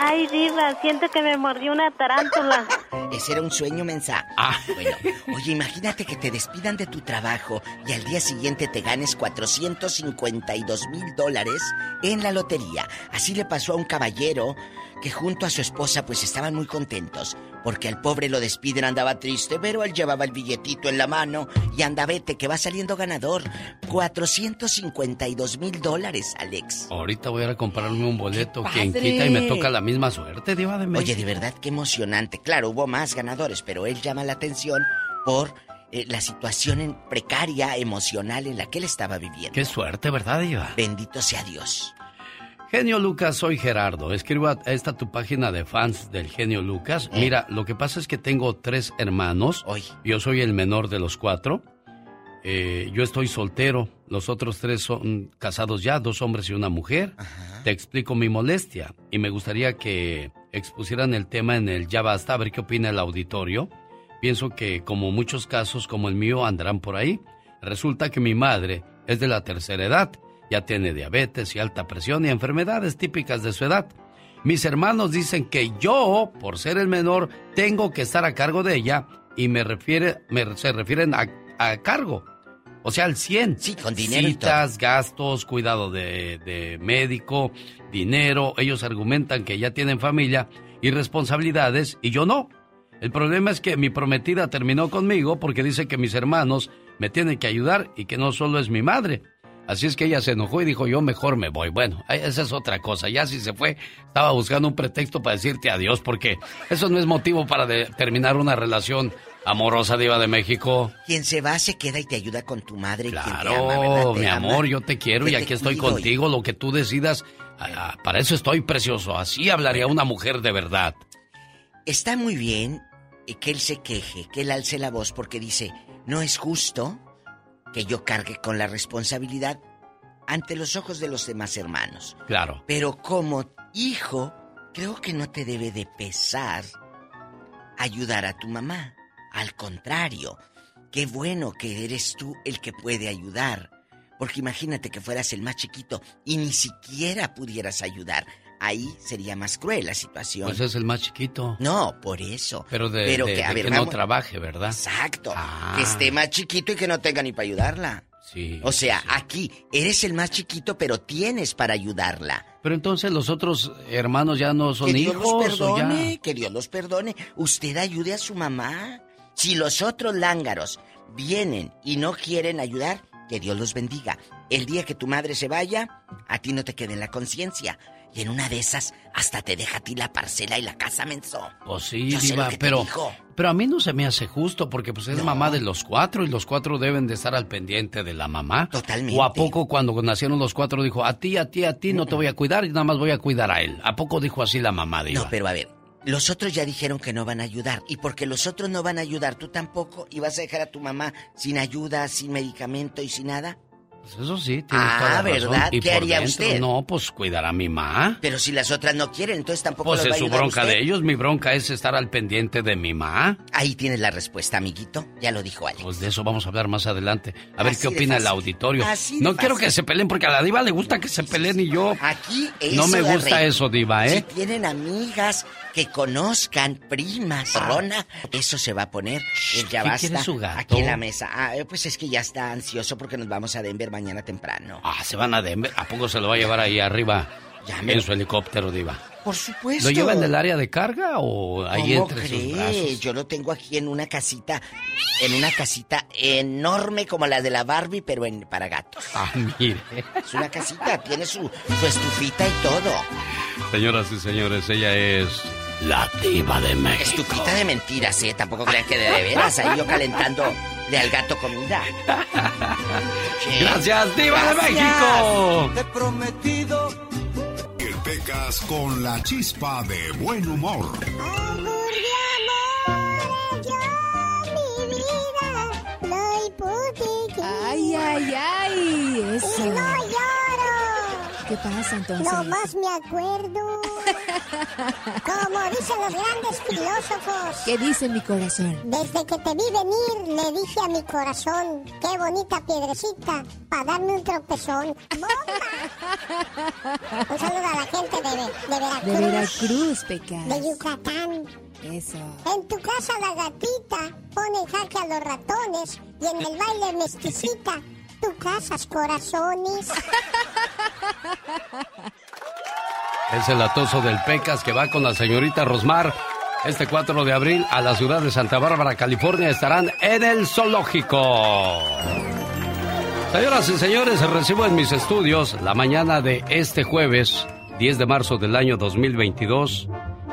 Ay, diva, siento que me mordió una tarántula. Ese era un sueño mensa. Ah. Bueno, oye, imagínate que te despidan de tu trabajo y al día siguiente te ganes 452 mil dólares en la lotería. Así le pasó a un caballero que junto a su esposa pues estaban muy contentos porque al pobre lo despiden, andaba triste, pero él llevaba el billetito en la mano y anda vete que va saliendo ganador. 452 mil dólares, Alex. Ahorita voy a ir a comprarme un boleto. Quien quita y me toca la misma suerte, Diva de México. Oye, de verdad, qué emocionante. Claro, hubo más ganadores, pero él llama la atención por eh, la situación en- precaria, emocional en la que él estaba viviendo. Qué suerte, ¿verdad, Diva? Bendito sea Dios. Genio Lucas, soy Gerardo. Escribo a esta tu página de fans del Genio Lucas. Eh. Mira, lo que pasa es que tengo tres hermanos. Yo soy el menor de los cuatro. Eh, yo estoy soltero. Los otros tres son casados ya, dos hombres y una mujer. Te explico mi molestia y me gustaría que expusieran el tema en el Ya Basta, a ver qué opina el auditorio. Pienso que como muchos casos como el mío andarán por ahí. Resulta que mi madre es de la tercera edad. Ya tiene diabetes y alta presión y enfermedades típicas de su edad. Mis hermanos dicen que yo, por ser el menor, tengo que estar a cargo de ella y me refiere, me- se refieren a, a cargo. O sea, al 100. Sí, con dinero Citas, gastos, cuidado de, de médico, dinero. Ellos argumentan que ya tienen familia y responsabilidades y yo no. El problema es que mi prometida terminó conmigo porque dice que mis hermanos me tienen que ayudar y que no solo es mi madre. Así es que ella se enojó y dijo, yo mejor me voy. Bueno, esa es otra cosa. Ya si se fue, estaba buscando un pretexto para decirte adiós porque eso no es motivo para terminar una relación amorosa, diva de México. Quien se va se queda y te ayuda con tu madre. quien te Claro, ama, ¿verdad? Te mi ama. amor, yo te quiero y te aquí estoy contigo. Lo que tú decidas, ah, para eso estoy precioso. Así hablaría una mujer de verdad. Está muy bien eh, que él se queje, que él alce la voz porque dice, no es justo que yo cargue con la responsabilidad ante los ojos de los demás hermanos. Claro. Pero como hijo, creo que no te debe de pesar ayudar a tu mamá. Al contrario, qué bueno que eres tú el que puede ayudar. Porque imagínate que fueras el más chiquito y ni siquiera pudieras ayudar. Ahí sería más cruel la situación. Pues es el más chiquito. No, por eso. Pero de, Pero de- que, a de ver, que no trabaje, ¿verdad? Exacto. Ah. Que esté más chiquito y que no tenga ni para ayudarla. Sí. O sea, aquí eres el más chiquito, pero tienes para ayudarla. Pero entonces los otros hermanos ya no son que Dios hijos los perdone, ya. que Dios los perdone. Usted ayude a su mamá. Si los otros lángaros vienen y no quieren ayudar, que Dios los bendiga. El día que tu madre se vaya, a ti no te quede en la conciencia. Y en una de esas, hasta te deja a ti la parcela y la casa, menso. Pues sí, Yo diva, pero, pero a mí no se me hace justo porque pues es No. mamá de los cuatro y los cuatro deben de estar al pendiente de la mamá. Totalmente. O a poco cuando nacieron los cuatro dijo, a ti, a ti, a ti no te voy a cuidar y nada más voy a cuidar a él. ¿A poco dijo así la mamá, diva? No, pero a ver, los otros ya dijeron que no van a ayudar. Y porque los otros no van a ayudar, tú tampoco, y vas a dejar a tu mamá sin ayuda, sin medicamento y sin nada. Pues eso sí, tiene Ah, toda la razón. ¿verdad? ¿Y ¿Qué haría dentro? usted? No, pues cuidar a mi ma. Pero si las otras no quieren, entonces tampoco Pues los va es a su bronca usted. de ellos. Mi bronca es estar al pendiente de mi ma. Ahí tienes la respuesta, amiguito. Ya lo dijo Alex. Pues de eso vamos a hablar más adelante. A ver Así qué opina el auditorio. Así No quiero que se peleen porque a la diva le gusta que se peleen y yo. Aquí eso No me gusta eso, diva, Si ¿eh? tienen amigas que conozcan, primas, Rona, eso se va a poner. eh, ya ¿qué basta. su gato? Aquí en la mesa. Ah, eh, pues es que ya está ansioso porque nos vamos a Denver mañana temprano. Ah, se van a Denver. ¿A poco se lo va a llevar ahí arriba me en su helicóptero, diva? Por supuesto. ¿Lo lleva en el área de carga o ahí ¿Cómo entre cree? sus brazos? Yo lo tengo aquí en una casita, en una casita enorme como la de la Barbie, pero en para gatos. Ah, mire. Es una casita, tiene su, su estufita y todo. Señoras y señores, ella es la diva de México. Estufita de mentiras, ¿eh? Tampoco crean que de, de veras, ahí yo calentando de al gato comida. Gracias, diva de. México. Te he prometido. El Pecas con la chispa de buen humor. Ay, ay, ay. Eso. Y no lloro. ¿Qué pasa entonces? No más me acuerdo. Como dicen los grandes filósofos. ¿Qué dice mi corazón? Desde que te vi venir, le dije a mi corazón, qué bonita piedrecita, para darme un tropezón. ¡Bomba! Un saludo a la gente de, de Veracruz. De Veracruz, Pecas. De Yucatán. Eso. En tu casa la gatita pone jaque a los ratones y en el baile mesticita tu casas corazones. Es el atoso del Pecas que va con la señorita Rosmar. Este 4 de abril a la ciudad de Santa Bárbara, California, estarán en el zoológico. Señoras y señores, recibo en mis estudios la mañana de este jueves, 10 de marzo del año 2022,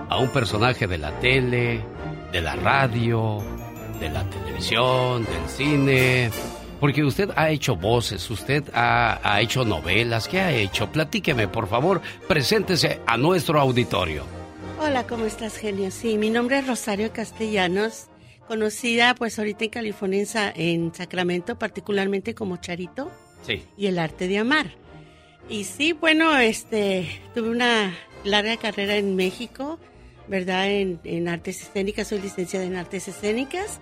a un personaje de la tele, de la radio, de la televisión, del cine. Porque usted ha hecho voces, usted ha, ha hecho novelas, ¿qué ha hecho? Platíqueme, por favor, preséntese a nuestro auditorio. Hola, ¿cómo estás, genio? Sí, mi nombre es Rosario Castellanos, conocida pues ahorita en California, en, Sa- en Sacramento, particularmente como Charito Sí. y el arte de amar. Y sí, bueno, este, tuve una larga carrera en México, ¿verdad? En, en artes escénicas, soy licenciada en artes escénicas.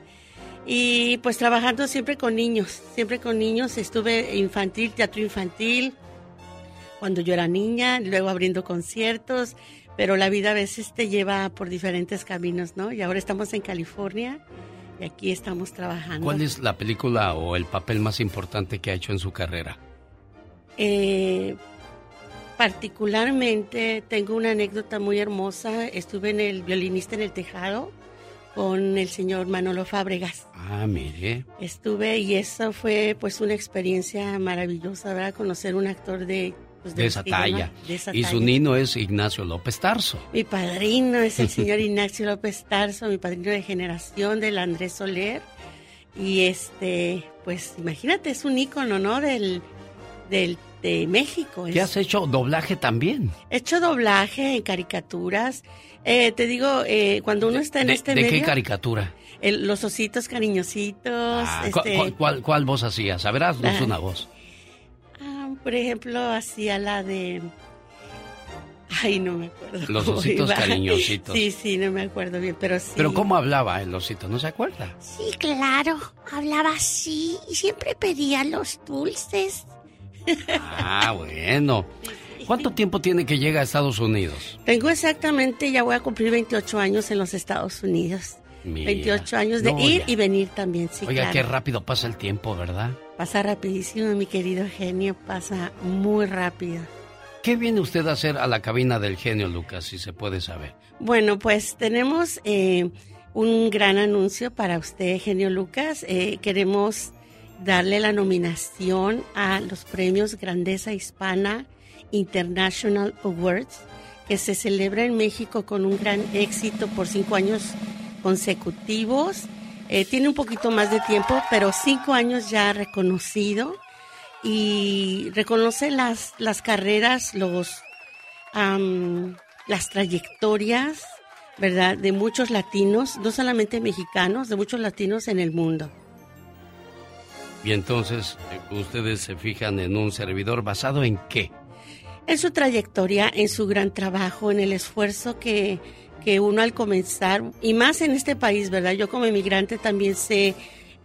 Y pues trabajando siempre con niños, siempre con niños. Estuve infantil, teatro infantil, cuando yo era niña, luego abriendo conciertos, pero la vida a veces te lleva por diferentes caminos, ¿no? Y ahora estamos en California y aquí estamos trabajando. ¿Cuál es la película o el papel más importante que ha hecho en su carrera? Eh, particularmente tengo una anécdota muy hermosa. Estuve en el violinista en el tejado con el señor Manolo Fábregas. Ah, mire. Estuve y eso fue pues una experiencia maravillosa, ¿verdad? Conocer un actor de... pues, De esa talla. de esa Y su talla. nino es Ignacio López Tarso. Mi padrino es el señor Ignacio López Tarso, mi padrino de generación del Andrés Soler. Y este, pues imagínate, es un ícono, ¿no? Del, del, de México. ¿Qué has hecho? Doblaje también. He hecho doblaje en caricaturas. Eh, te digo, eh, cuando uno está en ¿De, este de qué caricatura? el- los ositos cariñositos, Ah, ¿cu- este, cu- cuál, cuál voz hacías? A ver, haznos Ah. una voz. ah, por ejemplo, hacía la de... Ay, no me acuerdo. Los ositos iba. cariñositos. Sí, sí, no me acuerdo bien, pero sí. Pero ¿cómo hablaba el osito? ¿No se acuerda? Sí, claro, hablaba así y siempre pedía los dulces. Ah, bueno. ¿Cuánto tiempo tiene que llega a Estados Unidos? Tengo exactamente, ya voy a cumplir 28 años en los Estados Unidos. Mira. 28 años de No, ir y venir también, sí, Oiga, claro. qué rápido pasa el tiempo, ¿verdad? Pasa rapidísimo, mi querido genio, pasa muy rápido. ¿Qué viene usted a hacer a la cabina del genio, Lucas, si se puede saber? Bueno, pues tenemos eh, un gran anuncio para usted, genio Lucas. Eh, queremos darle la nominación a los premios Grandeza Hispana International Awards, que se celebra en México con un gran éxito por cinco años consecutivos. Eh, tiene un poquito más de tiempo, pero cinco años ya reconocido y reconoce las, las carreras, los, am, las trayectorias, ¿verdad? De muchos latinos, no solamente mexicanos, de muchos latinos en el mundo. Y entonces, eh, ustedes se fijan en un servidor basado en qué? En su trayectoria, en su gran trabajo, en el esfuerzo que, que uno al comenzar, y más en este país, ¿verdad? Yo como inmigrante también sé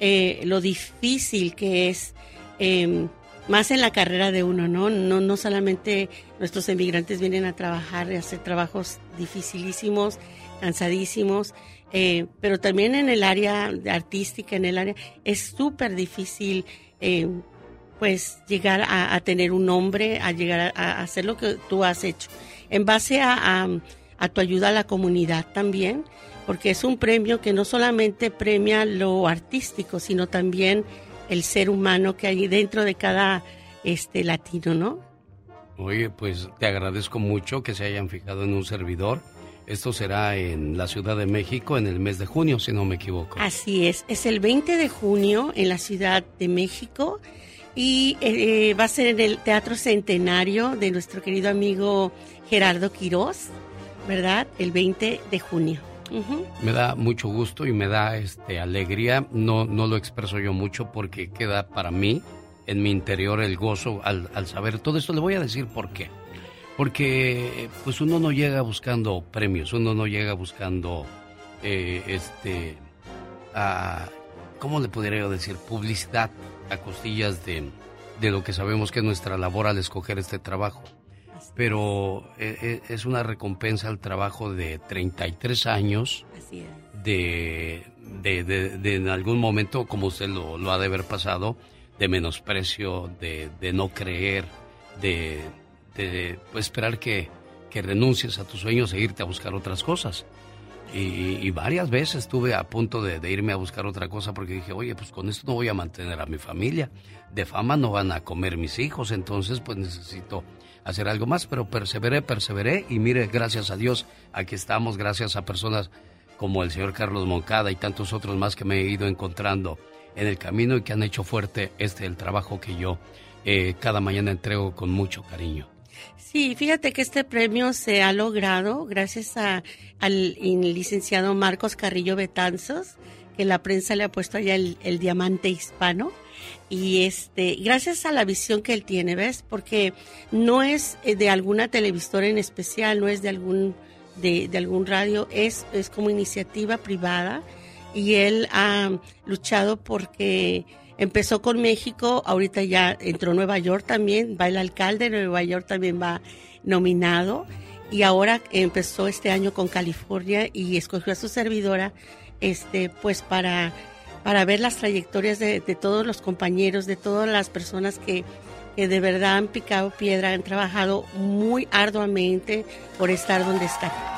eh, lo difícil que es, em, más en la carrera de uno, ¿no? ¿no? No solamente nuestros emigrantes vienen a trabajar y hacer trabajos dificilísimos, cansadísimos, eh, pero también en el área artística, en el área, es súper difícil, eh, pues, llegar a, tener un nombre, a llegar a, hacer lo que tú has hecho. En base a, a, tu ayuda a la comunidad también, porque es un premio que no solamente premia lo artístico, sino también el ser humano que hay dentro de cada este latino, ¿no? Oye, pues te agradezco mucho que se hayan fijado en un servidor esto será en la Ciudad de México en el mes de junio, si no me equivoco. Así es, es el 20 de junio en la Ciudad de México y eh, va a ser en el Teatro Centenario de nuestro querido amigo Gerardo Quirós, ¿verdad? El 20 de junio. Me da mucho gusto y me da este alegría. No, no lo expreso yo mucho porque queda para mí en mi interior el gozo al, al saber todo esto. Le voy a decir por qué porque pues uno no llega buscando premios, uno no llega buscando eh, este a, ¿cómo le podría yo decir? publicidad a costillas de, de, lo que sabemos que es nuestra labor al escoger este trabajo. Pero eh, eh, es una recompensa al trabajo de 33 años. De, de, de, en algún momento, como usted lo, lo ha de haber pasado, de menosprecio, de, de no creer, de, pues, esperar que, renuncies a tus sueños e irte a buscar otras cosas. Y, varias veces estuve a punto de, irme a buscar otra cosa porque dije, oye, pues con esto no voy a mantener a mi familia. De fama no van a comer mis hijos, entonces pues necesito hacer algo más. Pero perseveré, perseveré y mire, gracias a Dios, aquí estamos, gracias a personas como el señor Carlos Moncada y tantos otros más que me he ido encontrando en el camino y que han hecho fuerte este el trabajo que yo eh, cada mañana entrego con mucho cariño. Sí, fíjate que este premio se ha logrado gracias a, al licenciado Marcos Carrillo Betanzos, que la prensa le ha puesto allá el, diamante hispano. Y este, gracias a la visión que él tiene, ¿ves? Porque no es eh, de alguna televisora en especial, no es de algún, de, de algún radio, es, es como iniciativa privada. Y él ha luchado porque Empezó con México, ahorita ya entró Nueva York también, va el alcalde de Nueva York también va nominado y ahora empezó este año con California y escogió a su servidora este pues para para ver las trayectorias de, todos los compañeros, de todas las personas que, que de verdad han picado piedra, han trabajado muy arduamente por estar donde están.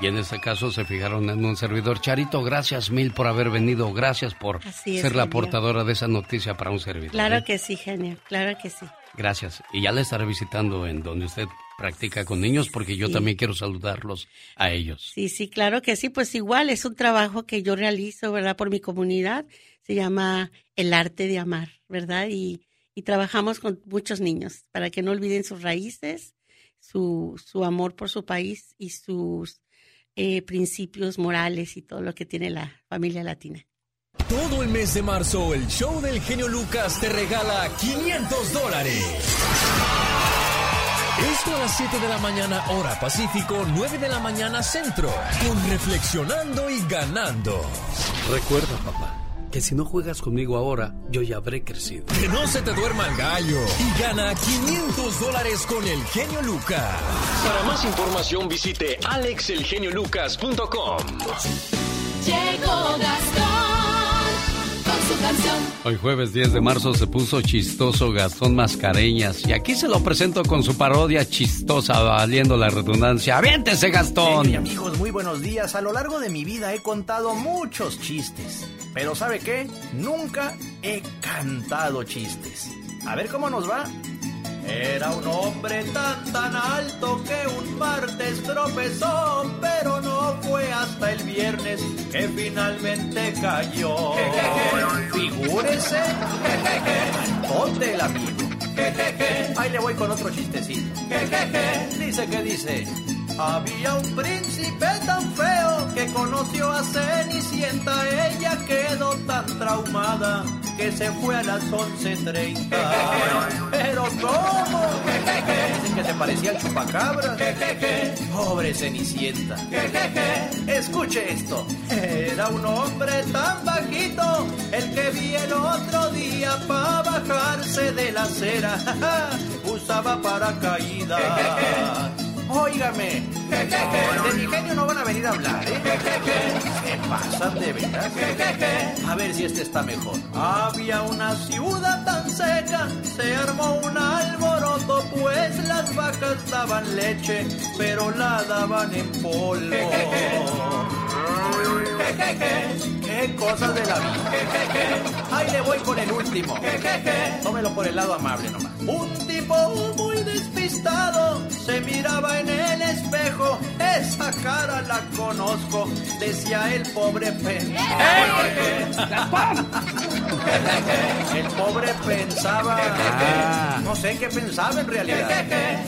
Y en este caso se fijaron en un servidor. Charito, gracias mil por haber venido. Gracias por ser la portadora de esa noticia para un servidor. Claro ¿eh? que sí, genio. Claro que sí. Gracias. Y ya le estaré visitando en donde usted practica con niños porque yo también quiero saludarlos a ellos. Sí, sí, claro que sí. Pues igual es un trabajo que yo realizo, ¿verdad? Por mi comunidad. Se llama El Arte de Amar, ¿verdad? Y, y trabajamos con muchos niños para que no olviden sus raíces, su, su amor por su país y sus eh, principios morales y todo lo que tiene la familia latina. Todo el mes de marzo, el show del genio Lucas te regala 500 dólares. Esto a las 7 de la mañana, hora Pacífico, 9 de la mañana, centro. Con Reflexionando y Ganando. Recuerda, papá que si no juegas conmigo ahora, yo ya habré crecido. Que no se te duerma el gallo y gana 500 dólares con el genio Lucas. Para más información visite alexelgeniolucas.com. Llegó Gastón su canción. Hoy jueves 10 de marzo se puso chistoso Gastón Mascareñas y aquí se lo presento con su parodia chistosa valiendo la redundancia. ¡Aviéntese Gastón! Hey, amigos, muy buenos días. A lo largo de mi vida he contado muchos chistes pero ¿sabe qué? Nunca he cantado chistes. A ver cómo nos va. Era un hombre tan tan alto que un martes tropezó, pero no fue hasta el viernes que finalmente cayó. Figúrese, ponte el amigo. Ahí le voy con otro chistecito. Dice que dice. Había un príncipe tan feo que conoció a Cenicienta, ella quedó tan traumada que se fue a las 11.30. Pero ¿cómo? Dicen que se parecía al chupacabra. Pobre Cenicienta. Escuche esto. Era un hombre tan bajito el que vi el otro día para bajarse de la acera. Usaba paracaídas. Óigame, de mi genio no van a venir a hablar, ¿eh? Se pasan de veras. A ver si este está mejor. Había una ciudad tan seca, se armó un alboroto, pues las vacas daban leche, pero la daban en polvo. Qué cosas de la vida. Ahí le voy con el último. Tómelo por el lado amable nomás. Un tipo muy se miraba en el espejo. Esa cara la conozco, decía el pobre pen. El pobre pensaba. Ah. No sé qué pensaba en realidad.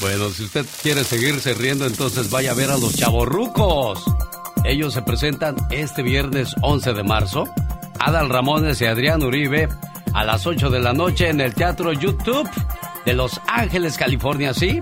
Bueno, si usted quiere seguirse riendo, entonces vaya a ver a los chavorrucos. Ellos se presentan este viernes 11 de marzo. Adal Ramones y Adrián Uribe a las 8 de la noche en el Teatro YouTube de Los Ángeles, California, ¿sí?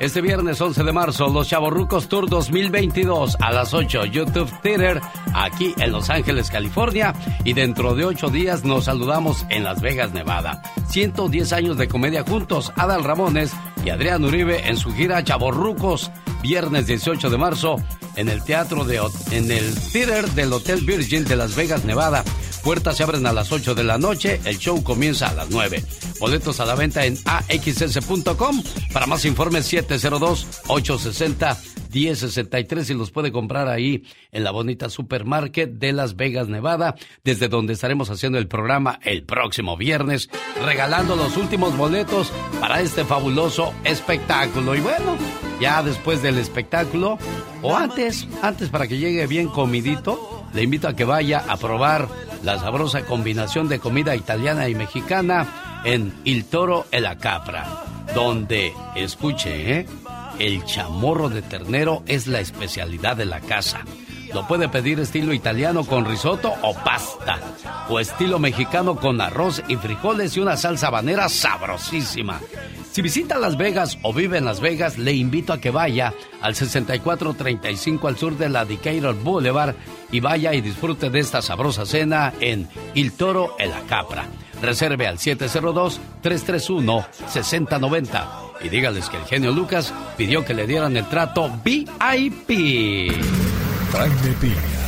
Este viernes 11 de marzo, los Chavorrucos Tour 2022 a las 8, YouTube Theater, aquí en Los Ángeles, California. Y dentro de 8 días nos saludamos en Las Vegas, Nevada. 110 años de comedia juntos, Adal Ramones y Adrián Uribe en su gira Chavorrucos, viernes 18 de marzo, en el teatro de, en el Theater del Hotel Virgin de Las Vegas, Nevada. Puertas se abren a las 8 de la noche, el show comienza a las 9. Boletos a la venta en axs.com. Para más informes 702-860-1063 y los puede comprar ahí en la bonita supermarket de Las Vegas, Nevada, desde donde estaremos haciendo el programa el próximo viernes, regalando los últimos boletos para este fabuloso espectáculo. Y bueno, ya después del espectáculo, o antes, antes para que llegue bien comidito, le invito a que vaya a probar la sabrosa combinación de comida italiana y mexicana en Il Toro e la Capra, donde, escuche, ¿eh? el chamorro de ternero es la especialidad de la casa. Lo puede pedir estilo italiano con risotto o pasta, o estilo mexicano con arroz y frijoles y una salsa habanera sabrosísima. Si visita Las Vegas o vive en Las Vegas, le invito a que vaya al 6435 al sur de la Decatur Boulevard y vaya y disfrute de esta sabrosa cena en Il Toro e la Capra. Reserve al 702-331-6090 y dígales que el genio Lucas pidió que le dieran el trato VIP. Jaime Piña,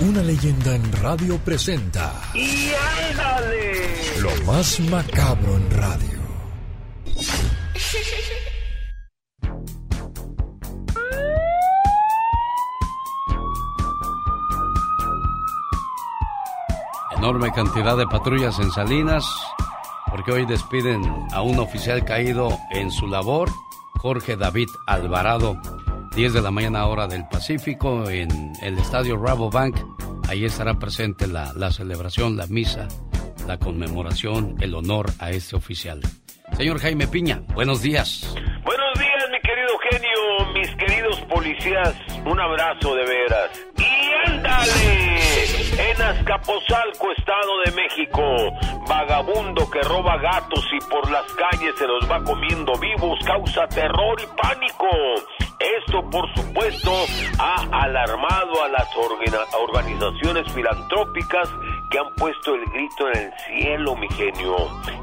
una leyenda en radio presenta ¡Y ándale! lo más macabro en radio. Enorme cantidad de patrullas en Salinas, porque hoy despiden a un oficial caído en su labor, Jorge David Alvarado. 10 de la mañana hora del Pacífico en el estadio Rabobank. Ahí estará presente la, la celebración, la misa, la conmemoración, el honor a este oficial. Señor Jaime Piña, buenos días. Buenos días, mi querido genio, mis queridos policías. Un abrazo de veras. ¡Y ándale! En Azcapotzalco, Estado de México, vagabundo que roba gatos y por las calles se los va comiendo vivos causa terror y pánico. Esto, por supuesto, ha alarmado a las organizaciones filantrópicas que han puesto el grito en el cielo, mi genio.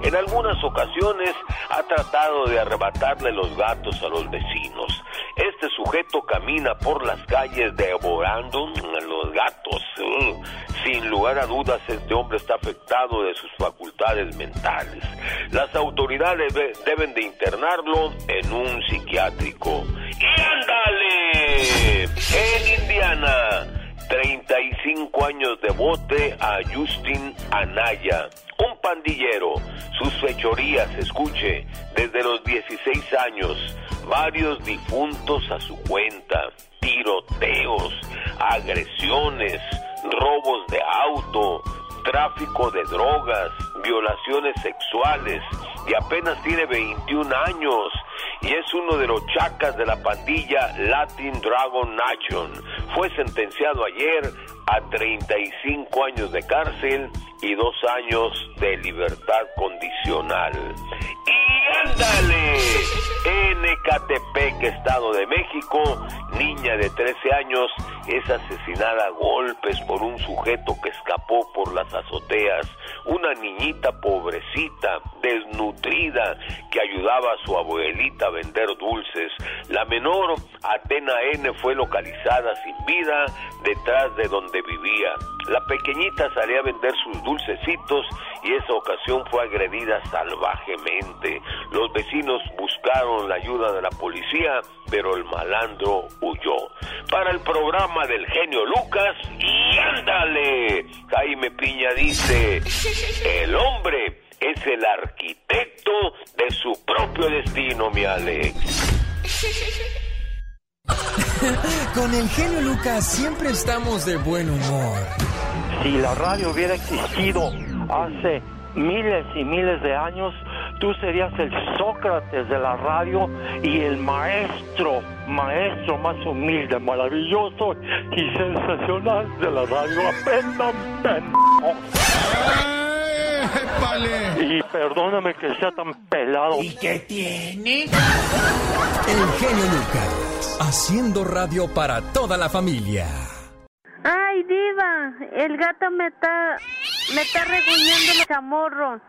En algunas ocasiones ha tratado de arrebatarle los gatos a los vecinos. Este sujeto camina por las calles devorando a los gatos. Ugh. Sin lugar a dudas, este hombre está afectado de sus facultades mentales. Las autoridades de- deben de internarlo en un psiquiátrico. ¡Y ándale! En Indiana, 35 años de bote a Justin Anaya, un pandillero. Sus fechorías, escuche, desde los 16 años, varios difuntos a su cuenta, tiroteos, agresiones, robos de auto, tráfico de drogas, violaciones sexuales y apenas tiene 21 años y es uno de los chacas de la pandilla Latin Dragon Nation. Fue sentenciado ayer a 35 años de cárcel y dos años de libertad condicional. ¡Y ándale! En Ecatepec, Estado de México, niña de 13 años es asesinada a golpes por un sujeto que escapó por las azoteas. Una niñita pobrecita, desnutrida, que ayudaba a su abuelita a vender dulces. La menor, Atena N, fue localizada sin vida detrás de donde vivía. La pequeñita salía a vender sus dulcecitos y esa ocasión fue agredida salvajemente. Los vecinos buscaron la ayuda de la policía, pero el malandro huyó. Para el programa del genio Lucas, y ándale, Jaime Piña dice, el hombre es el arquitecto de su propio destino, mi Alex. Con el genio Lucas siempre estamos de buen humor. Si la radio hubiera existido hace miles y miles de años, tú serías el Sócrates de la radio y el maestro, maestro más humilde, maravilloso y sensacional de la radio. Aprendan, pendejos. Y perdóname que sea tan pelado. ¿Y qué tiene? El genio Lucas, haciendo radio para toda la familia. Ay, diva, el gato me está, me está reguñando el chamorro.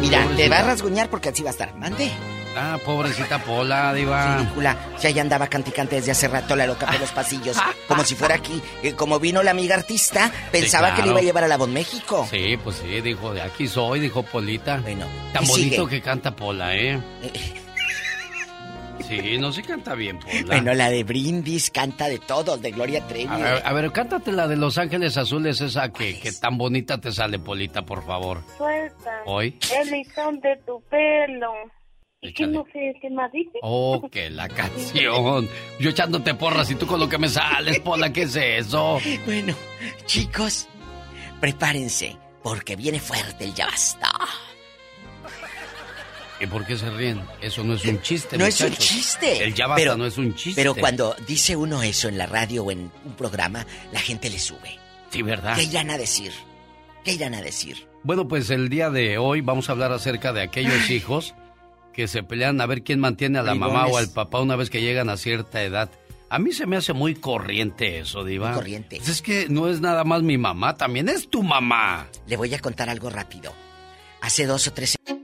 Mira, te va a rasguñar porque así va a estar. Mande. Ah, pobrecita Pola, diva. Ridícula. Si allá andaba canticante desde hace rato la loca por los pasillos. Como si fuera aquí. Eh, Como vino la amiga artista, pensaba Sí, que le iba a llevar a la voz México. Sí, pues sí, dijo, de aquí soy, dijo Polita. Bueno, Tan bonito sigue. que canta Pola, ¿eh? Sí, no, sí canta bien, Pola. Bueno, la de Brindis canta de todos, de Gloria Trevi. A ver, a ver, cántate la de Los Ángeles Azules, esa que, que tan bonita te sale, Polita, por favor. Suelta. Hoy. El listón de tu pelo. ¿Y qué Échale. no sé qué más dice? Oh, que la canción. Yo echándote porras y tú con lo que me sales, Pola, ¿qué es eso? Bueno, chicos, prepárense, porque viene fuerte el ya basta. ¿Y por qué se ríen? Eso no es un chiste, No es un chiste. El ya basta Pero- no es un chiste. Pero cuando dice uno eso en la radio o en un programa, la gente le sube. Sí, ¿verdad? ¿Qué irán a decir? ¿Qué irán a decir? Bueno, pues el día de hoy vamos a hablar acerca de aquellos hijos que se pelean a ver quién mantiene a la mamá o al papá una vez que llegan a cierta edad. A mí se me hace muy corriente eso, Diva. Muy corriente. Pues es que no es nada más mi mamá, también es tu mamá. Le voy a contar algo rápido. Hace dos o tres La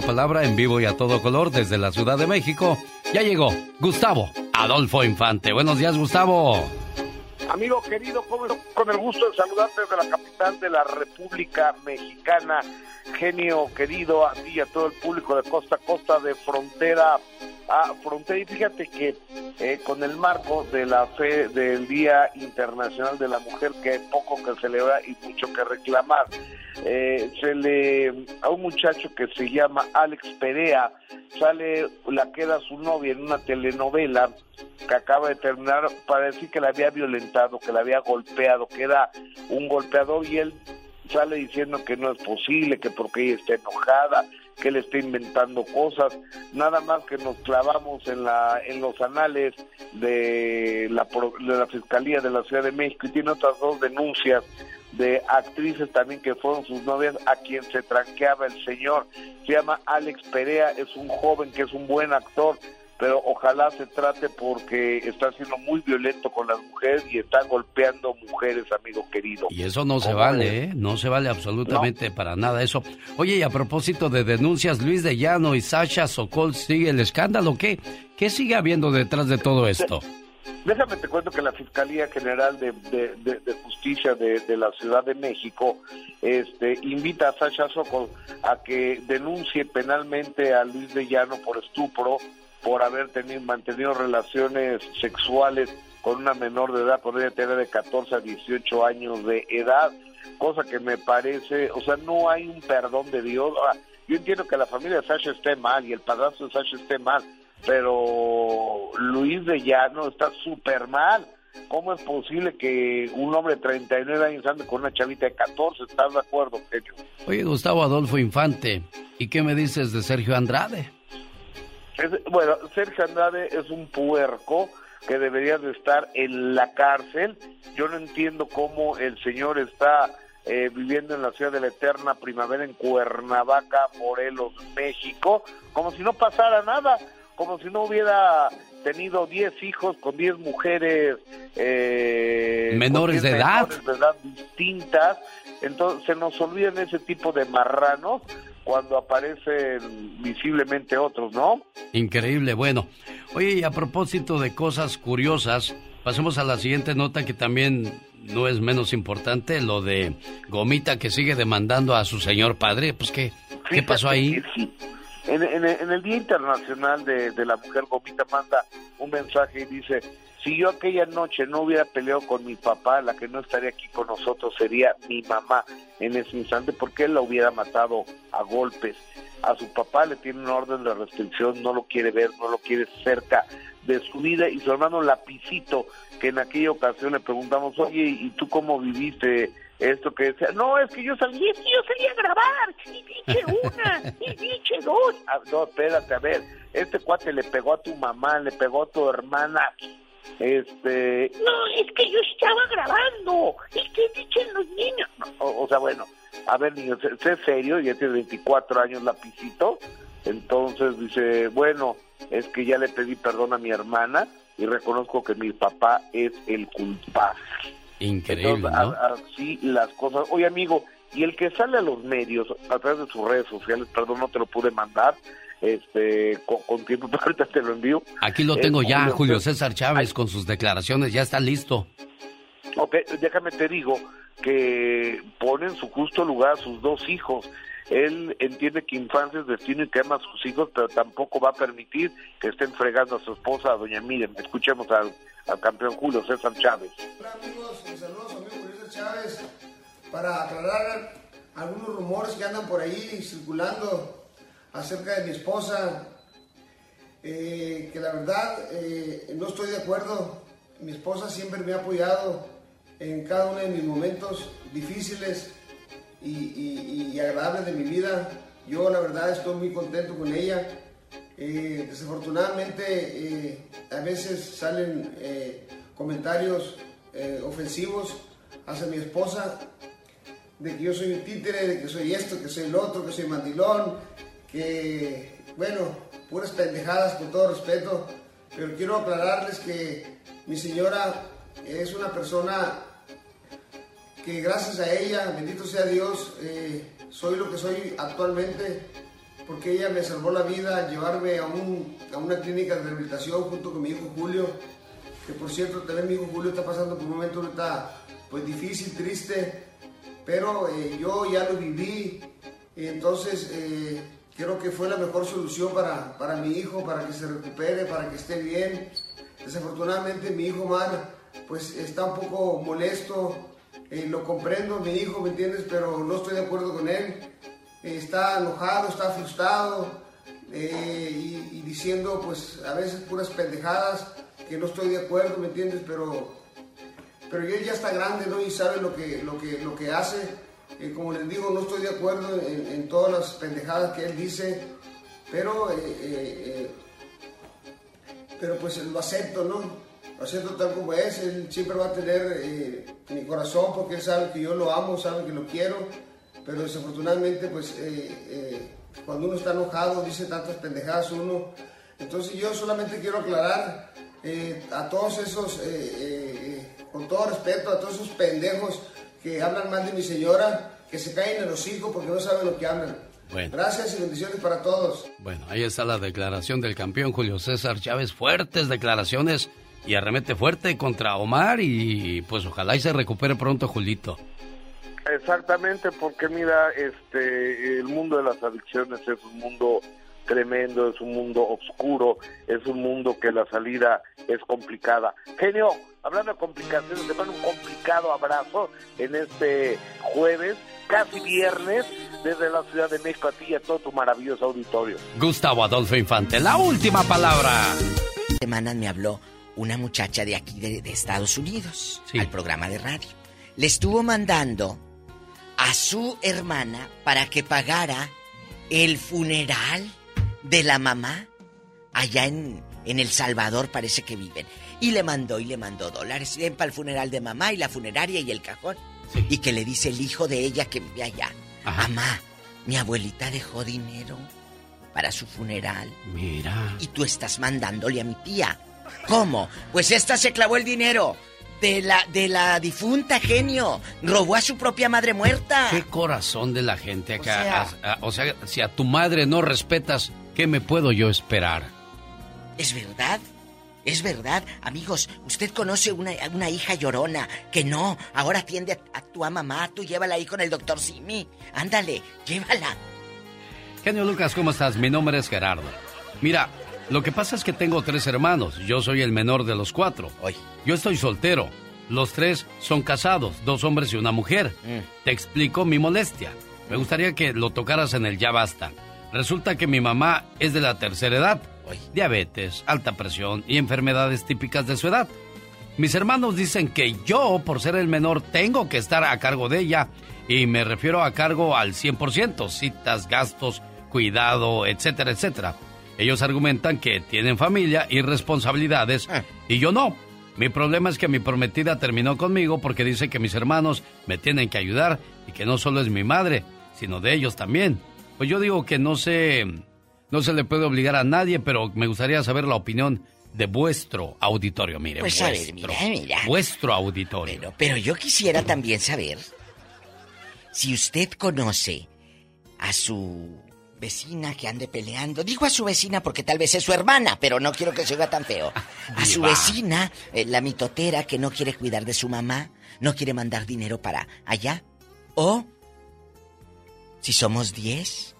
palabra en vivo y a todo color desde la Ciudad de México. Ya llegó Gustavo Adolfo Infante. Buenos días, Gustavo. Amigo querido, con el gusto de saludarte desde la capital de la República Mexicana. Genio querido, a ti y a todo el público de costa a costa, de frontera a frontera. Y fíjate que eh, con el marco de la fe del Día Internacional de la Mujer, que hay poco que celebrar y mucho que reclamar, eh, se le a un muchacho que se llama Alex Perea, sale la que era su novia en una telenovela que acaba de terminar para decir que la había violentado, que la había golpeado, que era un golpeador y él sale diciendo que no es posible, que porque ella está enojada, que él está inventando cosas, nada más que nos clavamos en la en los anales de la de la Fiscalía de la Ciudad de México y tiene otras dos denuncias de actrices también que fueron sus novias a quien se tranqueaba el señor. Se llama Alex Perea, es un joven que es un buen actor, pero ojalá se trate porque está siendo muy violento con las mujeres y está golpeando mujeres, amigo querido. Y eso no se ¿Cómo vale? ¿eh? No se vale absolutamente para nada eso. Oye, y a propósito de denuncias, Luis de Llano y Sasha Sokol, ¿sigue el escándalo? ¿Qué, qué sigue habiendo detrás de todo esto? Déjame te cuento que la Fiscalía General de, de- de- de Justicia de, de la Ciudad de México este, invita a Sasha Sokol a que denuncie penalmente a Luis de Llano por estupro, por haber tenido, mantenido relaciones sexuales con una menor de edad, podría tener de 14 a 18 años de edad, cosa que me parece, o sea, no hay un perdón de Dios. Yo entiendo que la familia de Sasha esté mal y el padrastro de Sasha esté mal, pero Luis de Llano está súper mal. ¿Cómo es posible que un hombre de 39 años ande con una chavita de 14? ¿Estás de acuerdo, Pecho? Oye, Gustavo Adolfo Infante, ¿y qué me dices de Sergio Andrade? Es- bueno, Sergio Andrade es un puerco que debería de estar en la cárcel. Yo no entiendo cómo el señor está eh, viviendo en la ciudad de la eterna primavera en Cuernavaca, Morelos, México, como si no pasara nada, como si no hubiera tenido 10 hijos con 10 mujeres eh, con Menores 10 de edad. menores de edad distintas. Entonces se nos olvidan ese tipo de marranos cuando aparecen visiblemente otros, ¿no? Increíble, bueno. Oye, y a propósito de cosas curiosas, pasemos a la siguiente nota que también no es menos importante, lo de Gomita que sigue demandando a su señor padre. Pues, ¿qué, ¿qué pasó ahí? En, en- en el Día Internacional de, de la Mujer, Gomita manda un mensaje y dice, si yo aquella noche no hubiera peleado con mi papá, la que no estaría aquí con nosotros sería mi mamá en ese instante, porque él la hubiera matado a golpes. A su papá le tiene una orden de restricción, no lo quiere ver, no lo quiere cerca de su vida, y su hermano Lapicito, que en aquella ocasión le preguntamos, oye, ¿y tú cómo viviste esto que decía? No, es que yo salí, es que yo salí a grabar, y dije una, y dije dos. Ah, no, espérate, a ver, este cuate le pegó a tu mamá, le pegó a tu hermana, este... No, es que yo estaba grabando, es que dicen los niños. O, o sea, bueno, a ver, niños, sé, sé serio, ya tiene 24 años Lapicito, entonces dice, bueno, es que ya le pedí perdón a mi hermana y reconozco que mi papá es el culpable. Increíble, Entonces, ¿no? a- así las cosas. Oye, amigo, y el que sale a los medios a través de sus redes sociales, perdón, no te lo pude mandar, este, con, con tiempo, pero ahorita te lo envío. Aquí lo tengo ya, Julio César. César Chávez, con sus declaraciones, ya está listo. Ok, déjame te digo que pone en su justo lugar a sus dos hijos. Él entiende que infancia es destino y que ama a sus hijos, pero tampoco va a permitir que estén fregando a su esposa, a doña Miriam. Escuchemos al, al campeón Julio César Chávez. amigos, saludos a mi amigo Julio Chávez para aclarar algunos rumores que andan por ahí circulando acerca de mi esposa, eh, que la verdad eh, no estoy de acuerdo. Mi esposa siempre me ha apoyado en cada uno de mis momentos difíciles y, agradables de mi vida. Yo la verdad estoy muy contento con ella. Eh, desafortunadamente a veces salen comentarios ofensivos hacia mi esposa de que yo soy un títere, de que soy esto, que soy el otro, que soy mandilón, que bueno, puras pendejadas con todo respeto, pero quiero aclararles que mi señora es una persona que gracias a ella, bendito sea Dios, eh, soy lo que soy actualmente, porque ella me salvó la vida al llevarme a, un- a una clínica de rehabilitación junto con mi hijo Julio, que por cierto también mi hijo Julio está pasando por un momento ahorita pues difícil, triste, pero eh, yo ya lo viví, entonces eh, creo que fue la mejor solución para, para mi hijo, para que se recupere, para que esté bien. Desafortunadamente mi hijo Mar pues está un poco molesto, eh, lo comprendo, mi hijo, ¿me entiendes? Pero no estoy de acuerdo con él. Eh, está enojado, está frustrado eh, y, diciendo pues a veces puras pendejadas que no estoy de acuerdo, ¿me entiendes? Pero, pero él ya está grande, ¿no? Y sabe lo que, lo que, lo que hace. Como les digo, no estoy de acuerdo en, todas las pendejadas que él dice, pero, eh, eh, eh, pero pues lo acepto, ¿no? Lo acepto tal como es, él siempre va a tener mi corazón porque él sabe que yo lo amo, sabe que lo quiero, pero desafortunadamente pues cuando uno está enojado dice tantas pendejadas uno. Entonces yo solamente quiero aclarar a todos esos, con todo respeto, a todos esos pendejos que hablan mal de mi señora, que se caen en los hijos porque no saben lo que hablan. Bueno. Gracias y bendiciones para todos. Bueno, ahí está la declaración del campeón Julio César Chávez. Fuertes declaraciones y arremete fuerte contra Omar y pues ojalá y se recupere pronto Julito. Exactamente, porque mira, este, el mundo de las adicciones es un mundo tremendo, es un mundo oscuro, es un mundo que la salida es complicada. Genio, hablando de complicaciones, te mando un complicado abrazo en este jueves, casi viernes, desde la Ciudad de México a ti y a todo tu maravilloso auditorio. Gustavo Adolfo Infante, la última palabra. Semanas me habló una muchacha de aquí de, de Estados Unidos al programa de radio. Le estuvo mandando a su hermana para que pagara el funeral de la mamá allá en, en El Salvador, parece que viven. Y le mandó y le mandó dólares. Ven para el funeral de mamá y la funeraria y el cajón. Y que le dice el hijo de ella que vive allá. Mamá, mi abuelita dejó dinero para su funeral. Mira. Y tú estás mandándole a mi tía. ¿Cómo? Pues esta se clavó el dinero de la de la difunta genio. Robó a su propia madre muerta. Qué corazón de la gente acá. O sea- A- a- o sea, si a tu madre no respetas, ¿qué me puedo yo esperar? ¿Es verdad? Es verdad, amigos, usted conoce una, una hija llorona que no, ahora atiende a, a tu mamá, tú llévala ahí con el doctor Simi. Ándale, llévala. Genio Lucas, ¿cómo estás? Mi nombre es Gerardo. Mira, lo que pasa es que tengo tres hermanos. Yo soy el menor de los cuatro. Yo estoy soltero. Los tres son casados, dos hombres y una mujer. Te explico mi molestia. Me gustaría que lo tocaras en el ya basta. Resulta que mi mamá es de la tercera edad. Diabetes, alta presión y enfermedades típicas de su edad. Mis hermanos dicen que yo, por ser el menor, tengo que estar a cargo de ella y me refiero a cargo al 100%, citas, gastos, cuidado, etcétera, etcétera. Ellos argumentan que tienen familia y responsabilidades y yo no. Mi problema es que mi prometida terminó conmigo porque dice que mis hermanos me tienen que ayudar y que no solo es mi madre, sino de ellos también. Pues yo digo que no sé, no se le puede obligar a nadie, pero me gustaría saber la opinión de vuestro auditorio, mire, Pues a ver, vuestro, mira, mira. vuestro auditorio. Pero yo quisiera también saber si usted conoce a su vecina que ande peleando. Digo a su vecina porque tal vez es su hermana, pero no quiero que se oiga tan feo. A su vecina, eh, la mitotera que no quiere cuidar de su mamá, no quiere mandar dinero para allá. O si somos 10,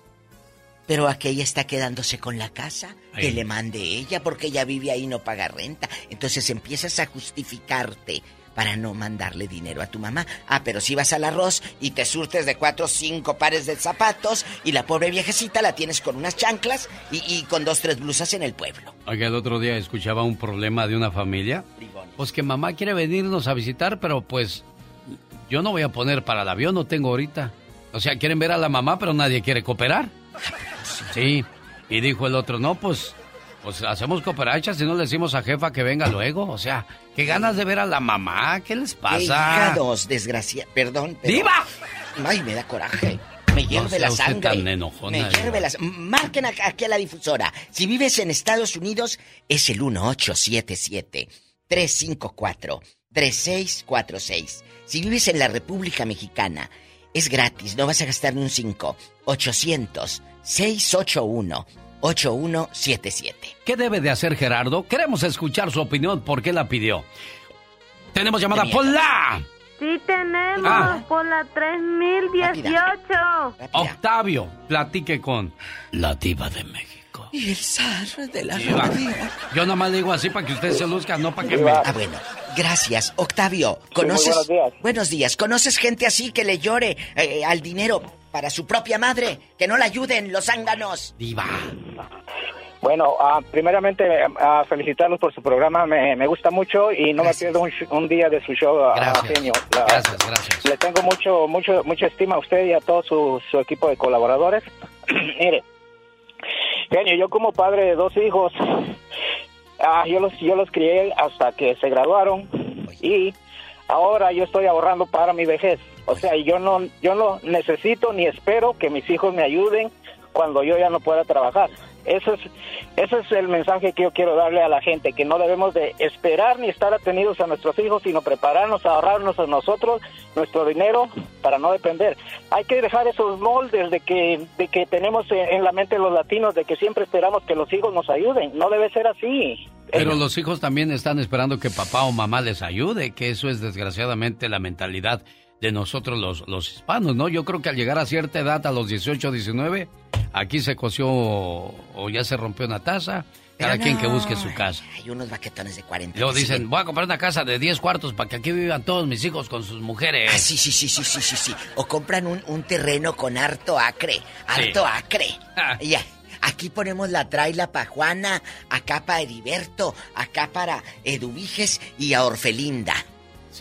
pero aquella está quedándose con la casa, que le mande ella porque ella vive ahí y no paga renta. Entonces empiezas a justificarte para no mandarle dinero a tu mamá. Ah, pero si vas al arroz y te surtes de cuatro o cinco pares de zapatos y la pobre viejecita la tienes con unas chanclas y, y con dos tres blusas en el pueblo. Oiga, el otro día escuchaba un problema de una familia. Pues que mamá quiere venirnos a visitar, pero pues yo no voy a poner para el avión, no tengo ahorita. O sea, quieren ver a la mamá, pero nadie quiere cooperar. Sí. Y dijo el otro, no, pues, pues hacemos cooperachas y no le decimos a jefa que venga luego. O sea, qué ganas de ver a la mamá, ¿qué les pasa? Hígados, desgracia. Perdón. pero- ¡Diva! Ay, me da coraje. Me hierve sea la sangre. tan enojona, me hierve la Marquen aquí a la difusora. Si vives en Estados Unidos, es el 1877-354-3646. Si vives en la República Mexicana, es gratis, no vas a gastar ni un 5. 800-681-8177. ¿Qué debe de hacer Gerardo? Queremos escuchar su opinión, ¿por qué la pidió? Tenemos llamada por la... Sí tenemos, Ah. por la 3018. Octavio, platique con la diva de México. Y el zar de la Diva. Yo nomás le digo así para que usted se luzca, no para que me... Ah, bueno. Gracias, Octavio. ¿Conoces? buenos días. Buenos días. ¿Conoces gente así que le llore eh, al dinero para su propia madre? Que no la ayuden los zánganos. Diva. Bueno, ah, primeramente ah, felicitarlos por su programa, me, me gusta mucho y no me pierdo un, sh- un día de su show, ah, Gracias. genio. Gracias, gracias. Le tengo mucho, mucho, mucha estima a usted y a todo su, su equipo de colaboradores. Mire, genio, yo como padre de dos hijos, ah, yo los, yo los crié hasta que se graduaron y ahora yo estoy ahorrando para mi vejez. O sea, yo no, yo no necesito ni espero que mis hijos me ayuden cuando yo ya no pueda trabajar. Ese es, ese es el mensaje que yo quiero darle a la gente, que no debemos de esperar ni estar atenidos a nuestros hijos, sino prepararnos ahorrarnos a nosotros nuestro dinero para no depender. Hay que dejar esos moldes de que, de que tenemos en en la mente los latinos, de que siempre esperamos que los hijos nos ayuden. No debe ser así. Pero los hijos también están esperando que papá o mamá les ayude, que eso es desgraciadamente la mentalidad de nosotros los, los hispanos, ¿no? Yo creo que al llegar a cierta edad, a los 18, 19, aquí se coció o ya se rompió una taza. Cada quien que busque su casa. Hay unos baquetones de 40. Luego dicen, voy a comprar una casa de 10 cuartos para que aquí vivan todos mis hijos con sus mujeres. Ah, sí, sí, sí, sí, sí, sí, sí. O compran un, un terreno con harto acre. Harto acre. Ah. Ya. Aquí ponemos la traila para Juana, acá para Heriberto, acá para Eduviges y a Orfelinda.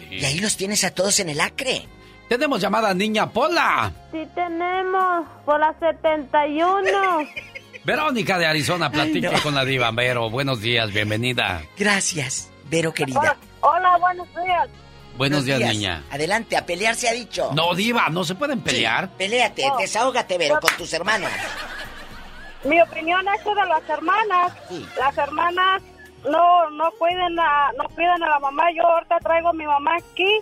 Y ahí los tienes a todos en el acre. Tenemos llamada niña Pola. Sí tenemos, por la 71. Verónica de Arizona platica con la diva. Vero, buenos días, bienvenida. Gracias, Vero querida. Hola, buenos días. Buenos días, niña. Adelante, a pelear se ha dicho. No, diva, no se pueden pelear. Peléate, No. desahógate, Vero, con tus hermanas. Mi opinión es de las hermanas. Las hermanas no no cuiden a no cuidan a la mamá. Yo ahorita traigo a mi mamá aquí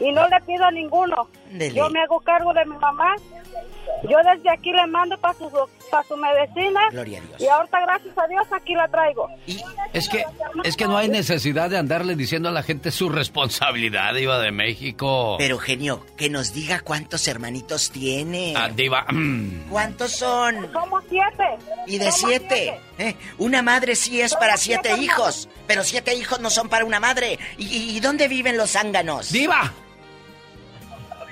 y no le pido a ninguno. Yo me hago cargo de mi mamá. Yo desde aquí le mando para su para su medicina. Gloria a Dios. Y ahorita gracias a Dios aquí la traigo. Es que, es que no hay necesidad de andarle diciendo a la gente su responsabilidad, diva de México. Pero, genio, que nos diga cuántos hermanitos tiene. Ah, diva, mm. ¿Cuántos son? Somos siete. Y de Somos siete. ¿eh? Una madre sí es para siete hijos, pero siete hijos no son para una madre. ¿Y, y- y dónde viven los zánganos? ¡Diva!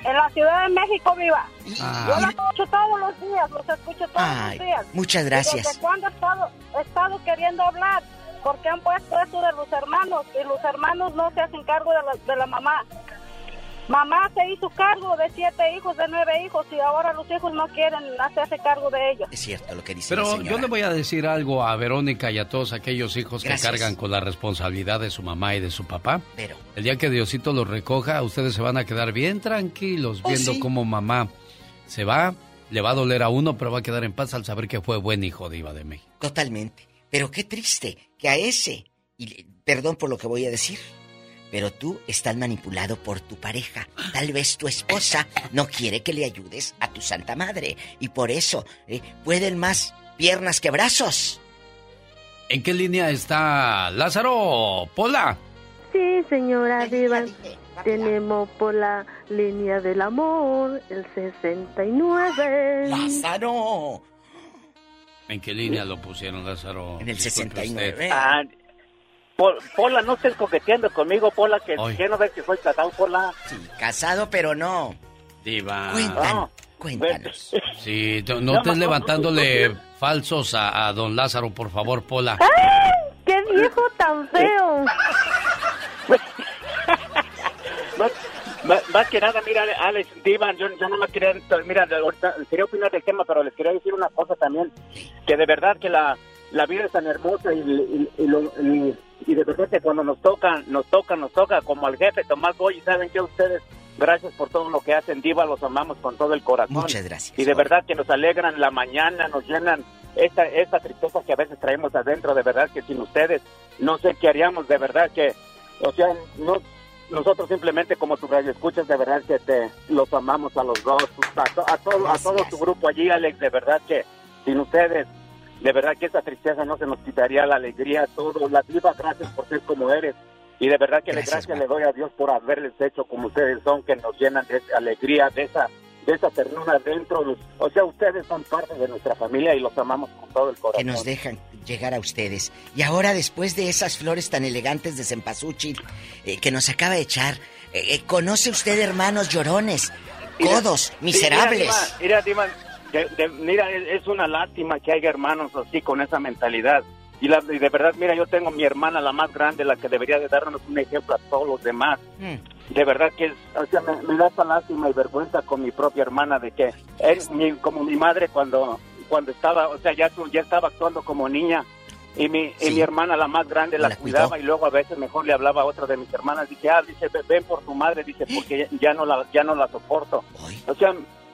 En la Ciudad de México viva. Ah. Yo la escucho todos los días, los escucho todos Ay, los días. muchas ¿Y gracias. ¿Desde cuándo he estado, he estado queriendo hablar? Porque han puesto eso de los hermanos y los hermanos no se hacen cargo de la, de la mamá. Mamá se hizo cargo de siete hijos, de nueve hijos y ahora los hijos no quieren hacerse cargo de ellos. Es cierto lo que dice la Pero señora. yo le voy a decir algo a Verónica y a todos aquellos hijos Gracias. que cargan con la responsabilidad de su mamá y de su papá. Pero. El día que Diosito los recoja, ustedes se van a quedar bien tranquilos Oh, viendo sí. cómo mamá se va. Le va a doler a uno, pero va a quedar en paz al saber que fue buen hijo diva de México. Totalmente. Pero qué triste que a ese, y le- perdón por lo que voy a decir, pero tú estás manipulado por tu pareja. Tal vez tu esposa no quiere que le ayudes a tu santa madre. Y por eso eh, pueden más piernas que brazos. ¿En qué línea está Lázaro? Pola. Sí, señora Diva. Tenemos por la línea del amor el 69. ¡Lázaro! ¿En qué línea lo pusieron, Lázaro? En el 69. Ah, Pol- Pola, no estés coqueteando conmigo, Pola, que no ves que soy casado, Pola. Casado, pero no. Diva. No. Cuéntanos. Sí, no, no estés levantándole falsos a, a don Lázaro, por favor, Pola. ¡Ay! ¡Qué viejo tan feo! Más, más- más que nada, mira, Alex, Diva, yo, yo no me quería, mira, ahorita quería opinar del tema, pero les quería decir una cosa también, que de verdad que la, la vida es tan hermosa y, y- y lo- y- de verdad que cuando nos toca, nos toca, nos toca, como al jefe Tomás Boy, ¿saben que ustedes? Gracias por todo lo que hacen, Diva, los amamos con todo el corazón. Muchas gracias. Y de verdad que nos alegran la mañana, nos llenan esta, esta tristeza que a veces traemos adentro, de verdad que sin ustedes no sé qué haríamos, de verdad que, o sea, no, nosotros simplemente como tu radio escuchas, de verdad que te los amamos a los dos, a, to- a todo, a todo tu grupo allí, Alex, de verdad que sin ustedes, de verdad que esa tristeza no se nos quitaría la alegría, todo, la diva, gracias por ser como eres. Y de verdad que Gracias, gracias le doy a Dios por haberles hecho como ustedes son, que nos llenan de esa alegría, de esa de esa ternura dentro. O sea, ustedes son parte de nuestra familia y los amamos con todo el corazón. Que nos dejan llegar a ustedes. Y ahora, después de esas flores tan elegantes de cempasúchil eh, que nos acaba de echar, eh, eh, ¿conoce usted hermanos llorones, codos, miserables? Mira, de- de- mira, es, una lástima que haya hermanos así con esa mentalidad. Y, la- y de verdad, mira, yo tengo mi hermana, la más grande, la que debería de darnos un ejemplo a todos los demás. De verdad que es, o sea, me, me da esa lástima y vergüenza con mi propia hermana de que es mi- como mi madre cuando cuando estaba, o sea, ya ya estaba actuando como niña y mi y mi hermana la más grande la, La cuidaba cuidó. y luego a veces mejor le hablaba a otra de mis hermanas dice, "Ah, dice, "Ve- ven por tu madre", dice, "porque ya, ya no la ya no la soporto." O sea,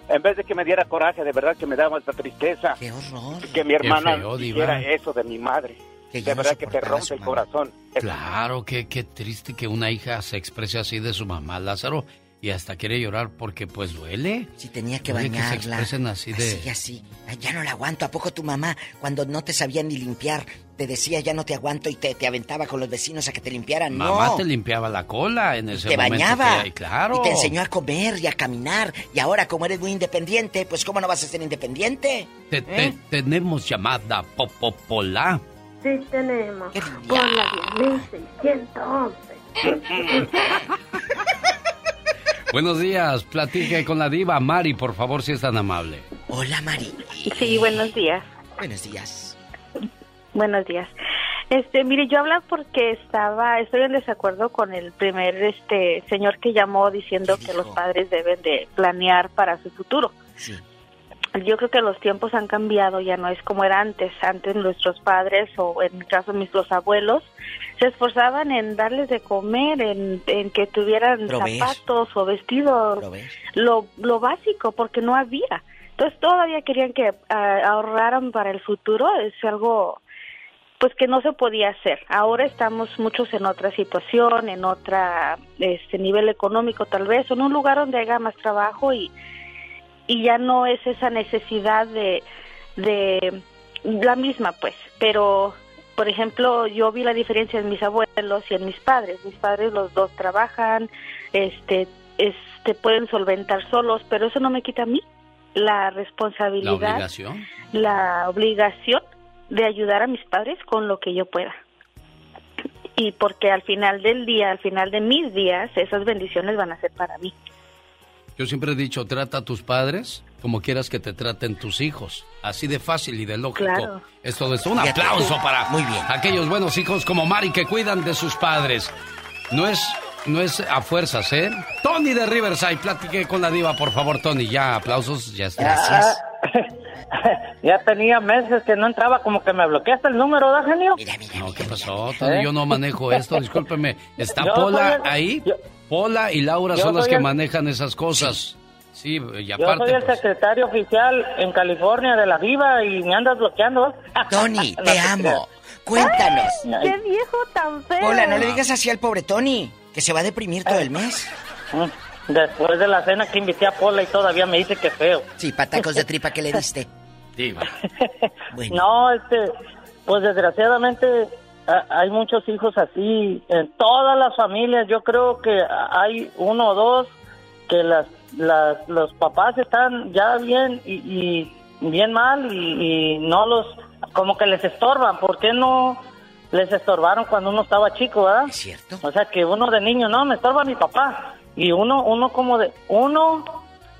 en vez de que me diera coraje, de verdad que me daba esta tristeza. Qué horror. Que mi hermana feo, dijera eso de mi madre. Que de no verdad que te rompe el corazón. Claro, qué, qué triste que una hija se exprese así de su mamá, Lázaro. Y hasta quiere llorar porque pues duele. Si tenía que Duele bañarla. Que se así de... Así, así. Ay, ya no la aguanto. ¿A poco tu mamá, cuando no te sabía ni limpiar, te decía ya no te aguanto y te, te aventaba con los vecinos a que te limpiaran? Mamá no. te limpiaba la cola en ese te momento. bañaba. que- claro. Y te enseñó a comer y a caminar. Y ahora, como eres muy independiente, pues ¿cómo no vas a ser independiente? Te- te- ¿Eh? tenemos llamada Popopola. Sí, tenemos. Por la 10611. Buenos días, platique con la diva Mari, por favor, si es tan amable. Hola, Mari. Sí, buenos días. Buenos días. Buenos días. Este, mire, yo hablaba porque estaba, estoy en desacuerdo con el primer este señor que llamó diciendo que los padres deben de planear para su futuro. Yo creo que los tiempos han cambiado, ya no es como era antes. Antes nuestros padres, o en mi caso mis los abuelos, se esforzaban en darles de comer, en, en que tuvieran zapatos o vestidos, lo, lo básico, porque no había. Entonces todavía querían que ah, ahorraran para el futuro, es algo pues que no se podía hacer. Ahora estamos muchos en otra situación, en otra este nivel económico tal vez, en un lugar donde haya más trabajo y y ya no es esa necesidad de de la misma pues, pero por ejemplo, yo vi la diferencia en mis abuelos y en mis padres. Mis padres los dos trabajan, este este pueden solventar solos, pero eso no me quita a mí la responsabilidad La obligación. la obligación de ayudar a mis padres con lo que yo pueda. Y porque al final del día, al final de mis días, esas bendiciones van a ser para mí. Yo siempre he dicho, trata a tus padres como quieras que te traten tus hijos. Así de fácil y de lógico. Claro. Es todo esto. Un aplauso para Muy bien. aquellos buenos hijos como Mari que cuidan de sus padres. No es, no es a fuerzas, ¿eh? Tony de Riverside, platique con la diva, por favor, Tony. Ya, aplausos, ya está. Ya tenía meses que no entraba, como que me bloqueaste el número, ¿da, genio? No, ¿qué pasó, Tony? Yo no manejo esto, discúlpeme. ¿Está Yo Pola el- ahí? Pola y Laura yo son las que el- manejan esas cosas. Sí, y Yo aparte... soy el pues, secretario oficial en California de la Viva y me andas bloqueando. Tony, te amo. Cuéntanos. ¡Qué viejo tan feo! Hola, no le digas así al pobre Tony, que se va a deprimir todo el mes. Después de la cena que invité a Pola y todavía me dice que feo. Sí, patacos de tripa que le diste. Diva. No, este, pues desgraciadamente a- hay muchos hijos así en todas las familias. Yo creo que hay uno o dos que las, las los papás están ya bien y, y bien mal y, y no los como que les estorban. ¿Por qué no les estorbaron cuando uno estaba chico, verdad? Es cierto. O sea que uno de niño no me estorba mi papá y uno uno como de uno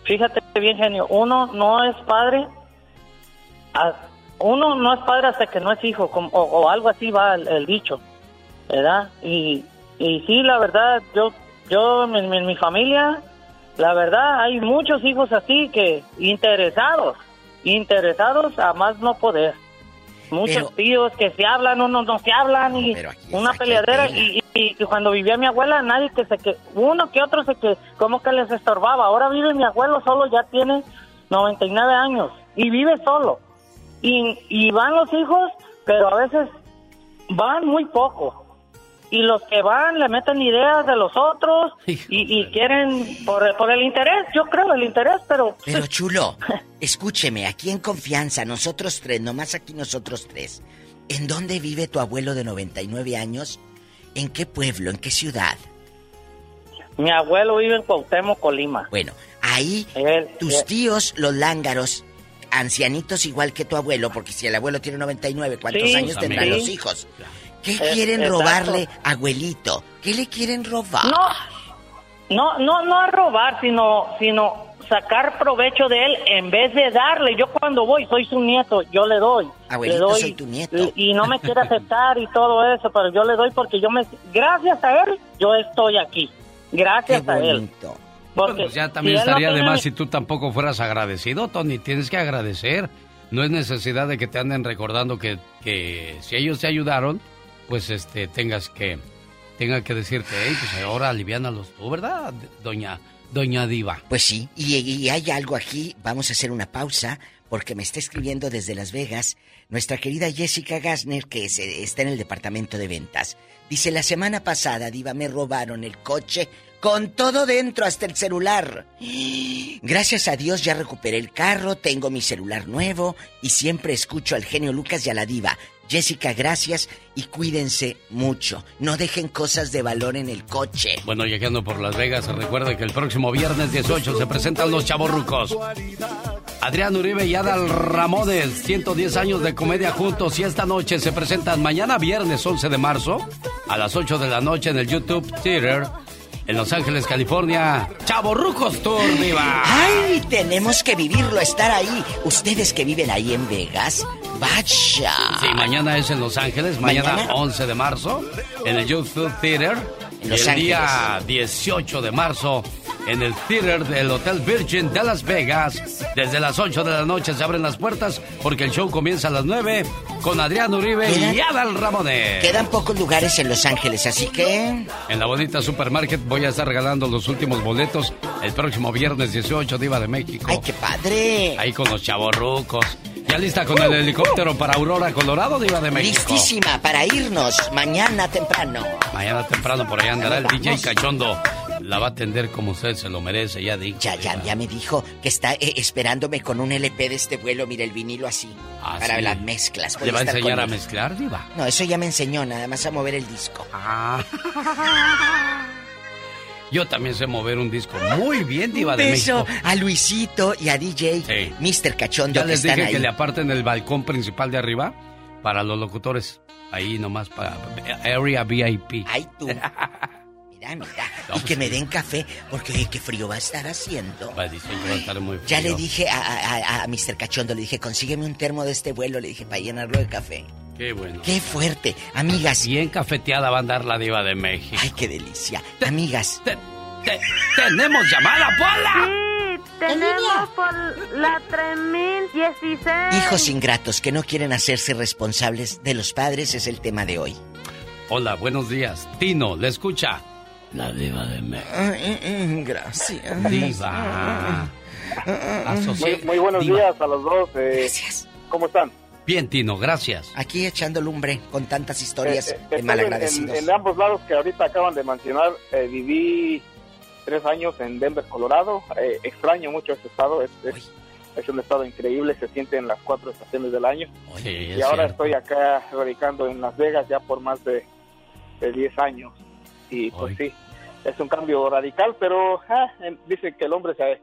fíjate bien genio uno no es padre uno no es padre hasta que no es hijo, como- o, o algo así va el, el dicho, ¿verdad? Y, y sí, la verdad, yo, yo en, mi- en mi familia, la verdad, hay muchos hijos así que interesados, interesados a más no poder. Muchos Pero- tíos que se hablan, unos no se hablan y una peleadera y, y- y cuando vivía mi abuela nadie que se que uno que otro se que como que les estorbaba. Ahora vive mi abuelo solo, ya tiene 99 años y vive solo. Y, y van los hijos, pero a veces van muy poco. Y los que van le meten ideas de los otros y, y quieren, por, por el interés, yo creo, el interés, pero... Pero chulo, escúcheme, aquí en confianza, nosotros tres, nomás aquí nosotros tres. ¿En dónde vive tu abuelo de 99 años? ¿En qué pueblo? ¿En qué ciudad? Mi abuelo vive en Cuauhtémoc, Colima. Bueno, ahí Él- tus él- tíos, los lángaros, ancianitos igual que tu abuelo, porque si el abuelo tiene 99, ¿cuántos Sí, años tendrán sí. los hijos? ¿Qué Es- quieren exacto. robarle, abuelito? ¿Qué le quieren robar? No, no, no a robar, sino, sino sacar provecho de él en vez de darle. Yo cuando voy, soy su nieto, yo le doy. Abuelito, le doy, soy tu nieto. Y, y no me quiere aceptar y todo eso, pero yo le doy porque yo me... Gracias a él, yo estoy aquí. Gracias a él. Porque Pues ya también si no estaría de más si tú tampoco fueras agradecido, Tony. Tienes que agradecer. No es necesidad de que te anden recordando que, que si ellos te ayudaron, pues este tengas que tenga que decirte, hey, pues ahora aliviánalos tú, ¿verdad, doña doña Diva? Pues sí, y, hay algo aquí, vamos a hacer una pausa, porque me está escribiendo desde Las Vegas nuestra querida Jessica Gassner, que es- está en el departamento de ventas. Dice, la semana pasada, Diva, me robaron el coche con todo dentro, hasta el celular. Gracias a Dios ya recuperé el carro, tengo mi celular nuevo y siempre escucho al genio Lucas y a la Diva. Jessica, gracias y cuídense mucho. No dejen cosas de valor en el coche. Bueno, llegando por Las Vegas, recuerda que el próximo viernes 18 se presentan los chavorrucos. Adrián Uribe y Adal Ramones, 110 años de comedia juntos y esta noche se presentan mañana viernes 11 de marzo a las 8 de la noche en el YouTube Theater en Los Ángeles, California. Chavorrucos Tour, viva. ¡Ay! Tenemos que vivirlo, estar ahí. Ustedes que viven ahí en Vegas, vaya. Sí, mañana es en Los Ángeles, mañana, 11 de marzo, en el YouTube Theater. En Los y el Ángeles. día 18 de marzo, en el Theater del Hotel Virgin de Las Vegas. Desde las 8 de la noche se abren las puertas porque el show comienza a las 9 con Adrián Uribe Quedan- y Adal Ramones. Quedan pocos lugares en Los Ángeles, así que... En la bonita supermarket voy a estar regalando los últimos boletos el próximo viernes 18, Diva de México. ¡Ay, qué padre! Ahí con los chavorrucos. ¿Ya lista con el helicóptero para Aurora, Colorado, Diva de México? Listísima para irnos mañana temprano. Mañana temprano por allá andará el DJ Cachondo. La va a atender como usted se lo merece, ya dijo. Ya, ya, ya me dijo que está eh, esperándome con un LP de este vuelo, mire el vinilo así, Ah, para sí. las mezclas. ¿Le va a enseñar a mezclar, Diva? No, eso ya me enseñó, nada más a mover el disco. Ah. Yo también sé mover un disco muy bien, Diva Un de México. a Luisito y a DJ Mr. Cachondo Ya que les están dije ahí. que le aparten el balcón principal de arriba para los locutores. Ahí nomás para Area VIP. Ay, tú. Mira, mira. y que me den café, porque qué frío va a estar haciendo. Va, dice que va a estar muy Ya le frío. dije a, a, a- a Mr. Cachondo, le dije, consígueme un termo de este vuelo, le dije, para llenarlo de café. Qué bueno. Qué fuerte. Amigas. Bien cafeteada va a andar la diva de México. Ay, qué delicia. Amigas. ¡Tenemos llamada, Pola! Tenemos por la 3016. Hijos ingratos que no quieren hacerse responsables de los padres es el tema de hoy. Hola, buenos días. Tino, ¿le escucha? La diva de México. Gracias. Diva. Muy, muy buenos Diva. días a los dos. eh, Gracias. ¿Cómo están? Bien, Tino, gracias. Aquí echando lumbre con tantas historias Eh, eh, de malagradecidos. en- en ambos lados que ahorita acaban de mencionar, eh, viví tres años en Denver, Colorado. Eh, extraño mucho ese estado. Es, es- es un estado increíble. Se siente en las cuatro estaciones del año. Sí, y es ahora cierto. estoy acá radicando en Las Vegas ya por más de, de 10 años. Y pues sí, es un cambio radical, pero ah, eh, dicen que el hombre se,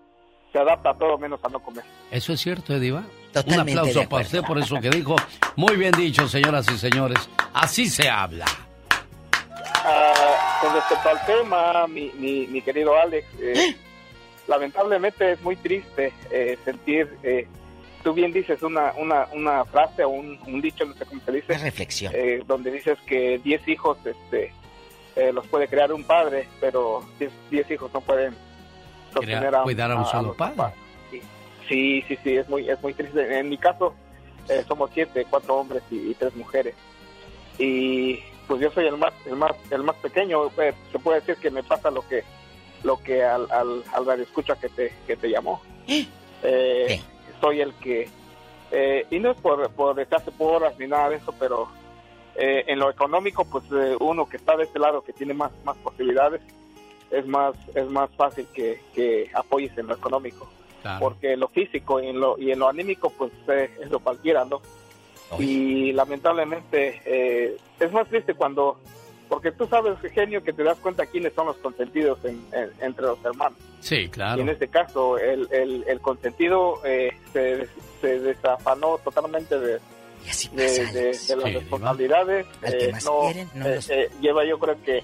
se adapta a todo menos a no comer. Eso es cierto, ¿eh, Diva? Totalmente Un aplauso para usted por eso que dijo. Muy bien dicho, señoras y señores. Así se habla. Ah, con respecto al tema, mi, mi, mi querido Alex, eh, lamentablemente es muy triste eh, sentir, eh, tú bien dices una, una, una frase o un, un dicho, no sé cómo se dice, reflexión. eh, donde dices que 10 hijos este, eh, los puede crear un padre, pero 10 hijos no pueden sostener Quería cuidar a un solo padre. Sí, sí, sí, es muy, es muy triste. En mi caso, eh, somos siete, cuatro hombres y, y tres mujeres. Y pues yo soy el más, el más, el más pequeño. Eh, se puede decir que me pasa lo que, lo que al, al, al radio escucha que te, que te llamó. Eh, soy el que, eh, y no es por, por echarse porras ni nada de eso, pero eh, en lo económico, pues eh, uno que está de este lado, que tiene más, más posibilidades, es más, es más fácil que, que apoyes en lo económico porque lo físico y en lo, y en lo anímico pues eh, es lo cualquiera, ¿no? Y lamentablemente eh, es más triste cuando, porque tú sabes, genio, que te das cuenta quiénes son los consentidos en- en- entre los hermanos. Sí, Y claro. en este caso, el, el, el consentido eh, se, se desafanó totalmente de, de, de- de las Sí, responsabilidades. Al que más no, quieren, no eh, los- eh, lleva yo creo que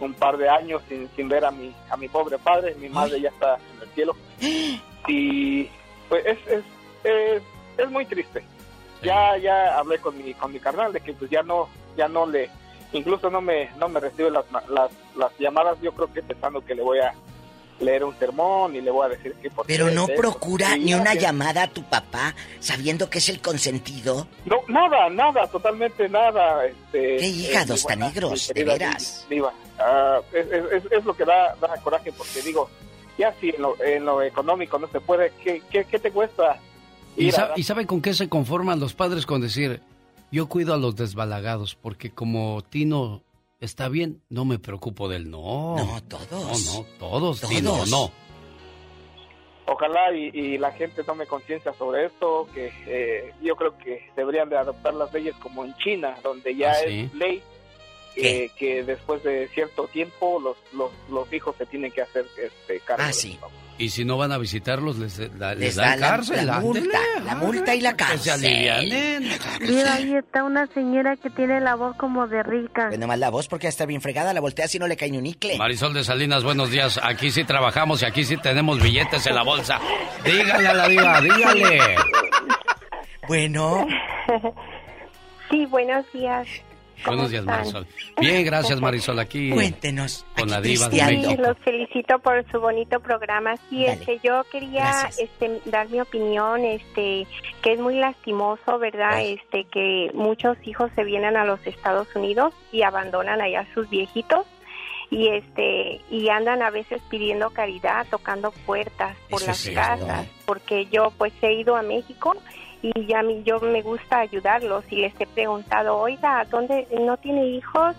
un par de años sin, sin ver a mi, a mi pobre padre. Mi madre ya está en el cielo. Y pues es, es, es, es muy triste. Ya ya hablé con mi con mi carnal de que pues ya no ya no le incluso no me no me recibe las, las, las llamadas yo creo que pensando que le voy a leer un sermón y le voy a decir que por Pero qué no procura ni una llamada a tu papá sabiendo que es el consentido. No, nada, nada, totalmente nada. Este, Qué hígados mi tan buena- negros, de veras. Diva. Ah, es, es- es- es lo que da, da coraje porque digo, ya si en lo, en lo económico no se puede, ¿qué, qué, qué te cuesta? ¿Y, ir a sa- dar- y sabe con qué se conforman los padres con decir, yo cuido a los desbalagados? Porque como Tino está bien, no me preocupo del no. No, todos. No, no, todos, todos. no. Ojalá y, la gente tome conciencia sobre esto, que eh, yo creo que deberían de adoptar las leyes como en China, donde ya ¿Ah, es ley que después de cierto tiempo los, los, los hijos se tienen que hacer este, cargo. Ah, sí. Y si no van a visitarlos, les, da, les, dan cárcel. La, multa, la multa y la cárcel. Mira, ahí está una señora que tiene la voz como de rica. Pues nomás la voz porque está bien fregada, la voltea si no le cae ni un icle. Marisol de Salinas, buenos días. Aquí sí trabajamos y aquí sí tenemos billetes en la bolsa. Dígale a la diva, dígale. Bueno. Sí, buenos días. Buenos días, Marisol. Bien, gracias, Marisol. Aquí. Cuéntenos. Con la diva de México. Sí, los felicito por su bonito programa. Sí, este, yo quería este, dar mi opinión, este, que es muy lastimoso, ¿verdad? Este, que muchos hijos se vienen a los Estados Unidos y abandonan allá a sus viejitos y este y andan a veces pidiendo caridad, tocando puertas por las casas, porque yo pues he ido a México y ya mí yo me gusta ayudarlos y les he preguntado, oiga, ¿dónde no tiene hijos?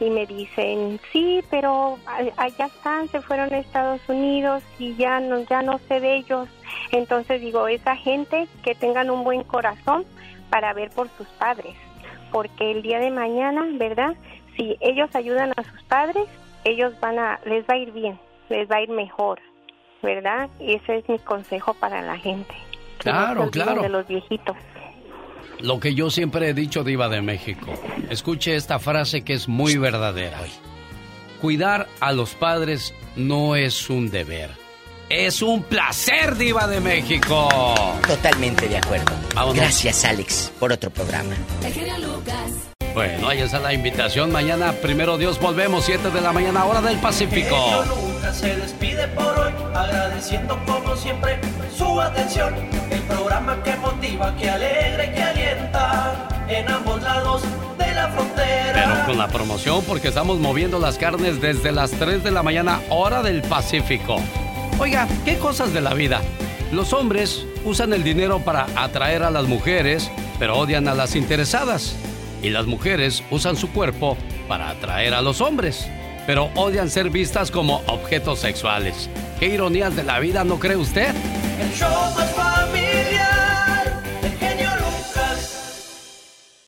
Y me dicen, sí, pero allá están, se fueron a Estados Unidos y ya no, ya no sé de ellos. Entonces digo, esa gente que tengan un buen corazón para ver por sus padres, porque el día de mañana, ¿verdad? Si ellos ayudan a sus padres, ellos van a, les va a ir bien, les va a ir mejor, ¿verdad? Y ese es mi consejo para la gente. Claro, claro. De los viejitos. Lo que yo siempre he dicho, Diva de México. Escuche esta frase que es muy verdadera. Cuidar a los padres no es un deber. Es un placer, Diva de México. Totalmente de acuerdo. Gracias, Alex, por otro programa. Bueno, ahí está la invitación. Mañana, primero Dios, volvemos, 7 de la mañana, hora del Pacífico. se despide por hoy, agradeciendo como siempre su atención. El programa que motiva, que alegra que alienta en ambos lados de la frontera. Pero con la promoción, porque estamos moviendo las carnes desde las 3 de la mañana, hora del Pacífico. Oiga, ¿qué cosas de la vida? Los hombres usan el dinero para atraer a las mujeres, pero odian a las interesadas. Y las mujeres usan su cuerpo para atraer a los hombres, pero odian ser vistas como objetos sexuales. ¿Qué ironías de la vida no cree usted?